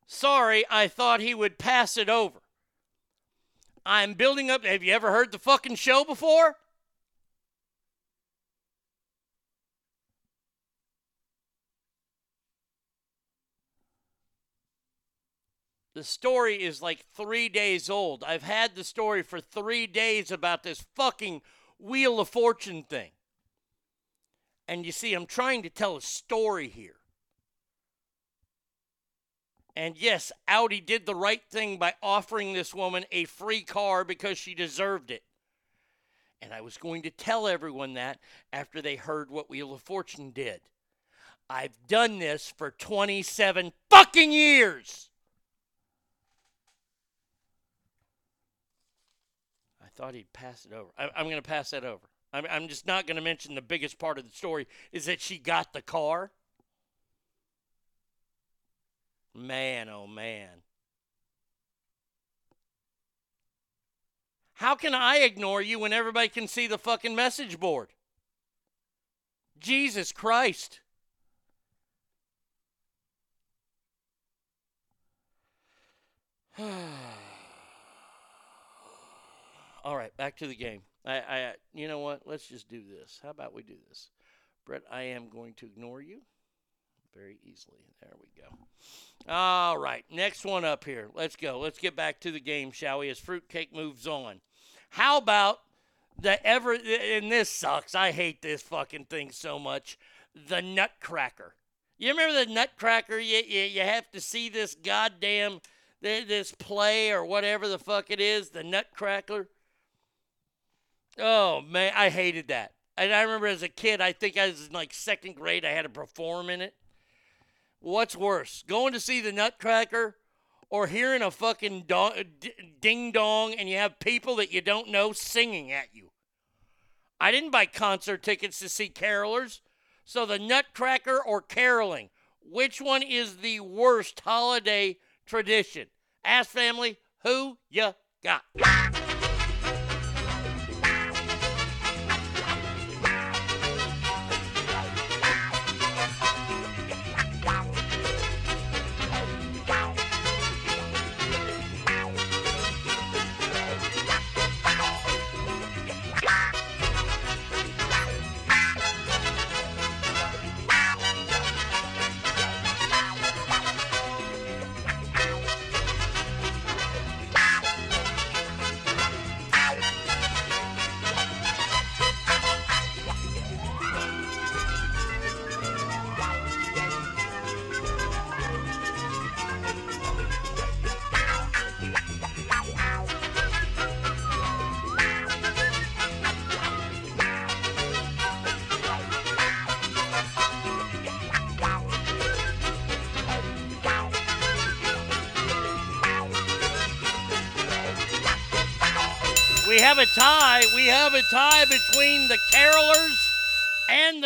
Sorry, I thought he would pass it over. I'm building up. Have you ever heard the fucking show before? The story is like three days old. I've had the story for three days about this fucking Wheel of Fortune thing. And you see, I'm trying to tell a story here. And yes, Audi did the right thing by offering this woman a free car because she deserved it. And I was going to tell everyone that after they heard what Wheel of Fortune did. I've done this for 27 fucking years. Thought he'd pass it over. I, I'm going to pass that over. I'm, I'm just not going to mention the biggest part of the story is that she got the car. Man, oh man. How can I ignore you when everybody can see the fucking message board? Jesus Christ. *sighs* *sighs* All right, back to the game. I, I, you know what? Let's just do this. How about we do this, Brett? I am going to ignore you very easily. There we go. All right, next one up here. Let's go. Let's get back to the game, shall we? As fruitcake moves on. How about the ever? And this sucks. I hate this fucking thing so much. The Nutcracker. You remember the Nutcracker? You, you, you have to see this goddamn this play or whatever the fuck it is. The Nutcracker. Oh man, I hated that. And I remember as a kid, I think I was in like second grade, I had to perform in it. What's worse, going to see the Nutcracker or hearing a fucking ding dong and you have people that you don't know singing at you? I didn't buy concert tickets to see carolers. So the Nutcracker or caroling, which one is the worst holiday tradition? Ask family who you got.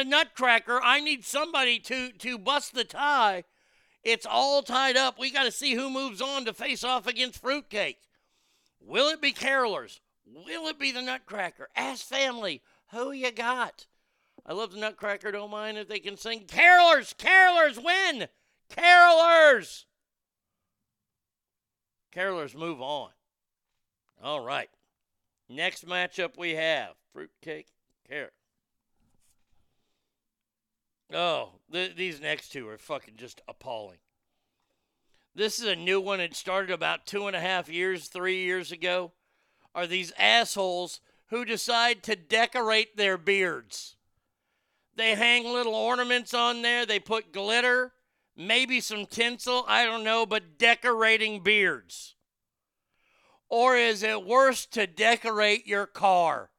Nutcracker. I need somebody to to bust the tie. It's all tied up. We got to see who moves on to face off against Fruitcake. Will it be carolers? Will it be the Nutcracker? Ask family who you got. I love the Nutcracker. Don't mind if they can sing. Carolers, carolers, win. Carolers. Carolers move on. All right. Next matchup we have fruitcake carrot. Oh, th- these next two are fucking just appalling. This is a new one. It started about two and a half years, three years ago. Are these assholes who decide to decorate their beards? They hang little ornaments on there. They put glitter, maybe some tinsel. I don't know, but decorating beards. Or is it worse to decorate your car?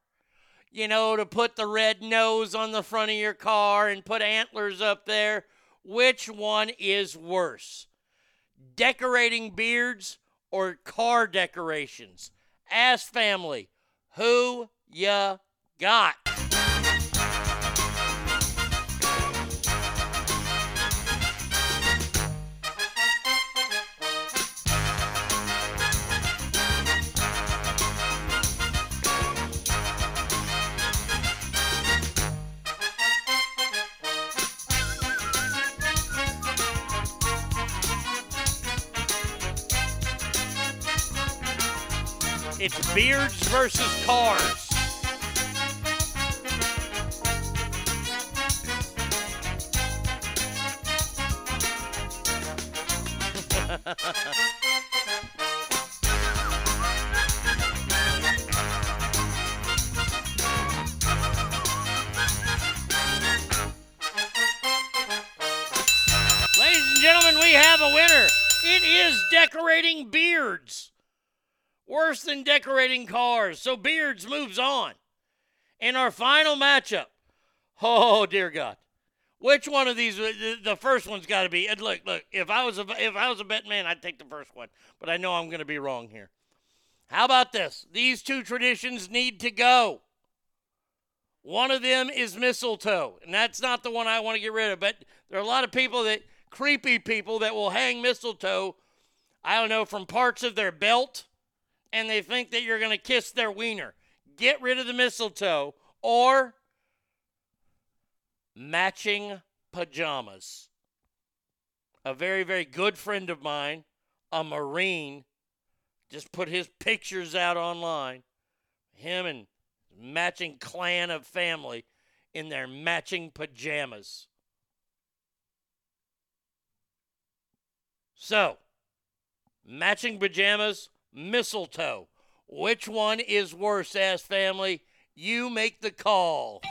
You know, to put the red nose on the front of your car and put antlers up there. Which one is worse? Decorating beards or car decorations? Ask family, who ya got? It's beards versus cars. Ladies and gentlemen, we have a winner. It is decorating beards. Worse than decorating cars. So beards moves on. In our final matchup, oh dear God, which one of these? The, first one's got to be. And look, look. If I was a if I was a betting man, I'd take the first one. But I know I'm going to be wrong here. How about this? These two traditions need to go. One of them is mistletoe, and that's not the one I want to get rid of. But there are a lot of people that creepy people that will hang mistletoe. I don't know from parts of their belt, and they think that you're going to kiss their wiener. Get rid of the mistletoe or matching pajamas. A very, very good friend of mine, a Marine, just put his pictures out online. Him and matching clan of family in their matching pajamas. So, matching pajamas, mistletoe. Which one is worse, ass family? You make the call.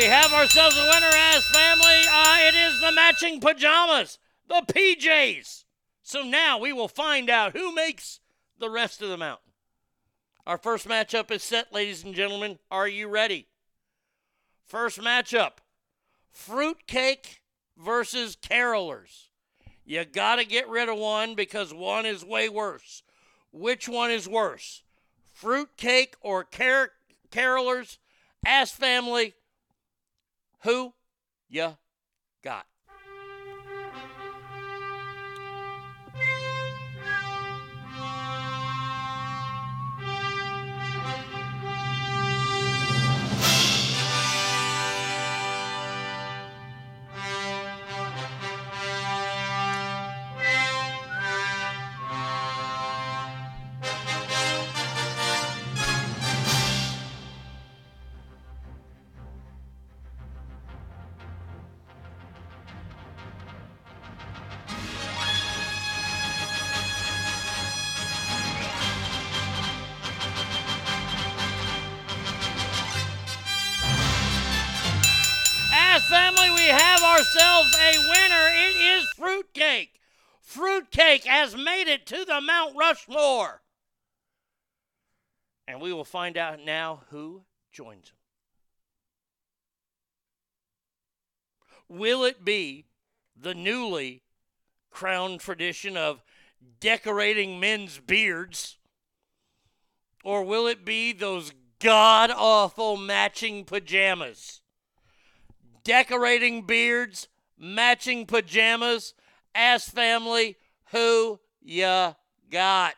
We have ourselves a winner, ass family. Uh, it is the matching pajamas, the PJs. So now we will find out who makes the rest of the mountain. Our first matchup is set, ladies and gentlemen. Are you ready? First matchup Fruitcake versus Carolers. You got to get rid of one because one is way worse. Which one is worse? Fruitcake or car- Carolers? Ask family who you got. Fruitcake has made it to the Mount Rushmore. And we will find out now who joins him. Will it be the newly crowned tradition of decorating men's beards? Or will it be those god awful matching pajamas? Decorating beards, matching pajamas, ass family, who ya got?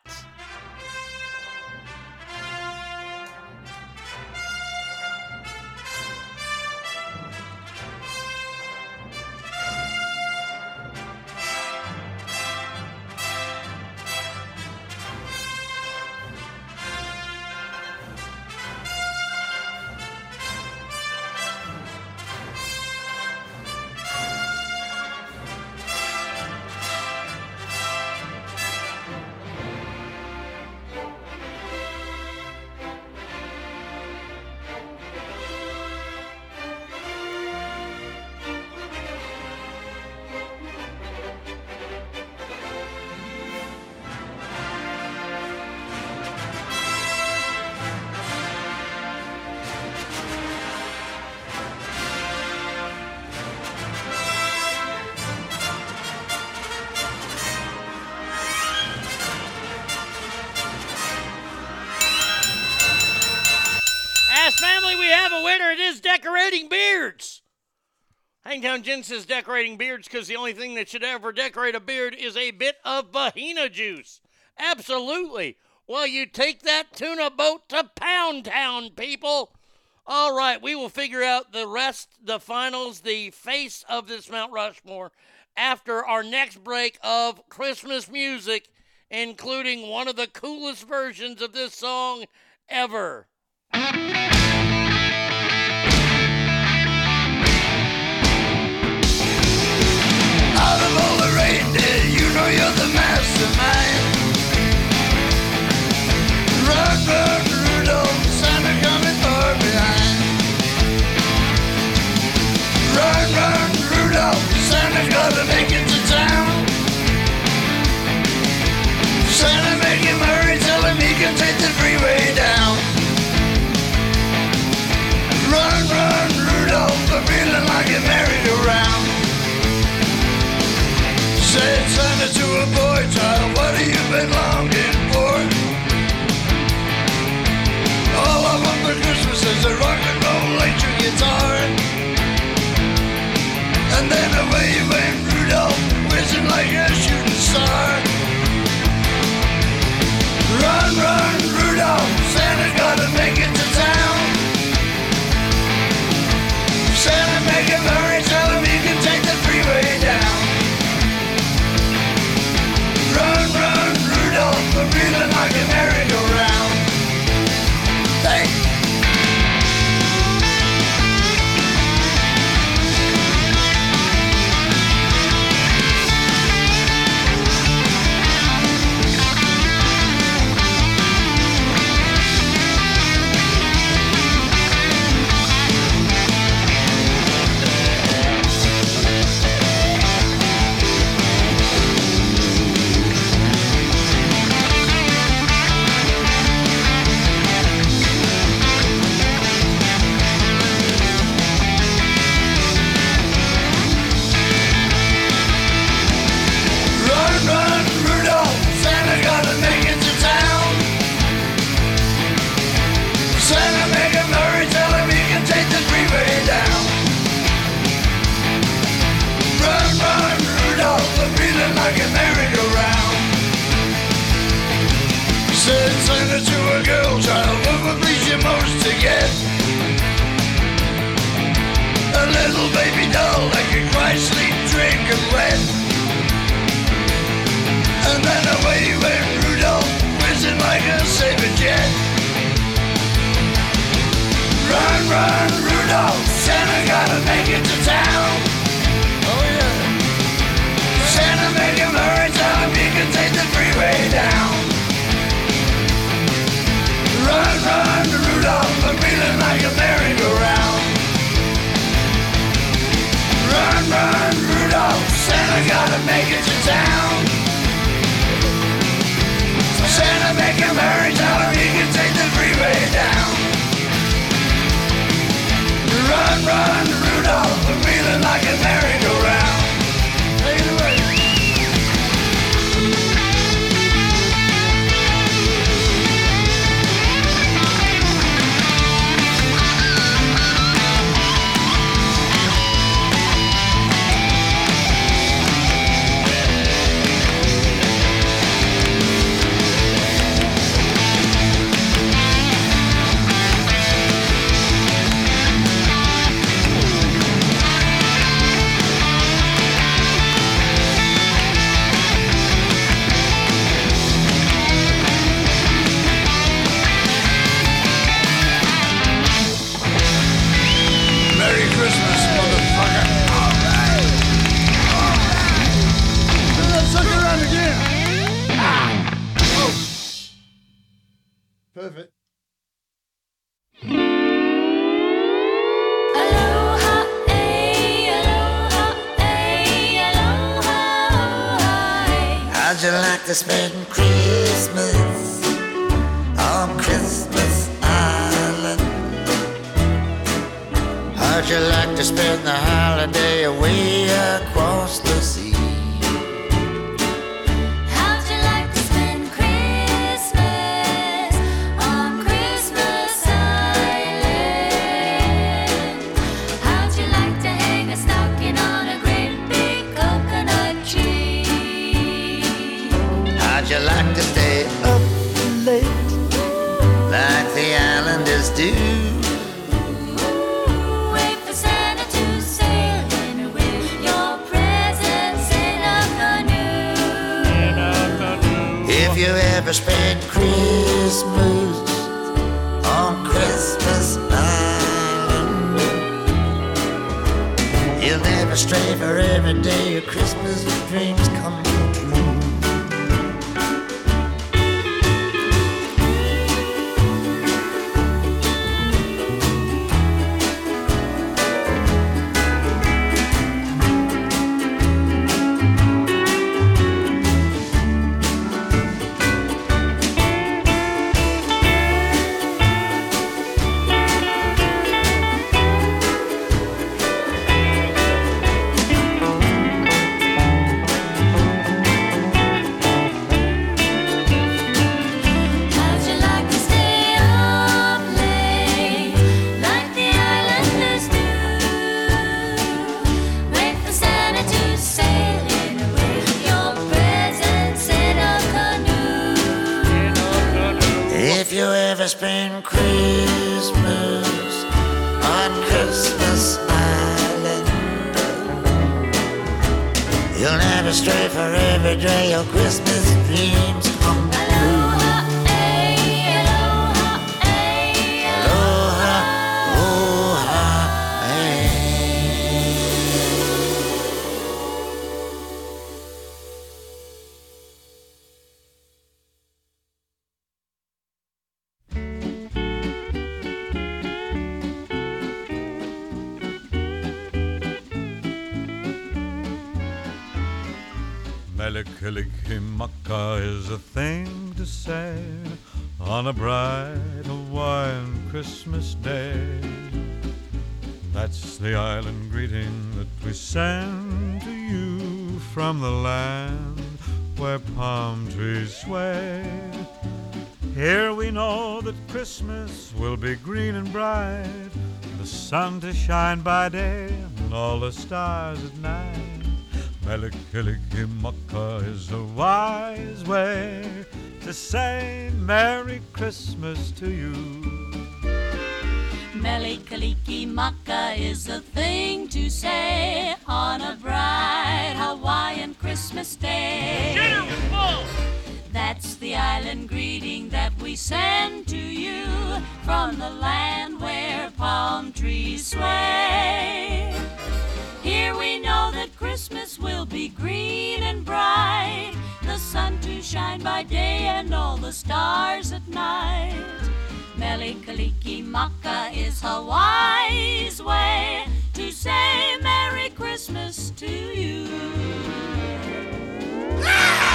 Decorating beards. Hangtown Jen says decorating beards because the only thing that should ever decorate a beard is a bit of Bahina juice. Absolutely. Well, you take that tuna boat to Pound Town, people. All right, we will figure out the rest, the finals, the face of this Mount Rushmore after our next break of Christmas music, including one of the coolest versions of this song ever. Said Santa to a boy child, what have you been longing Christmas is a rock and roll electric guitar. And then away went Rudolph, whizzing like a shooting star. Run, run, Rudolph, Girl child, what would please you most to get? A little baby doll that could cry, sleep, drink, and wet. And then away went Rudolph, whizzing like a saber jet. Run, run, Rudolph, Santa gotta make it to town. Oh yeah. Santa make him hurry, tell he can take the freeway down. Run, run, Rudolph, I'm feeling like a merry-go-round. Run, run, Rudolph, Santa gotta make it town. Santa make a merry town, you can take the freeway down. Run, run, Rudolph, I'm feeling like a merry-go-round. Perfect. How'd you like to spend Christmas on Christmas Island? How'd you like to spend the holiday away sun to shine by day and all the stars at night. Mele Kalikimaka is a wise way to say Merry Christmas to you. Mele Kalikimaka is the thing to say on a bright Hawaiian Christmas day. That's the island greeting that we send to you from the land where palm trees sway. Here we know that Christmas will be green and bright, the sun to shine by day and all the stars at night. Mele Kalikimaka is Hawaii's way to say Merry Christmas to you. Here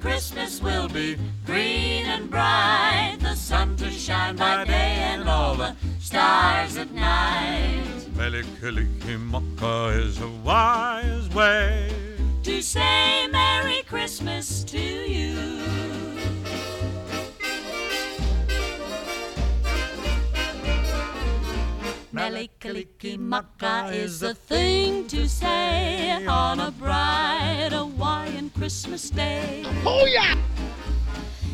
Christmas will be green and bright, the sun to shine by day and all the stars at night. Mele Kalikimaka is a wise way To say Merry Christmas to you. Mele Kalikimaka is the thing to say on a bright Hawaiian Christmas day. Oh yeah!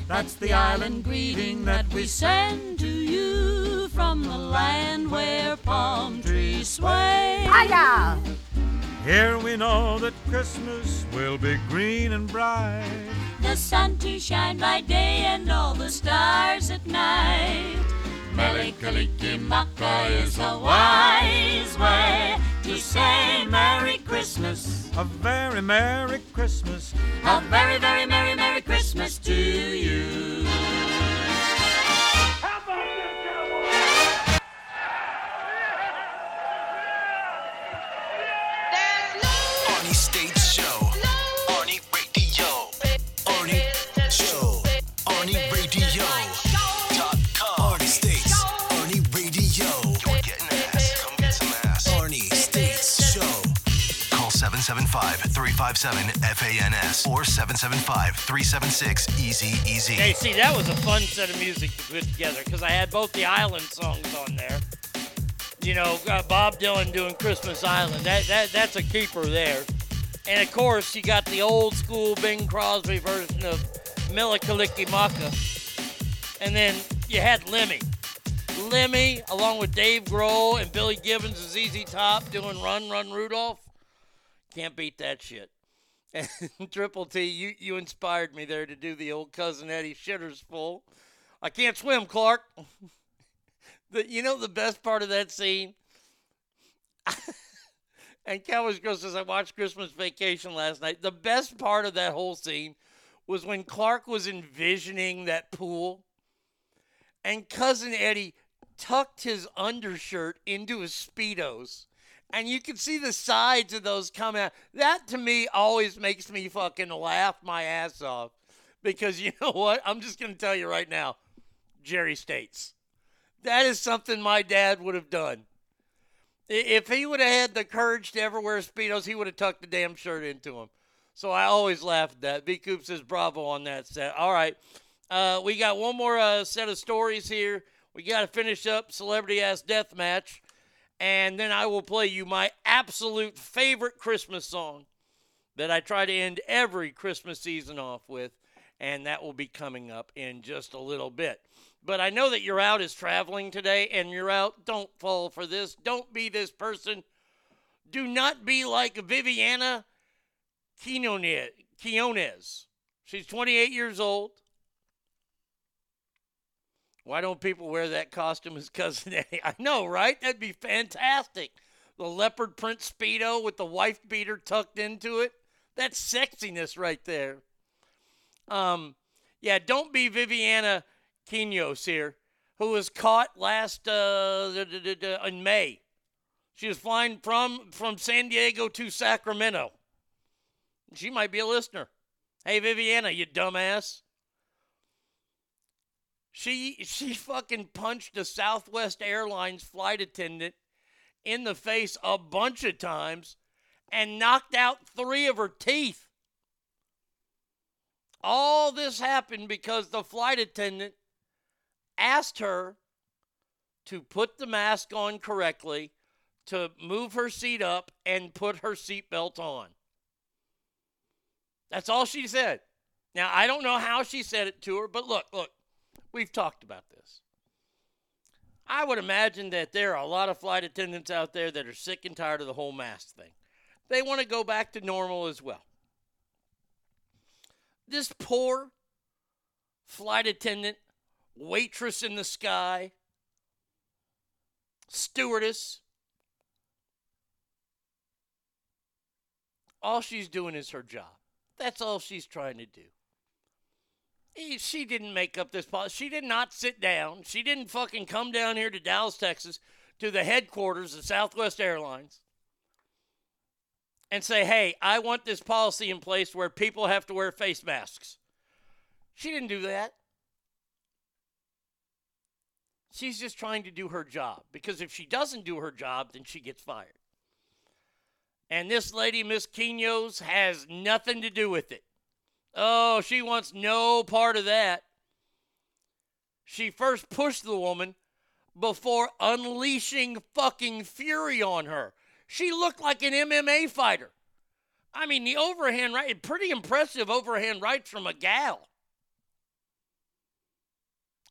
That's the island greeting that we send to you from the land where palm trees sway. Hiya! Here we know that Christmas will be green and bright. The sun to shine by day and all the stars at night. Mele Kalikimaka is a wise way to say Merry Christmas. A very Merry Christmas. A very, very Merry, Merry Christmas to you. 775-357-FANS or 775-376-EASY-EASY. Hey, see, that was a fun set of music to put together because I had both the island songs on there. You know, uh, Bob Dylan doing Christmas Island. That, that That's a keeper there. And of course, you got the old school Bing Crosby version of Mele Kalikimaka. Maka. And then you had Lemmy. Lemmy, along with Dave Grohl and Billy Gibbons and ZZ Top, doing Run, Run, Rudolph. Can't beat that shit. *laughs* And Triple T, you, you inspired me there to do the old Cousin Eddie shitters full. I can't swim, Clark. *laughs* the, you know the best part of that scene? *laughs* and Cowboys Girl says, I watched Christmas Vacation last night. The best part of that whole scene was when Clark was envisioning that pool and Cousin Eddie tucked his undershirt into his Speedos. And you can see the sides of those come out. That to me always makes me fucking laugh my ass off. Because you *laughs* know what? I'm just going to tell you right now Jerry States. That is something my dad would have done. If he would have had the courage to ever wear Speedos, he would have tucked the damn shirt into him. So I always laugh at that. B Coop says bravo on that set. All right. Uh, we got one more uh, set of stories here. We got to finish up Celebrity Ass Death Match. And then I will play you my absolute favorite Christmas song that I try to end every Christmas season off with. And that will be coming up in just a little bit. But I know that you're out is traveling today and you're out. Don't fall for this. Don't be this person. Do not be like Vyvianna Quinonez. She's 28 years old. Why don't people wear that costume as Cousin *laughs* Eddie? I know, right? That'd be fantastic. The leopard print Speedo with the wife beater tucked into it. That's sexiness right there. Um, yeah, don't be Vyvianna Quinonez here, who was caught last uh, in May. She was flying from from San Diego to Sacramento. She might be a listener. Hey, Vyvianna, you dumbass. She she fucking punched a Southwest Airlines flight attendant in the face a bunch of times and knocked out three of her teeth. All this happened because the flight attendant asked her to put the mask on correctly, to move her seat up, and put her seatbelt on. That's all she said. Now, I don't know how she said it to her, but look, look, we've talked about this. I would imagine that there are a lot of flight attendants out there that are sick and tired of the whole mask thing. They want to go back to normal as well. This poor flight attendant, waitress in the sky, stewardess, all she's doing is her job. That's all she's trying to do. She didn't make up this policy. She did not sit down. She didn't fucking come down here to Dallas, Texas, to the headquarters of Southwest Airlines and say, hey, I want this policy in place where people have to wear face masks. She didn't do that. She's just trying to do her job because if she doesn't do her job, then she gets fired. And this lady, Miss Quinonez, has nothing to do with it. Oh, she wants no part of that. She first pushed the woman before unleashing fucking fury on her. She looked like an MMA fighter. I mean, the overhand right, pretty impressive overhand rights from a gal.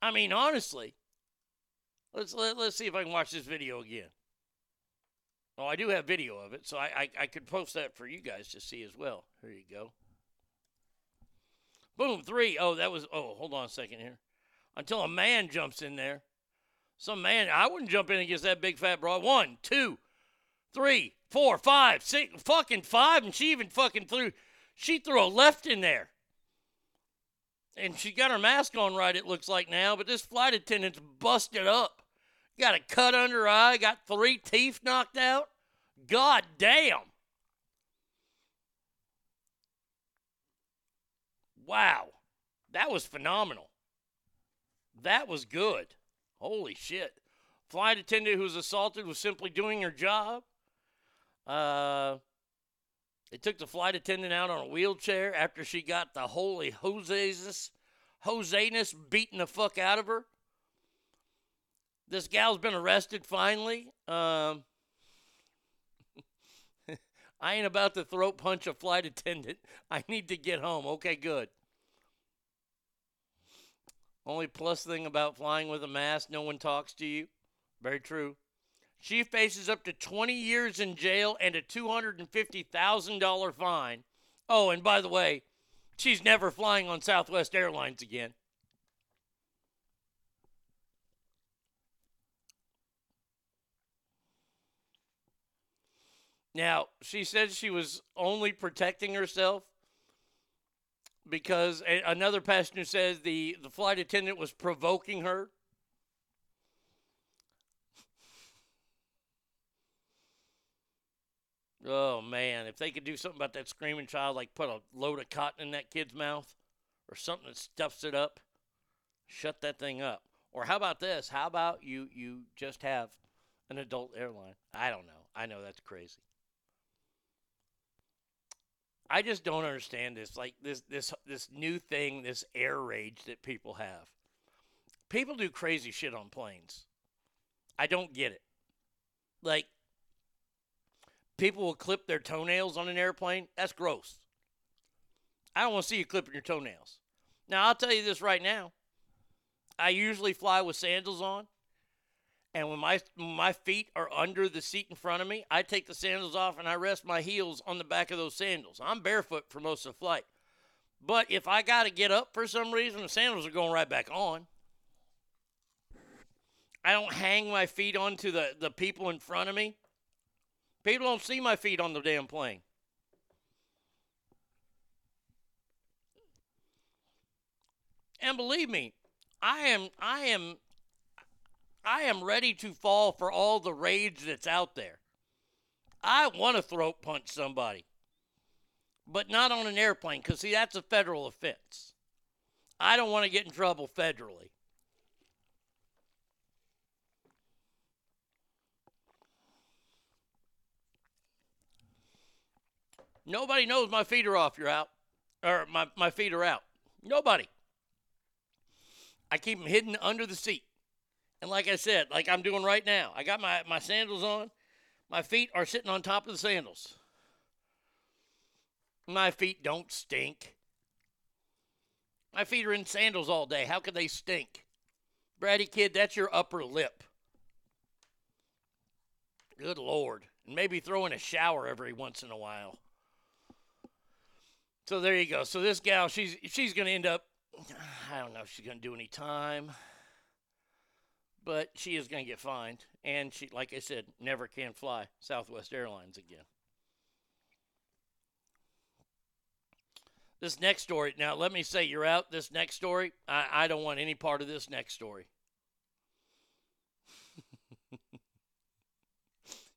I mean, honestly. Let's let, let's see if I can watch this video again. Oh, I do have video of it, so I, I I could post that for you guys to see as well. Here you go. Boom, three. Oh, that was. Oh, hold on a second here. Until a man jumps in there. Some man. I wouldn't jump in against that big fat broad. One, two, three, four, five, six, fucking five, and she even fucking threw. She threw a left in there. And she got her mask on right, it looks like now, but this flight attendant's busted up. Got a cut under her eye, got three teeth knocked out. God damn. Wow. That was phenomenal. That was good. Holy shit. Flight attendant who was assaulted was simply doing her job. Uh, they took the flight attendant out on a wheelchair after she got the holy Jose's Joseness beating the fuck out of her. This gal's been arrested finally. Um, I ain't about to throat punch a flight attendant. I need to get home. Okay, good. Only plus thing about flying with a mask, no one talks to you. Very true. She faces up to 20 years in jail and a $250,000 fine. Oh, and by the way, she's never flying on Southwest Airlines again. Now, she said she was only protecting herself because a- another passenger says the, the flight attendant was provoking her. Oh man, if they could do something about that screaming child, like put a load of cotton in that kid's mouth or something that stuffs it up, shut that thing up. Or how about this? How about you you just have an adult airline? I don't know. I know that's crazy. I just don't understand this like this this this new thing, this air rage that people have. People do crazy shit on planes. I don't get it. Like people will clip their toenails on an airplane. That's gross. I don't want to see you clipping your toenails. Now, I'll tell you this right now. I usually fly with sandals on. And when my my feet are under the seat in front of me, I take the sandals off and I rest my heels on the back of those sandals. I'm barefoot for most of the flight. But if I got to get up for some reason, the sandals are going right back on. I don't hang my feet onto the, the people in front of me. People don't see my feet on the damn plane. And believe me, I am I am I am ready to fall for all the rage that's out there. I want to throat punch somebody. But not on an airplane cuz see that's a federal offense. I don't want to get in trouble federally. Nobody knows my feet are off. You're out. Or my, my feet are out. Nobody. I keep them hidden under the seat. And like I said, like I'm doing right now, I got my, my sandals on. My feet are sitting on top of the sandals. My feet don't stink. My feet are in sandals all day. How could they stink? Brady kid, that's your upper lip. Good Lord. And maybe throw in a shower every once in a while. So there you go. So this gal, she's she's gonna end up. I don't know if she's gonna do any time, but she is gonna get fined, and she, like I said, never can fly Southwest Airlines again. This next story. Now, let me say, you're out. This next story, I, I don't want any part of this next story.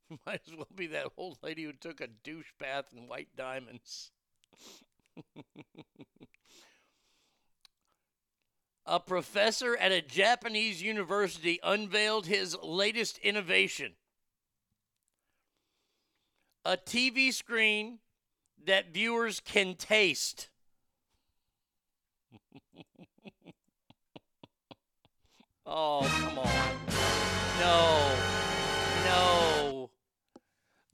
*laughs* Might as well be that old lady who took a douche bath in white diamonds. *laughs* a professor at a Japanese university unveiled his latest innovation a TV screen that viewers can taste. *laughs* oh, come on. No. No.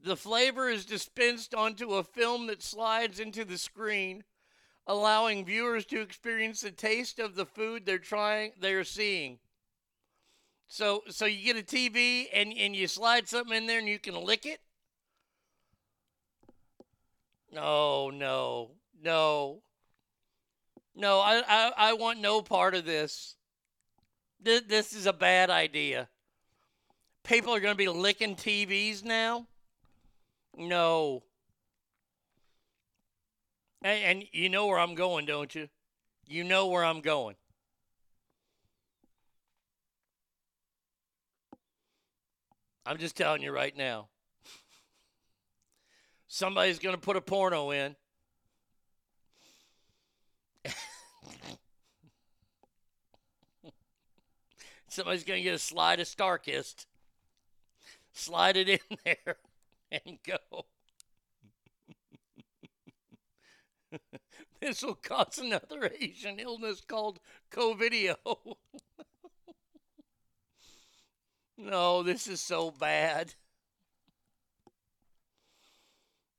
The flavor is dispensed onto a film that slides into the screen, allowing viewers to experience the taste of the food they're trying they're seeing. So so you get a TV and, and you slide something in there and you can lick it? No, no, no. No, I, I, I want no part of this. this. This is a bad idea. People are going to be licking TVs now? No. And, and you know where I'm going, don't you? You know where I'm going. I'm just telling you right now. Somebody's going to put a porno in. *laughs* Somebody's going to get a slide of Starkist, slide it in *laughs* there, and go. *laughs* this will cause another Asian illness called COVIDio. *laughs* no, this is so bad.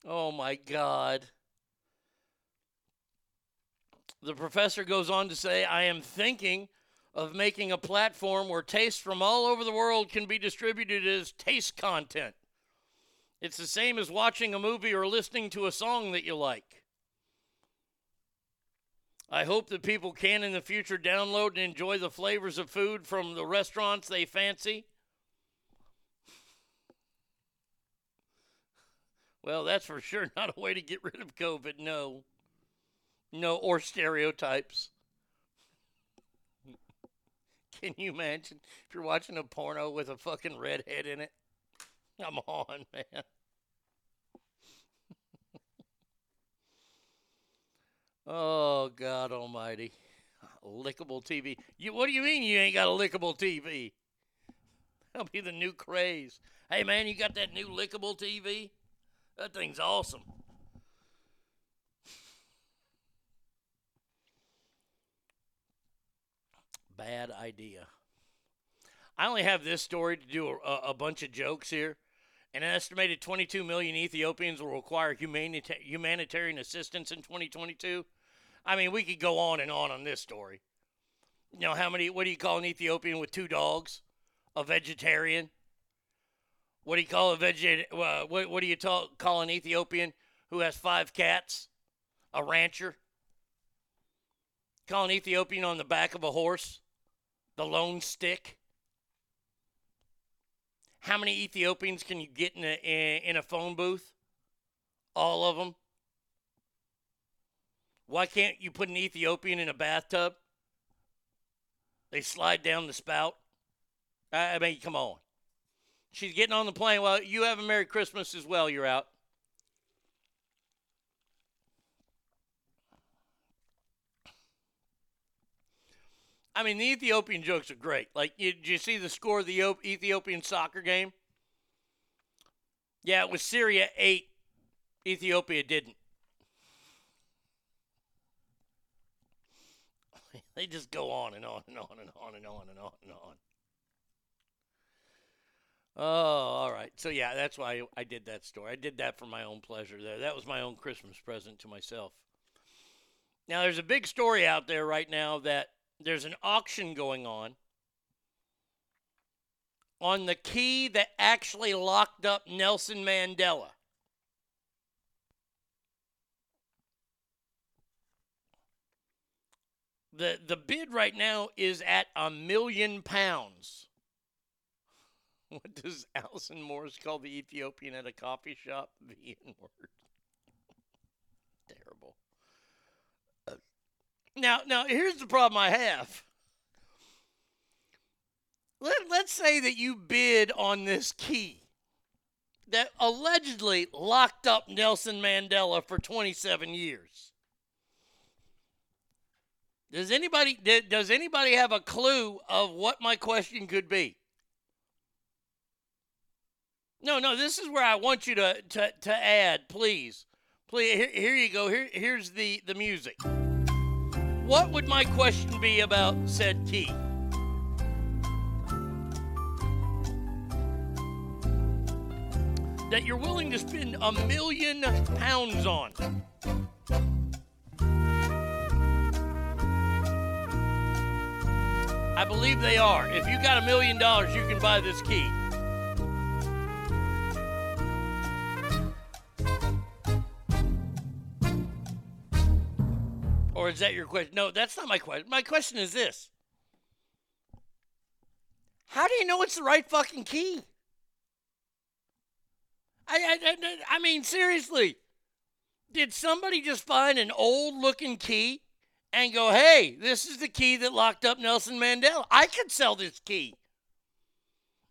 Oh my God. The professor goes on to say, I am thinking of making a platform where tastes from all over the world can be distributed as taste content. It's the same as watching a movie or listening to a song that you like. I hope that people can in the future download and enjoy the flavors of food from the restaurants they fancy. Well, that's for sure not a way to get rid of COVID, no. No, or stereotypes. Can you imagine if you're watching a porno with a fucking redhead in it? Come on, man. Oh God Almighty, lickable TV. You, what do you mean you ain't got a lickable TV? That'll be the new craze. Hey man, you got that new lickable TV? That thing's awesome. Bad idea. I only have this story to do a, a bunch of jokes here. An estimated 22 million Ethiopians will require humanita- humanitarian assistance in 2022. I mean, we could go on and on on this story. You know, how many, what do you call an Ethiopian with two dogs? A vegetarian? What do you call a veget? Uh, what, what do you call an Ethiopian who has five cats? A rancher? Call an Ethiopian on the back of a horse? The lone stick? How many Ethiopians can you get in a in, a phone booth? All of them. Why can't you put an Ethiopian in a bathtub? They slide down the spout. I mean, come on. She's getting on the plane. Well, you have a Merry Christmas as well. You're out. I mean, the Ethiopian jokes are great. Like, you, did you see the score of the Ethiopian soccer game? Yeah, it was Syria 8, Ethiopia didn't. *laughs* They just go on and on and on and on and on and on and on. Oh, all right. So yeah, that's why I did that story. I did that for my own pleasure there. That was my own Christmas present to myself. Now there's a big story out there right now that there's an auction going on on the key that actually locked up Nelson Mandela. The the bid right now is at a million pounds. *laughs* What does Allison Morris call the Ethiopian at a coffee shop? *laughs* The N word. Terrible. Uh, now, now here's the problem I have. Let, let's say that you bid on this key that allegedly locked up Nelson Mandela for 27 years. Does anybody does anybody have a clue of what my question could be? No, no, this is where I want you to to, to add, please. Please here, here you go. Here here's the the music. What would my question be about said key? That you're willing to spend a million pounds on. I believe they are. If you got a million dollars, you can buy this key. Or is that your question? No, that's not my question. My question is this How do you know it's the right fucking key? I, I, I, I mean, seriously. Did somebody just find an old looking key and go, hey, this is the key that locked up Nelson Mandela? I could sell this key.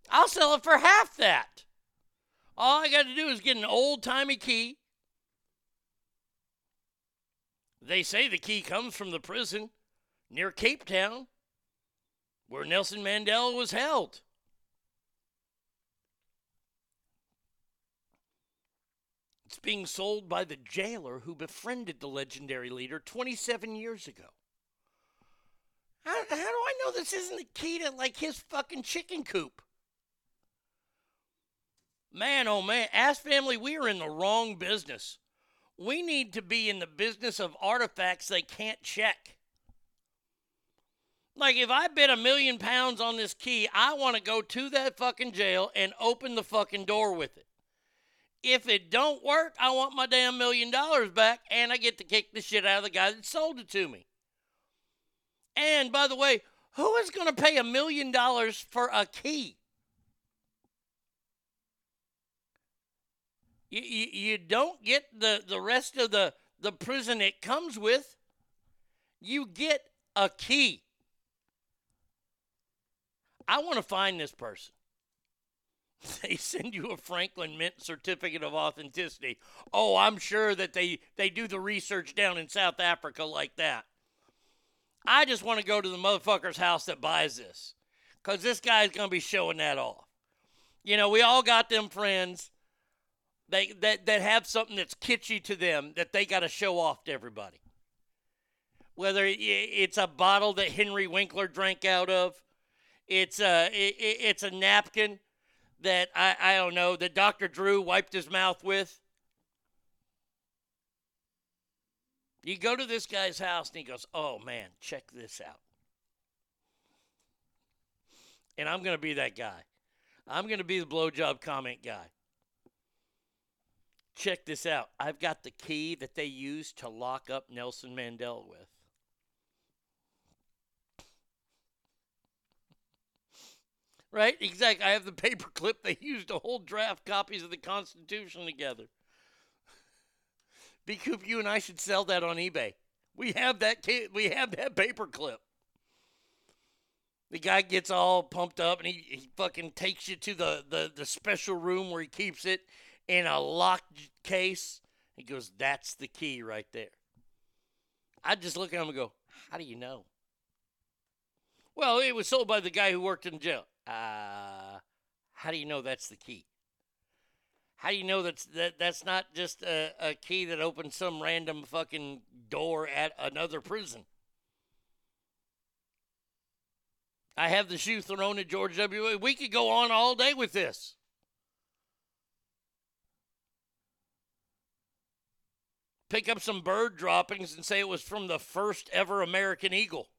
I'll sell it for half that. All I got to do is get an old timey key They say the key comes from the prison near Cape Town where Nelson Mandela was held. It's being sold by the jailer who befriended the legendary leader 27 years ago. How, how do I know this isn't the key to like his fucking chicken coop? Man, oh man, Ass Family, we are in the wrong business. We need to be in the business of artifacts they can't check. Like, if I bet a million pounds on this key, I want to go to that fucking jail and open the fucking door with it. If it don't work, I want my damn million dollars back and I get to kick the shit out of the guy that sold it to me. And by the way, who is going to pay a million dollars for a key? You, you, you don't get the, the rest of the, the prison it comes with. You get a key. I want to find this person. *laughs* They send you a Franklin Mint certificate of authenticity. Oh, I'm sure that they, they do the research down in South Africa like that. I just want to go to the motherfucker's house that buys this because this guy's going to be showing that off. You know, we all got them friends they, that, that have something that's kitschy to them that they got to show off to everybody. Whether it's a bottle that Henry Winkler drank out of, it's a, it's a napkin that I, I don't know that Dr. Drew wiped his mouth with. You go to this guy's house and he goes, Oh man, check this out. And I'm going to be that guy. I'm going to be the blowjob comment guy. Check this out. I've got the key that they used to lock up Nelson Mandela with. Right? Exactly. I have the paperclip *laughs* they used to hold draft copies of the Constitution together. B Coop, you and I should sell that on eBay. We have that ca- we have that paperclip. The guy gets all pumped up and he, he fucking takes you to the, the, the special room where he keeps it in a locked case. He goes, That's the key right there. I just look at him and go, How do you know? Well, it was sold by the guy who worked in jail. Uh, how do you know that's the key? How do you know that's that that's not just a, a key that opens some random fucking door at another prison? I have the shoe thrown at George W. We could go on all day with this. Pick up some bird droppings and say it was from the first ever American eagle.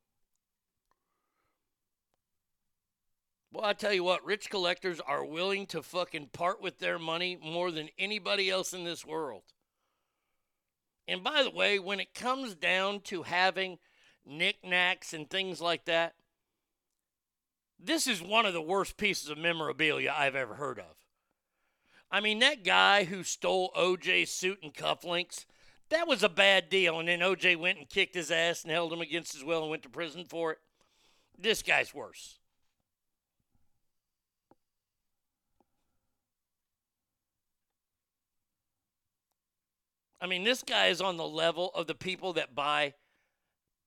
Well, I tell you what, rich collectors are willing to fucking part with their money more than anybody else in this world. And by the way, when it comes down to having knickknacks and things like that, this is one of the worst pieces of memorabilia I've ever heard of. I mean, that guy who stole OJ's suit and cufflinks, that was a bad deal. And then OJ went and kicked his ass and held him against his will and went to prison for it. This guy's worse. I mean, this guy is on the level of the people that buy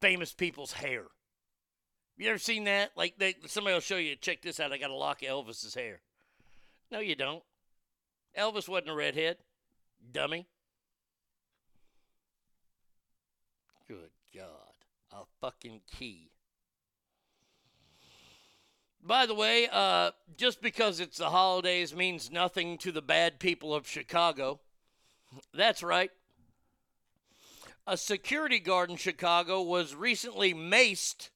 famous people's hair. You ever seen that? Like, they, somebody will show you, check this out. I got a lock of Elvis's hair. No, you don't. Elvis wasn't a redhead, dummy. Good God. A fucking key. By the way, uh, just because it's the holidays means nothing to the bad people of Chicago. That's right. A security guard in Chicago was recently maced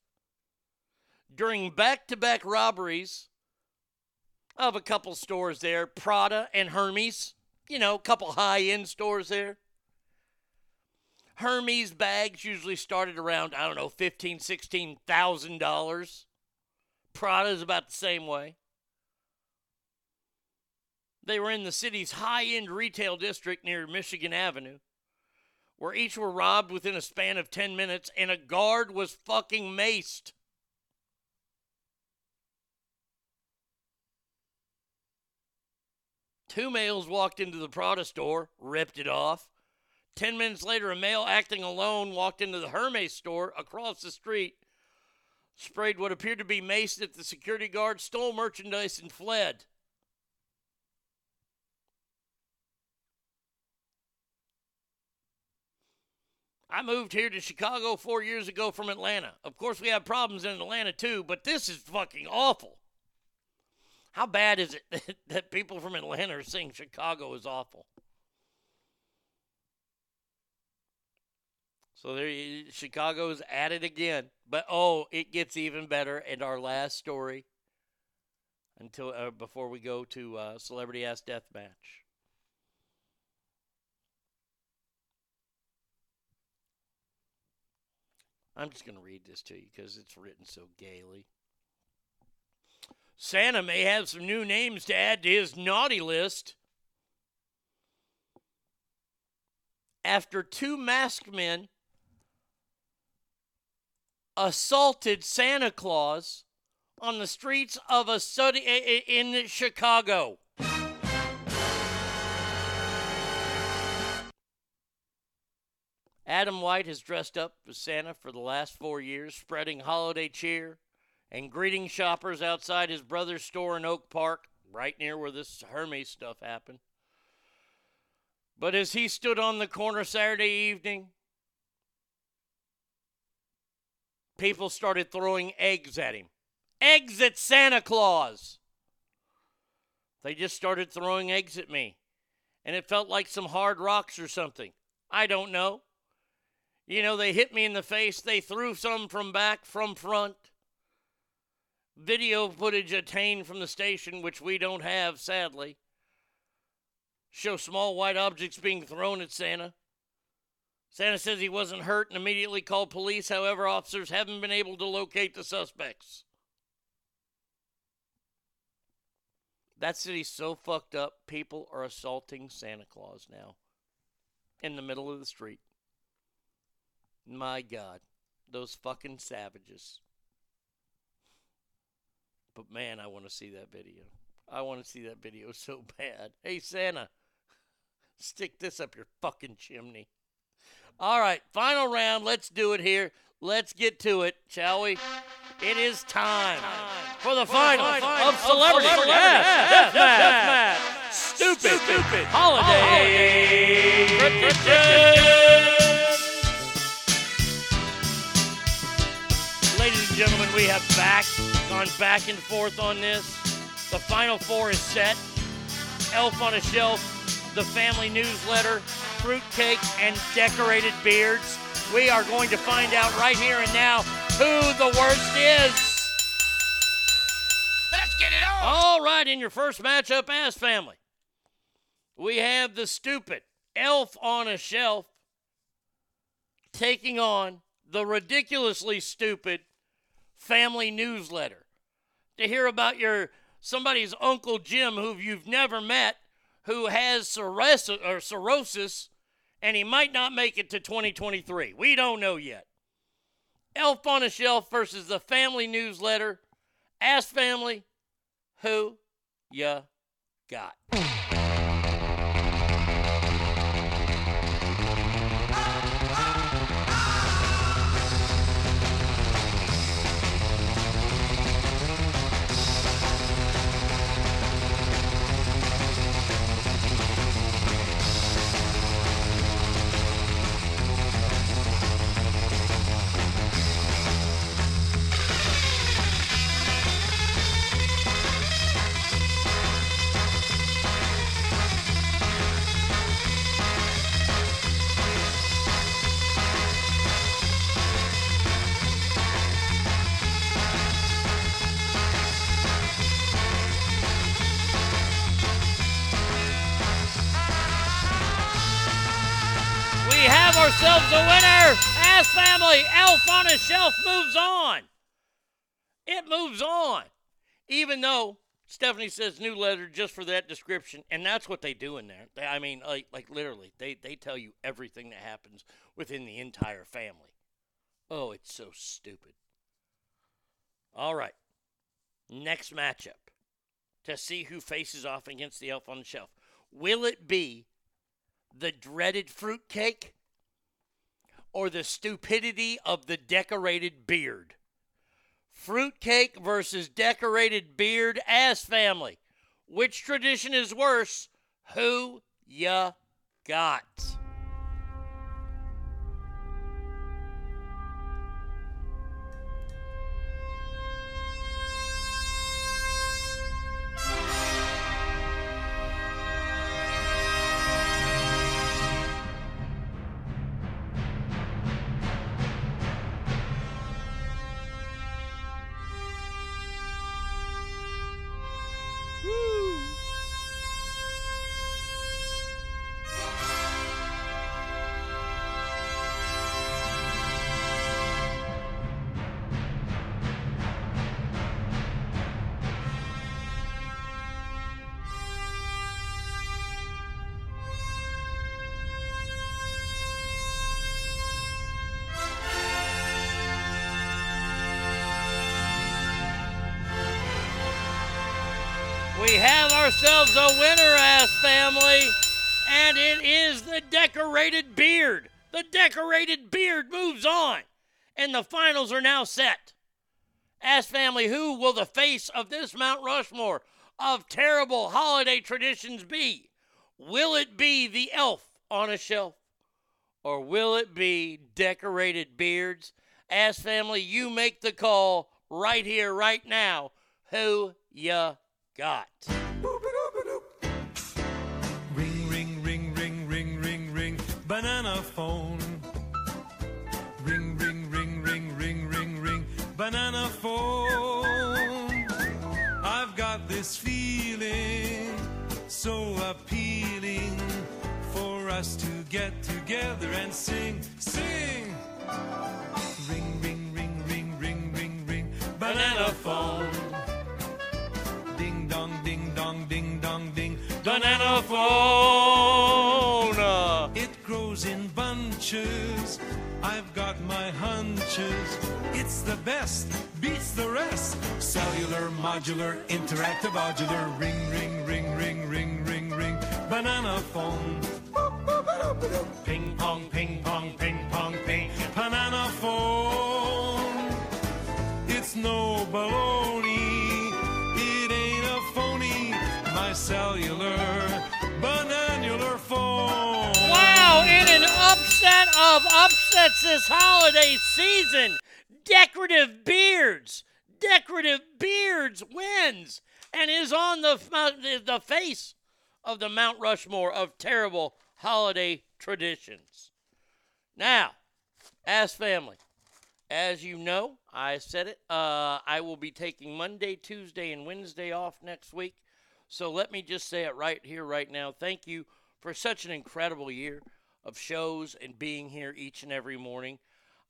during back to back robberies of a couple stores there Prada and Hermes. You know, a couple high end stores there. Hermes bags usually started around, I don't know, fifteen, sixteen thousand dollars. Prada is about the same way. They were in the city's high end retail district near Michigan Avenue, where each were robbed within a span of 10 minutes, and a guard was fucking maced. Two males walked into the Prada store, ripped it off. Ten minutes later, a male acting alone walked into the Hermes store across the street, sprayed what appeared to be mace at the security guard, stole merchandise, and fled. I moved here to Chicago four years ago from Atlanta. Of course, we have problems in Atlanta too, but this is fucking awful. How bad is it that, *laughs* that people from Atlanta are saying Chicago is awful? So there, you- Chicago's at it again. But oh, it gets even better. And our last story, until uh, before we go to uh, Celebrity Ass Death Match. I'm just going to read this to you because it's written so gaily. Santa may have some new names to add to his naughty list. After two masked men assaulted Santa Claus on the streets of a study in Chicago. Adam White has dressed up as Santa for the last four years, spreading holiday cheer and greeting shoppers outside his brother's store in Oak Park, right near where this Hermes stuff happened. But as he stood on the corner Saturday evening, people started throwing eggs at him. Eggs at Santa Claus! They just started throwing eggs at me. And it felt like some hard rocks or something. I don't know. You know, they hit me in the face. They threw some from back, from front. Video footage obtained from the station, which we don't have, sadly, show small white objects being thrown at Santa. Santa says he wasn't hurt and immediately called police. However, officers haven't been able to locate the suspects. That city's so fucked up, people are assaulting Santa Claus now in the middle of the street. My God, those fucking savages. But man, I want to see that video. I want to see that video *laughs* so bad. Hey, Santa, stick this up your fucking chimney. All right, final round. Let's do it here. Let's get to it, shall we? It is time for the final of Celebrity Death Match. Stupid, stupid holiday predictions. Ladies and gentlemen, we have back gone back and forth on this. The final four is set. Elf on a Shelf, the family newsletter, fruitcake, and decorated beards. We are going to find out right here and now who the worst is. Let's get it on. All right, in your first matchup, Ass Family, we have the stupid Elf on a Shelf taking on the ridiculously stupid family newsletter. To hear about your somebody's Uncle Jim who you've never met who has cirrhosis, and he might not make it to 2023. We don't know yet. Elf on a Shelf versus the family newsletter. Ass family who ya got. Shelf moves on. It moves on. Even though Stephanie says new letter just for that description, and that's what they do in there. They, I mean, like, like literally, they, they tell you everything that happens within the entire family. Oh, it's so stupid. All right. Next matchup to see who faces off against the elf on the shelf. Will it be the dreaded fruitcake or the stupidity of the decorated beard? Fruitcake versus decorated beard ass family. Which tradition is worse? Who ya got? The decorated beard moves on, and the finals are now set. Ass family, who will the face of this Mount Rushmore of terrible holiday traditions be? Will it be the elf on a shelf? Or will it be decorated beards? Ass family, you make the call right here, right now. Who ya got? So appealing for us to get together and sing, sing. Ring, ring, ring, ring, ring, ring, ring, banana phone. Ding dong, ding dong, ding dong, ding, Banana phone. It grows in bunches. I've got my hunches. It's the best, beats the rest. Cellular, modular, interactive, modular. Ring, ring, ring. Banana phone. Ping pong, ping pong, ping pong, ping. Banana phone. It's no baloney. It ain't a phony. My cellular, bananular phone. Wow, in an upset of upsets this holiday season, Decorative Beards, Decorative Beards wins and is on the, uh, the, the face of the Mount Rushmore of terrible holiday traditions. Now, as family, as you know, I said it, uh, I will be taking Monday, Tuesday, and Wednesday off next week. So let me just say it right here, right now. Thank you for such an incredible year of shows and being here each and every morning.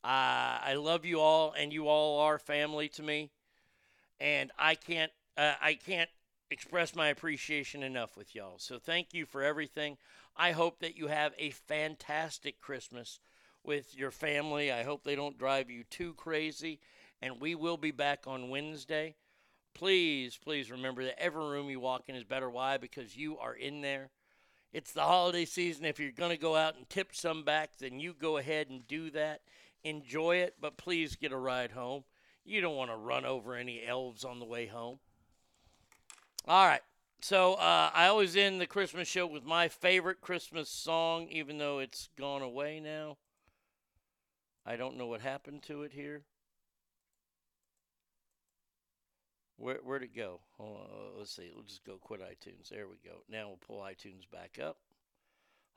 Uh, I love you all, and you all are family to me. And I can't, uh, I can't express my appreciation enough with y'all. So thank you for everything. I hope that you have a fantastic Christmas with your family. I hope they don't drive you too crazy. And we will be back on Wednesday. Please, please remember that every room you walk in is better. Why? Because you are in there. It's the holiday season. If you're going to go out and tip some back, then you go ahead and do that. Enjoy it, but please get a ride home. You don't want to run over any elves on the way home. All right. So uh, I always end the Christmas show with my favorite Christmas song, even though it's gone away now. I don't know what happened to it here. Where where'd it go? Uh, let's see. We'll just go quit iTunes. There we go. Now we'll pull iTunes back up.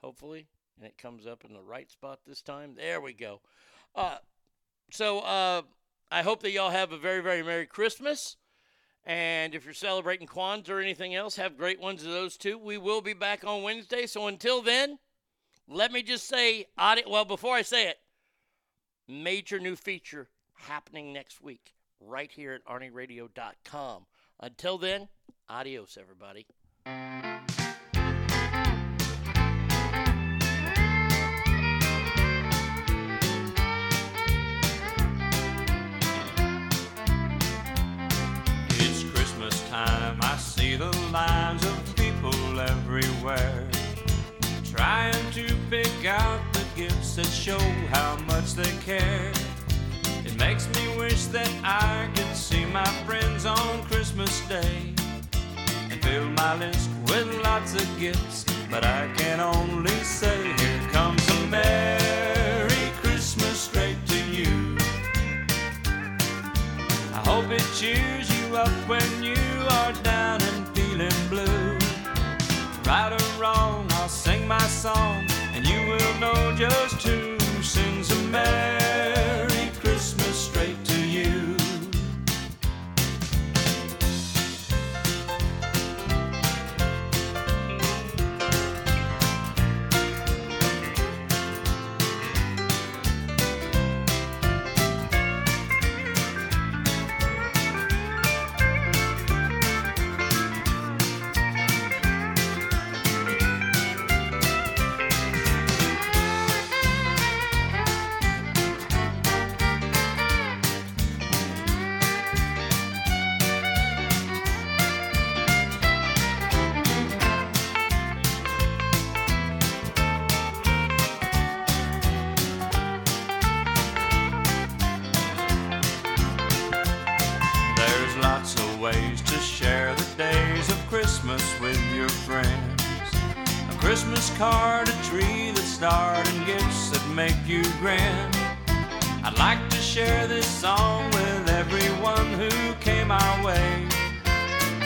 Hopefully, and it comes up in the right spot this time. There we go. Uh, so uh, I hope that y'all have a very very merry Christmas. And if you're celebrating Kwanzaa or anything else, have great ones of those too. We will be back on Wednesday. So until then, let me just say, well, before I say it, major new feature happening next week right here at arnieradio.com. Until then, adios, everybody. See the lines of people everywhere. Trying to pick out the gifts that show how much they care. It makes me wish that I could see my friends on Christmas Day and fill my list with lots of gifts. But I can only say, here comes a Merry Christmas straight to you. I hope it cheers you up when you Right or wrong, I'll sing my song, and you will know just who you grin. I'd like to share this song with everyone who came our way.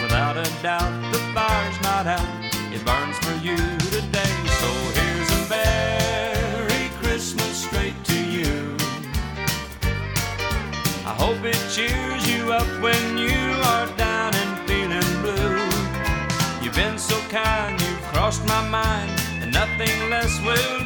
Without a doubt, the fire's not out, it burns for you today. So here's a Merry Christmas straight to you. I hope it cheers you up when you are down and feeling blue. You've been so kind, you've crossed my mind, and nothing less will